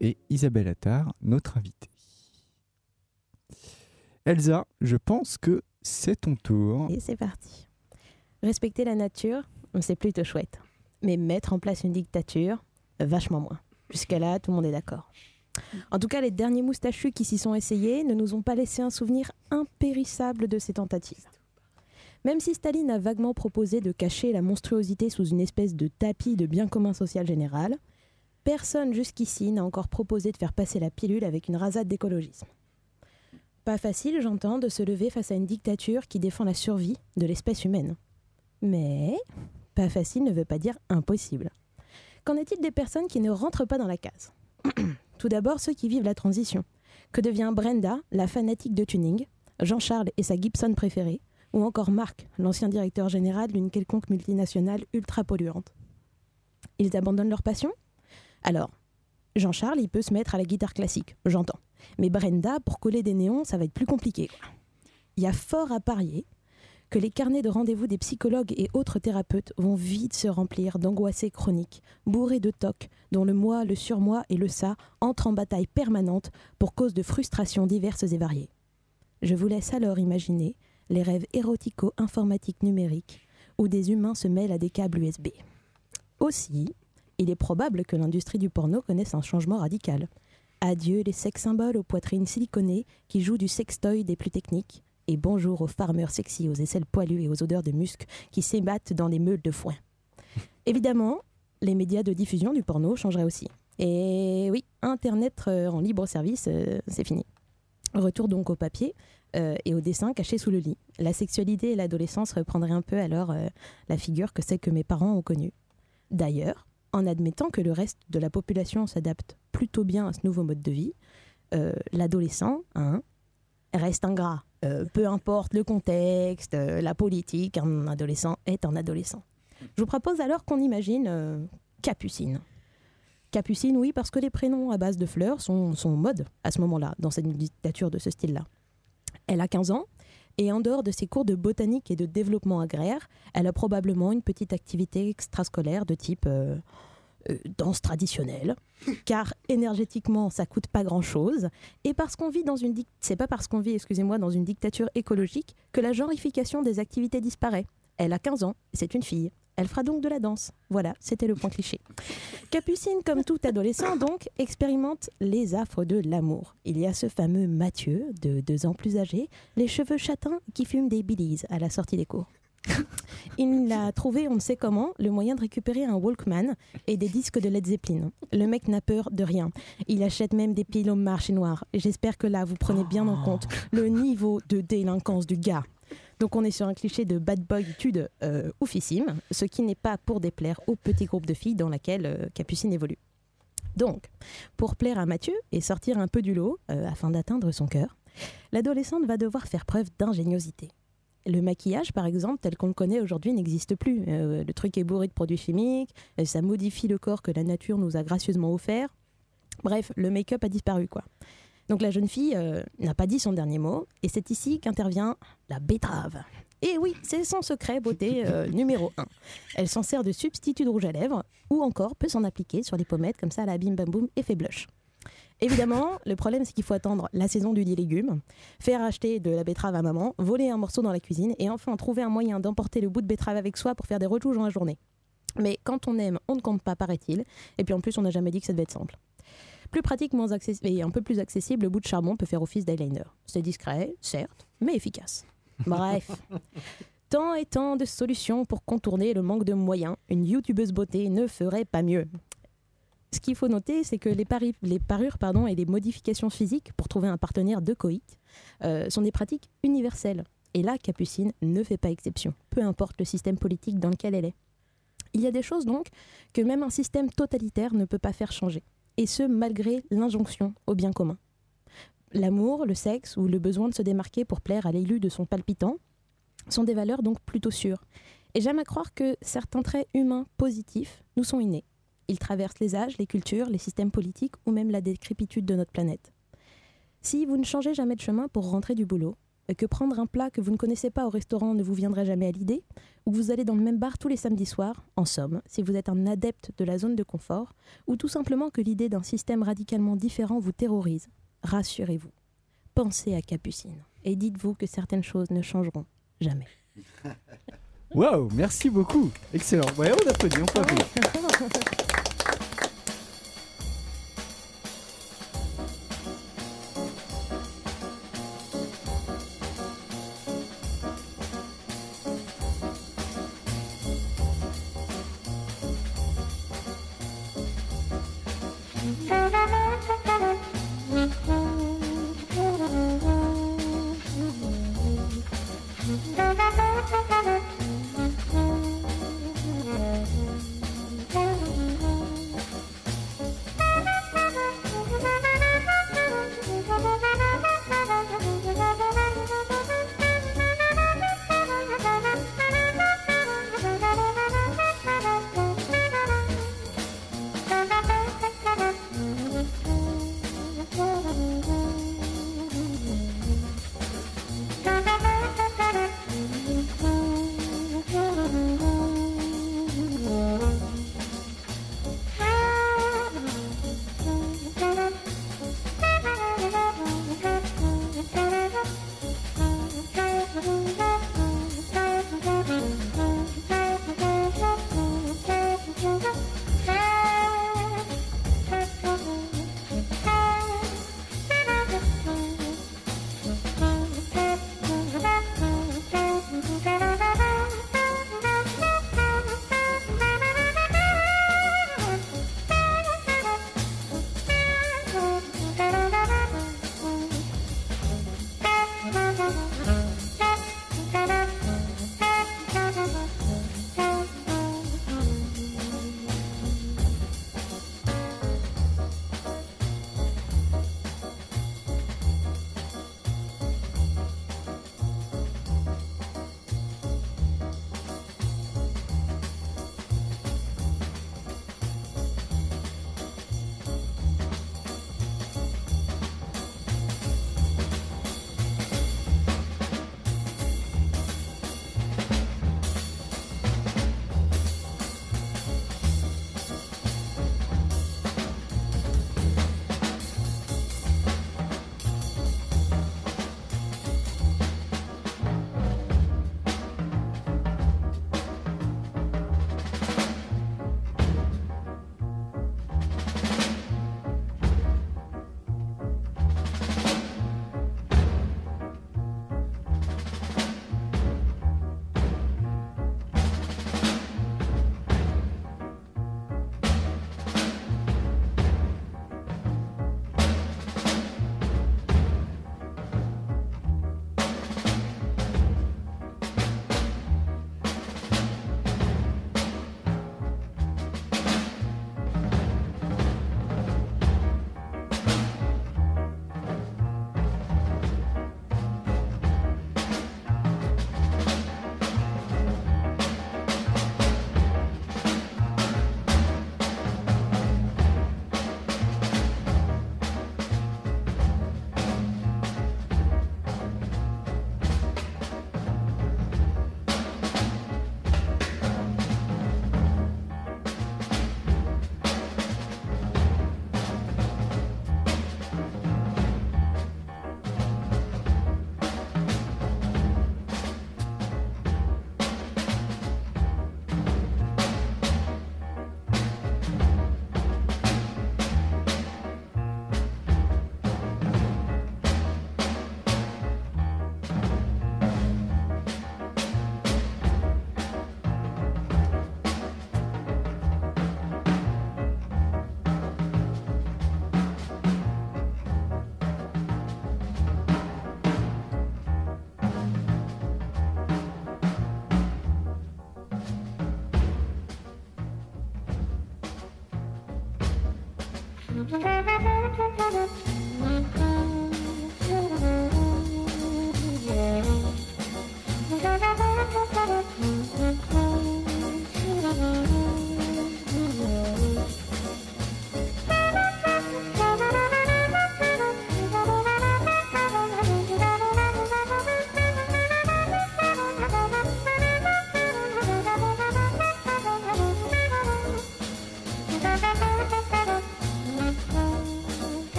et Isabelle Attard, notre invitée. Elsa, je pense que c'est ton tour.
Et c'est parti. Respecter la nature, c'est plutôt chouette. Mais mettre en place une dictature, vachement moins. Jusqu'à là, tout le monde est d'accord. En tout cas, les derniers moustachus qui s'y sont essayés ne nous ont pas laissé un souvenir impérissable de ces tentatives. Même si Staline a vaguement proposé de cacher la monstruosité sous une espèce de tapis de bien commun social général, personne jusqu'ici n'a encore proposé de faire passer la pilule avec une rasade d'écologisme. Pas facile, j'entends, de se lever face à une dictature qui défend la survie de l'espèce humaine. Mais pas facile ne veut pas dire impossible. Qu'en est-il des personnes qui ne rentrent pas dans la case? Tout d'abord, ceux qui vivent la transition. Que devient Brenda, la fanatique de tuning, Jean-Charles et sa Gibson préférée, ou encore Marc, l'ancien directeur général d'une quelconque multinationale ultra polluante? Ils abandonnent leur passion? Alors, Jean-Charles, il peut se mettre à la guitare classique, j'entends. Mais Brenda, pour coller des néons, ça va être plus compliqué. Il y a fort à parier que les carnets de rendez-vous des psychologues et autres thérapeutes vont vite se remplir d'angoissés chroniques, bourrés de tocs, dont le moi, le surmoi et le ça entrent en bataille permanente pour cause de frustrations diverses et variées. Je vous laisse alors imaginer les rêves érotico-informatiques numériques où des humains se mêlent à des câbles USB. Aussi, il est probable que l'industrie du porno connaisse un changement radical. Adieu les sex symboles aux poitrines siliconées qui jouent du sextoy des plus techniques, et bonjour aux farmers sexy aux aisselles poilues et aux odeurs de musc qui s'ébattent dans les meules de foin. (laughs) Évidemment, les médias de diffusion du porno changeraient aussi. Et oui, Internet euh, en libre service, euh, c'est fini. Retour donc au papier euh, et au dessin caché sous le lit. La sexualité et l'adolescence reprendraient un peu alors euh, la figure que c'est que mes parents ont connue. D'ailleurs, en admettant que le reste de la population s'adapte plutôt bien à ce nouveau mode de vie, l'adolescent hein, reste ingrat. Euh, peu importe le contexte, euh, la politique, un adolescent est un adolescent. Je vous propose alors qu'on imagine euh, Capucine. Capucine, oui, parce que les prénoms à base de fleurs sont, sont mode à ce moment-là, dans cette dictature de ce style-là. Elle a 15 ans, et en dehors de ses cours de botanique et de développement agraire, elle a probablement une petite activité extrascolaire de type euh, danse traditionnelle, (laughs) car énergétiquement ça coûte pas grand-chose, et parce qu'on vit dans une c'est pas parce qu'on vit, excusez-moi, dans une dictature écologique que la genrification des activités disparaît. Elle a 15 ans, c'est une fille. Elle fera donc de la danse. Voilà, c'était le point cliché. Capucine, comme tout adolescent, donc, expérimente les affres de l'amour. Il y a ce fameux Mathieu, de deux ans plus âgé, les cheveux châtains, qui fume des billies à la sortie des cours. (laughs) Il a trouvé, on ne sait comment, le moyen de récupérer un Walkman et des disques de Led Zeppelin. Le mec n'a peur de rien. Il achète même des piles au marché noir. J'espère que là, vous prenez bien en compte le niveau de délinquance du gars. Donc on est sur un cliché de bad boytude euh, oufissime, ce qui n'est pas pour déplaire au petit groupe de filles dans laquelle euh, Capucine évolue. Donc, pour plaire à Mathieu et sortir un peu du lot euh, afin d'atteindre son cœur, l'adolescente va devoir faire preuve d'ingéniosité. Le maquillage, par exemple, tel qu'on le connaît aujourd'hui, n'existe plus. Euh, le truc est bourré de produits chimiques, euh, ça modifie le corps que la nature nous a gracieusement offert. Bref, le make-up a disparu, quoi. Donc la jeune fille euh, n'a pas dit son dernier mot, et c'est ici qu'intervient la betterave. Et oui, c'est son secret beauté euh, (laughs) numéro 1. Elle s'en sert de substitut de rouge à lèvres, ou encore peut s'en appliquer sur les pommettes, comme ça, à la bim bam boum, effet blush. Évidemment, le problème c'est qu'il faut attendre la saison du dit légume, faire acheter de la betterave à maman, voler un morceau dans la cuisine et enfin trouver un moyen d'emporter le bout de betterave avec soi pour faire des retouches dans la journée. Mais quand on aime, on ne compte pas, paraît-il. Et puis en plus, on n'a jamais dit que ça devait être simple. Plus pratique, moins et un peu plus accessible, le bout de charbon peut faire office d'eyeliner. C'est discret, certes, mais efficace. Bref. (laughs) Tant et tant de solutions pour contourner le manque de moyens. Une youtubeuse beauté ne ferait pas mieux. Ce qu'il faut noter, c'est que les, parures pardon, et les modifications physiques pour trouver un partenaire de coït euh, sont des pratiques universelles. Et là, Capucine ne fait pas exception, peu importe le système politique dans lequel elle est. Il y a des choses donc que même un système totalitaire ne peut pas faire changer, et ce malgré l'injonction au bien commun. L'amour, le sexe ou le besoin de se démarquer pour plaire à l'élu de son palpitant sont des valeurs donc plutôt sûres. Et j'aime à croire que certains traits humains positifs nous sont innés. Ils traversent les âges, les cultures, les systèmes politiques ou même la décrépitude de notre planète. Si vous ne changez jamais de chemin pour rentrer du boulot, et que prendre un plat que vous ne connaissez pas au restaurant ne vous viendra jamais à l'idée, ou que vous allez dans le même bar tous les samedis soirs, en somme, si vous êtes un adepte de la zone de confort, ou tout simplement que l'idée d'un système radicalement différent vous terrorise, rassurez-vous. Pensez à Capucine et dites-vous que certaines choses ne changeront jamais. (laughs)
Waouh, merci beaucoup. Excellent. Ouais, on applaudit, on peut (laughs)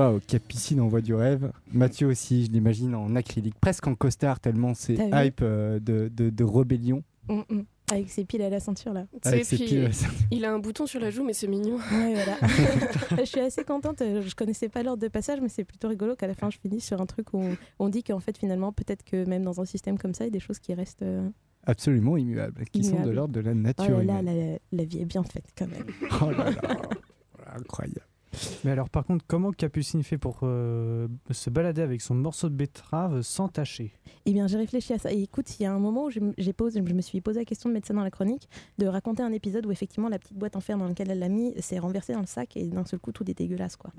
Applaudir. Waouh, Capucine envoie du rêve. Mathieu aussi, je l'imagine en acrylique, presque en costard, tellement c'est hype euh, de, de, de rébellion.
Mm, mm. Avec ses piles à la ceinture là.
Avec ses.
Il a un bouton sur la joue, mais c'est mignon.
Ouais, voilà. (laughs) je suis assez contente. euh, Je connaissais pas l'ordre de passage, mais c'est plutôt rigolo qu'à la fin, je finisse sur un truc où on, on dit qu'en fait, finalement, peut-être que même dans un système comme ça, il y a des choses qui restent. euh,
Absolument immuables, qui sont de l'ordre de la
Oh
nature.
là là,
humaine.
la, la vie est bien faite quand même.
Oh là là, incroyable.
Mais alors, par contre, comment Capucine fait pour euh, se balader avec son morceau de betterave sans tâcher
Eh bien, j'ai réfléchi à ça. Et écoute, il y a un moment où je, posé, je me suis posé la question de mettre ça dans la chronique, de raconter un épisode où effectivement la petite boîte en fer dans laquelle elle l'a mis s'est renversée dans le sac et d'un seul coup tout est dégueulasse quoi.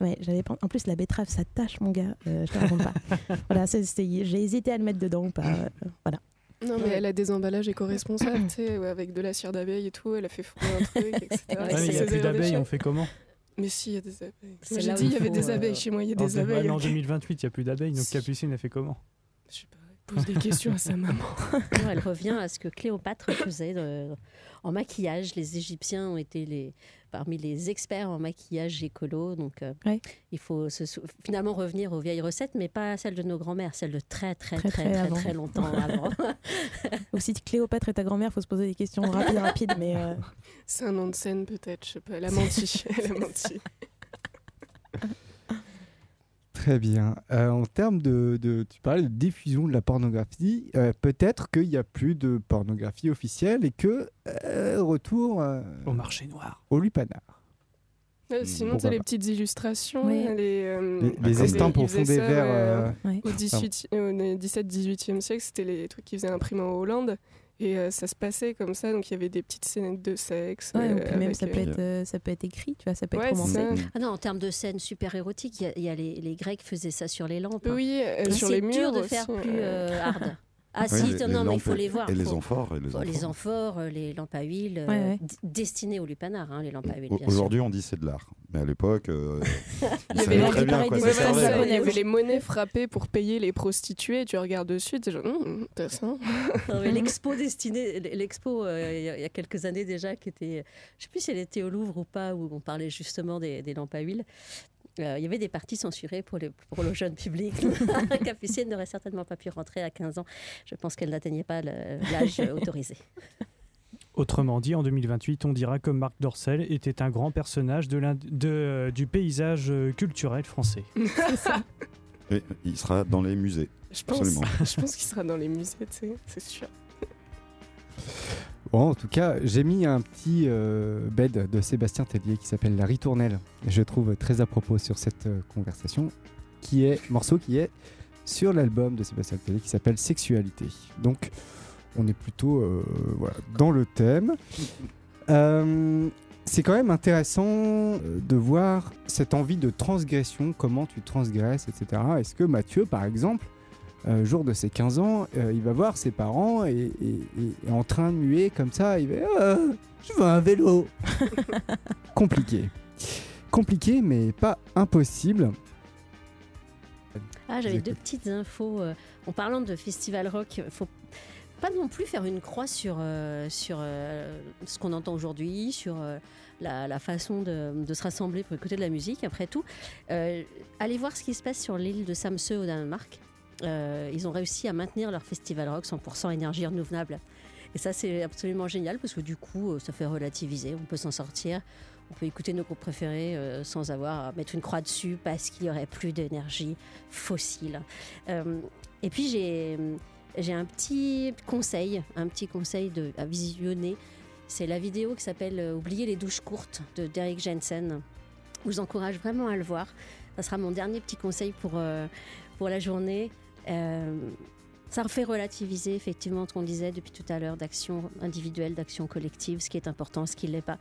Ouais, j'avais pas- En plus, la betterave, ça tâche, mon gars. Euh, je te raconte pas. (laughs) voilà, j'ai hésité à le mettre dedans ou pas. euh, voilà.
Non, mais elle a des emballages éco-responsables, tu sais, ouais, avec de la cire d'abeille et tout. Elle a fait fondre un truc, etc. (laughs)
Ouais,
Ah, mais Il n'y a
C'est
plus d'abeilles, on fait comment?
Mais si, il y a des abeilles. J'ai dit, il y avait des
euh,
abeilles chez moi, il y a des abeilles.
mais en
ok.
2028, il n'y a plus d'abeilles, donc
Si.
Capucine a fait comment?
Je sais pas, pose des questions à sa maman. (laughs)
Non, elle revient à ce que Cléopâtre faisait de- en maquillage. Les Égyptiens ont été les, parmi les experts en maquillage écolo. Donc, euh,
Ouais.
il faut se finalement revenir aux vieilles recettes, mais pas celles de nos grands-mères, celles de très, très, très,
Très,
très, longtemps (laughs) avant. (laughs)
Ou si Cléopâtre est ta grand-mère, faut se poser des questions rapides, rapides, mais euh,
C'est un nom de scène, peut-être, je sais pas. Elle a menti. Elle a menti.
Très bien. Euh, en termes de, de- Tu parlais de diffusion de la pornographie. euh, Peut-être qu'il n'y a plus de pornographie officielle et que euh, retour euh,
Au marché noir.
au lupanar.
Sinon, tu as les petites illustrations, les, euh,
Les, estampes au fond des verres.
ouais,
euh,
ouais.
Au 18 au 17-18e siècle, c'était les trucs qu'ils faisaient imprimer en Hollande. Et euh, ça se passait comme ça, donc il y avait des petites scènes de sexe.
Ouais, ou
euh,
puis même ça
euh,
peut, être, euh, ça peut être écrit, tu vois, ça peut
Ouais,
être
c'est
romancé.
Ah non, en termes de scènes super érotiques, il y a, il y a les, les Grecs faisaient ça sur les lampes. hein.
Oui, euh,
Mais
sur
c'est
les murs
dur de
aussi,
faire plus euh, hard. (laughs) Ah
Oui,
si,
les-
non,
les
mais il faut les voir.
Et les amphores. Et les
faut- les
amphores.
amphores, euh, les lampes à huile, euh,
Ouais, ouais.
d- destinées au lupanar, hein, les lampes à huile.
Au-
bien sûr.
Aujourd'hui, on dit c'est de l'art. Mais à l'époque, euh, (laughs)
Il y avait
très bien quoi ça
ça, il y avait les monnaies frappées pour payer les prostituées. Tu regardes dessus, tu es genre, Hum, (laughs)
mais (laughs) l'expo destinée, l'expo euh, il y a- il y a quelques années déjà, qui était, je sais plus si elle était au Louvre ou pas, où on parlait justement des, des lampes à huile. Euh, il y avait des parties censurées pour, les, pour le jeune public. (laughs) (laughs) Capucine n'aurait certainement pas pu rentrer à 15 ans. Je pense qu'elle n'atteignait pas le- l'âge (laughs) autorisé.
Autrement dit, en 2028, on dira que Marc Dorcel était un grand personnage de de, euh, du paysage euh, culturel français.
Et il sera dans les musées.
Je pense,
Absolument.
je pense qu'il sera dans les musées, c'est sûr.
Bon, en tout cas, j'ai mis un petit euh, bed de Sébastien Tellier qui s'appelle La Ritournelle. Je trouve très à propos sur cette euh, conversation, qui est morceau qui est sur l'album de Sébastien Tellier qui s'appelle Sexualité. Donc, on est plutôt euh, voilà, dans le thème. (laughs) C'est quand même intéressant de voir cette envie de transgression, comment tu transgresses, etc. Est-ce que Mathieu, par exemple, euh, jour de ses 15 ans, euh, il va voir ses parents et, et- et- et en train de muer comme ça, il va Euh, Je veux un vélo (laughs) Compliqué. Compliqué, mais pas impossible.
Ah, j'avais deux petites infos. euh, en parlant de festival rock, faut pas non plus faire une croix sur, euh, sur euh, ce qu'on entend aujourd'hui, sur euh, la, la façon de, de se rassembler pour écouter de la musique. Après tout, allez voir ce qui se passe sur l'île de Samsø au Danemark. Euh, ils ont réussi à maintenir leur festival rock 100% énergie renouvelable. Et ça, c'est absolument génial parce que du coup, euh, ça fait relativiser. On peut s'en sortir. On peut écouter nos groupes préférés euh, sans avoir à mettre une croix dessus parce qu'il n'y aurait plus d'énergie fossile. Et puis, j'ai, un petit conseil, un petit conseil à visionner. C'est la vidéo qui s'appelle Oublier les douches courtes de Derek Jensen. Je vous encourage vraiment à le voir. Ça sera mon dernier petit conseil pour, pour la journée. Euh, ça refait relativiser effectivement ce qu'on disait depuis tout à l'heure d'action individuelle, d'action collective, ce qui est important, ce qui ne l'est pas.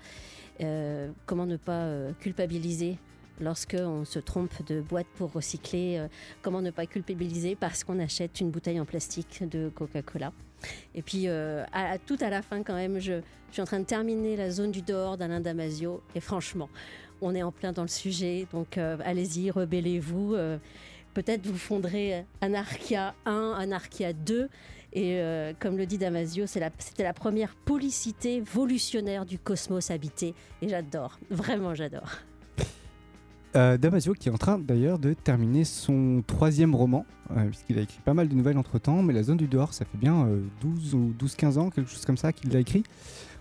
Euh, comment ne pas euh, culpabiliser lorsque on se trompe de boîte pour recycler Comment ne pas culpabiliser parce qu'on achète une bouteille en plastique de Coca-Cola Et puis tout à la fin quand même, je, je suis en train de terminer la zone du dehors d'Alain Damasio et franchement, on est en plein dans le sujet, donc allez-y, rebellez-vous. Euh, Peut-être vous fondrez Anarchia 1, Anarchia 2. Et euh, comme le dit Damasio, c'était la, première policité volutionnaire du cosmos habité. Et j'adore, vraiment j'adore.
euh, Damasio qui est en train d'ailleurs de terminer son troisième roman, euh, puisqu'il a écrit pas mal de nouvelles entre-temps, mais La Zone du Dehors, ça fait bien euh, 12 ou 12-15 ans, quelque chose comme ça, qu'il l'a écrit.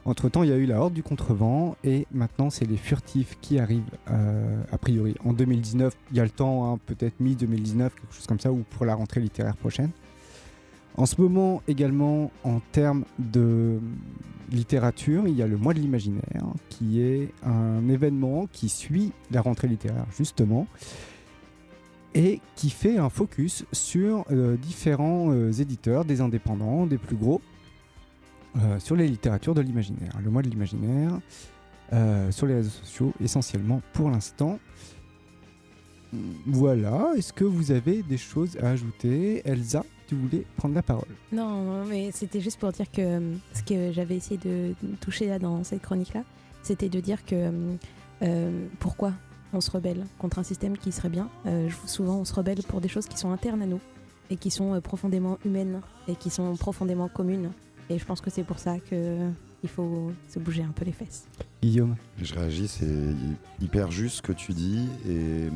Entre-temps, il y a eu La Horde du Contrevent, et maintenant, c'est Les Furtifs qui arrivent, euh, a priori, en 2019. Il y a le temps, hein, peut-être mi-2019, quelque chose comme ça, ou pour la rentrée littéraire prochaine. En ce moment, également, en termes de littérature, il y a le mois de l'imaginaire, qui est un événement qui suit la rentrée littéraire, justement, et qui fait un focus sur euh, différents euh, éditeurs, des indépendants, des plus gros, euh, sur les littératures de l'imaginaire. Le mois de l'imaginaire, euh, sur les réseaux sociaux, essentiellement pour l'instant. Voilà, est-ce que vous avez des choses à ajouter? Elsa, tu voulais prendre la parole
Non, mais c'était juste pour dire que euh, ce que j'avais essayé de toucher là dans cette chronique-là, c'était de dire que pourquoi on se rebelle contre un système qui serait bien? Souvent, on se rebelle pour des choses qui sont internes à nous et qui sont profondément humaines et qui sont profondément communes. Et je pense que c'est pour ça que il faut se bouger un peu les fesses.
Guillaume
Je réagis, c'est hyper juste ce que tu dis et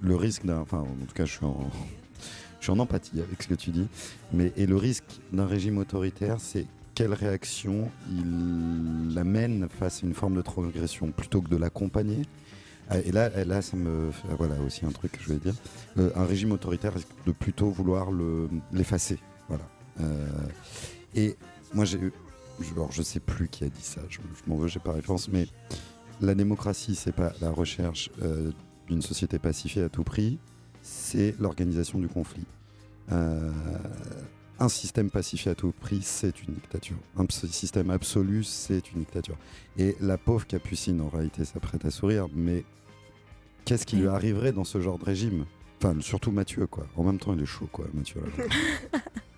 le risque d'un. Enfin, en tout cas, je suis en, (laughs) je suis en empathie avec ce que tu dis. Mais, et le risque d'un régime autoritaire, c'est quelle réaction il amène face à une forme de transgression plutôt que de l'accompagner. Ah, Et là, là, ça me fait voilà aussi un truc que je vais dire. Euh, un régime autoritaire risque de plutôt vouloir le- l'effacer. Voilà. Euh, et moi, j'ai je, alors, je sais plus qui a dit ça, je, je m'en veux, j'ai pas référence, mais la démocratie, c'est pas la recherche euh, d'une société pacifiée à tout prix, c'est l'organisation du conflit. Euh, un système pacifié à tout prix, c'est une dictature. Un système absolu, c'est une dictature. Et la pauvre Capucine, en réalité, s'apprête à sourire, mais qu'est-ce qui lui arriverait dans ce genre de régime? Enfin, surtout Mathieu, quoi. En même temps, il est chaud, quoi, Mathieu. là. (laughs)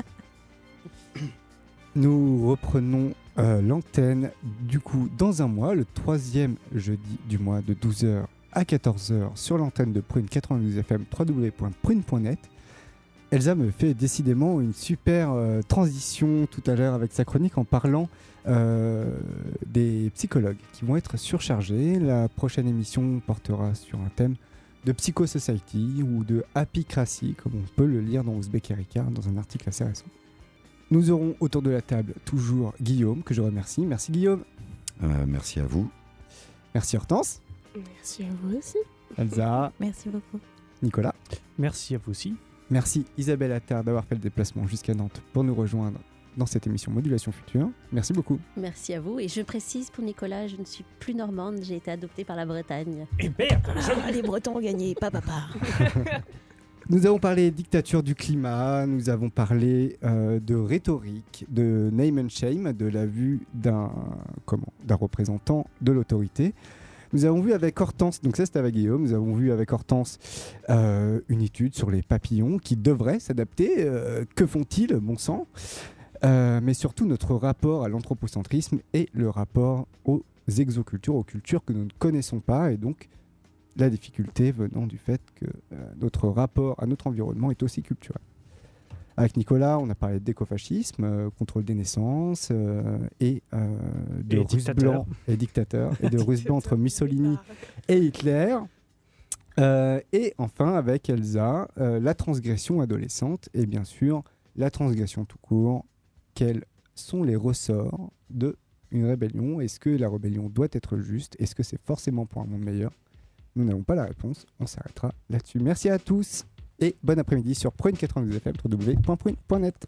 Nous reprenons euh, l'antenne du coup dans un mois, le troisième jeudi du mois de 12h à 14h sur l'antenne de Prune 92 FM www.prune.net. Elsa me fait décidément une super euh, transition tout à l'heure avec sa chronique en parlant euh, des psychologues qui vont être surchargés. La prochaine émission portera sur un thème de Psycho Society ou de Happycracy, comme on peut le lire dans Ouzbek Erika dans un article assez récent. Nous aurons autour de la table toujours Guillaume, que je remercie. Merci Guillaume.
Euh, merci à vous.
Merci Hortense.
Merci à vous aussi.
Elsa.
Merci beaucoup.
Nicolas.
Merci à vous aussi.
Merci Isabelle Attard d'avoir fait le déplacement jusqu'à Nantes pour nous rejoindre dans cette émission Modulation Future. Merci beaucoup.
Merci à vous. Et je précise pour Nicolas, je ne suis plus normande, j'ai été adoptée par la Bretagne.
Et merde
Ah, les Bretons ont gagné, pas papa. (laughs)
Nous avons parlé dictature du climat, nous avons parlé euh, de rhétorique, de name and shame, de la vue d'un représentant de l'autorité. Nous avons vu avec Hortense, donc ça c'était avec Guillaume, nous avons vu avec Hortense euh, une étude sur les papillons qui devraient s'adapter. Euh, que font-ils, bon sang? Mais surtout notre rapport à l'anthropocentrisme et le rapport aux exocultures, aux cultures que nous ne connaissons pas et donc la difficulté venant du fait que euh, notre rapport à notre environnement est aussi culturel. Avec Nicolas, on a parlé d'écofascisme, euh, contrôle des naissances euh, et euh, de
Et
Russes
dictateur.
blancs et dictateurs et de (laughs) Russes blancs entre Mussolini et Hitler. Euh, et enfin, avec Elsa, euh, la transgression adolescente et bien sûr la transgression tout court. Quels sont les ressorts de une rébellion? Est-ce que la rébellion doit être juste? Est-ce que c'est forcément pour un monde meilleur? Nous n'avons pas la réponse. On s'arrêtera là-dessus. Merci à tous et bon après-midi sur Prune 92 FM www.prune.net.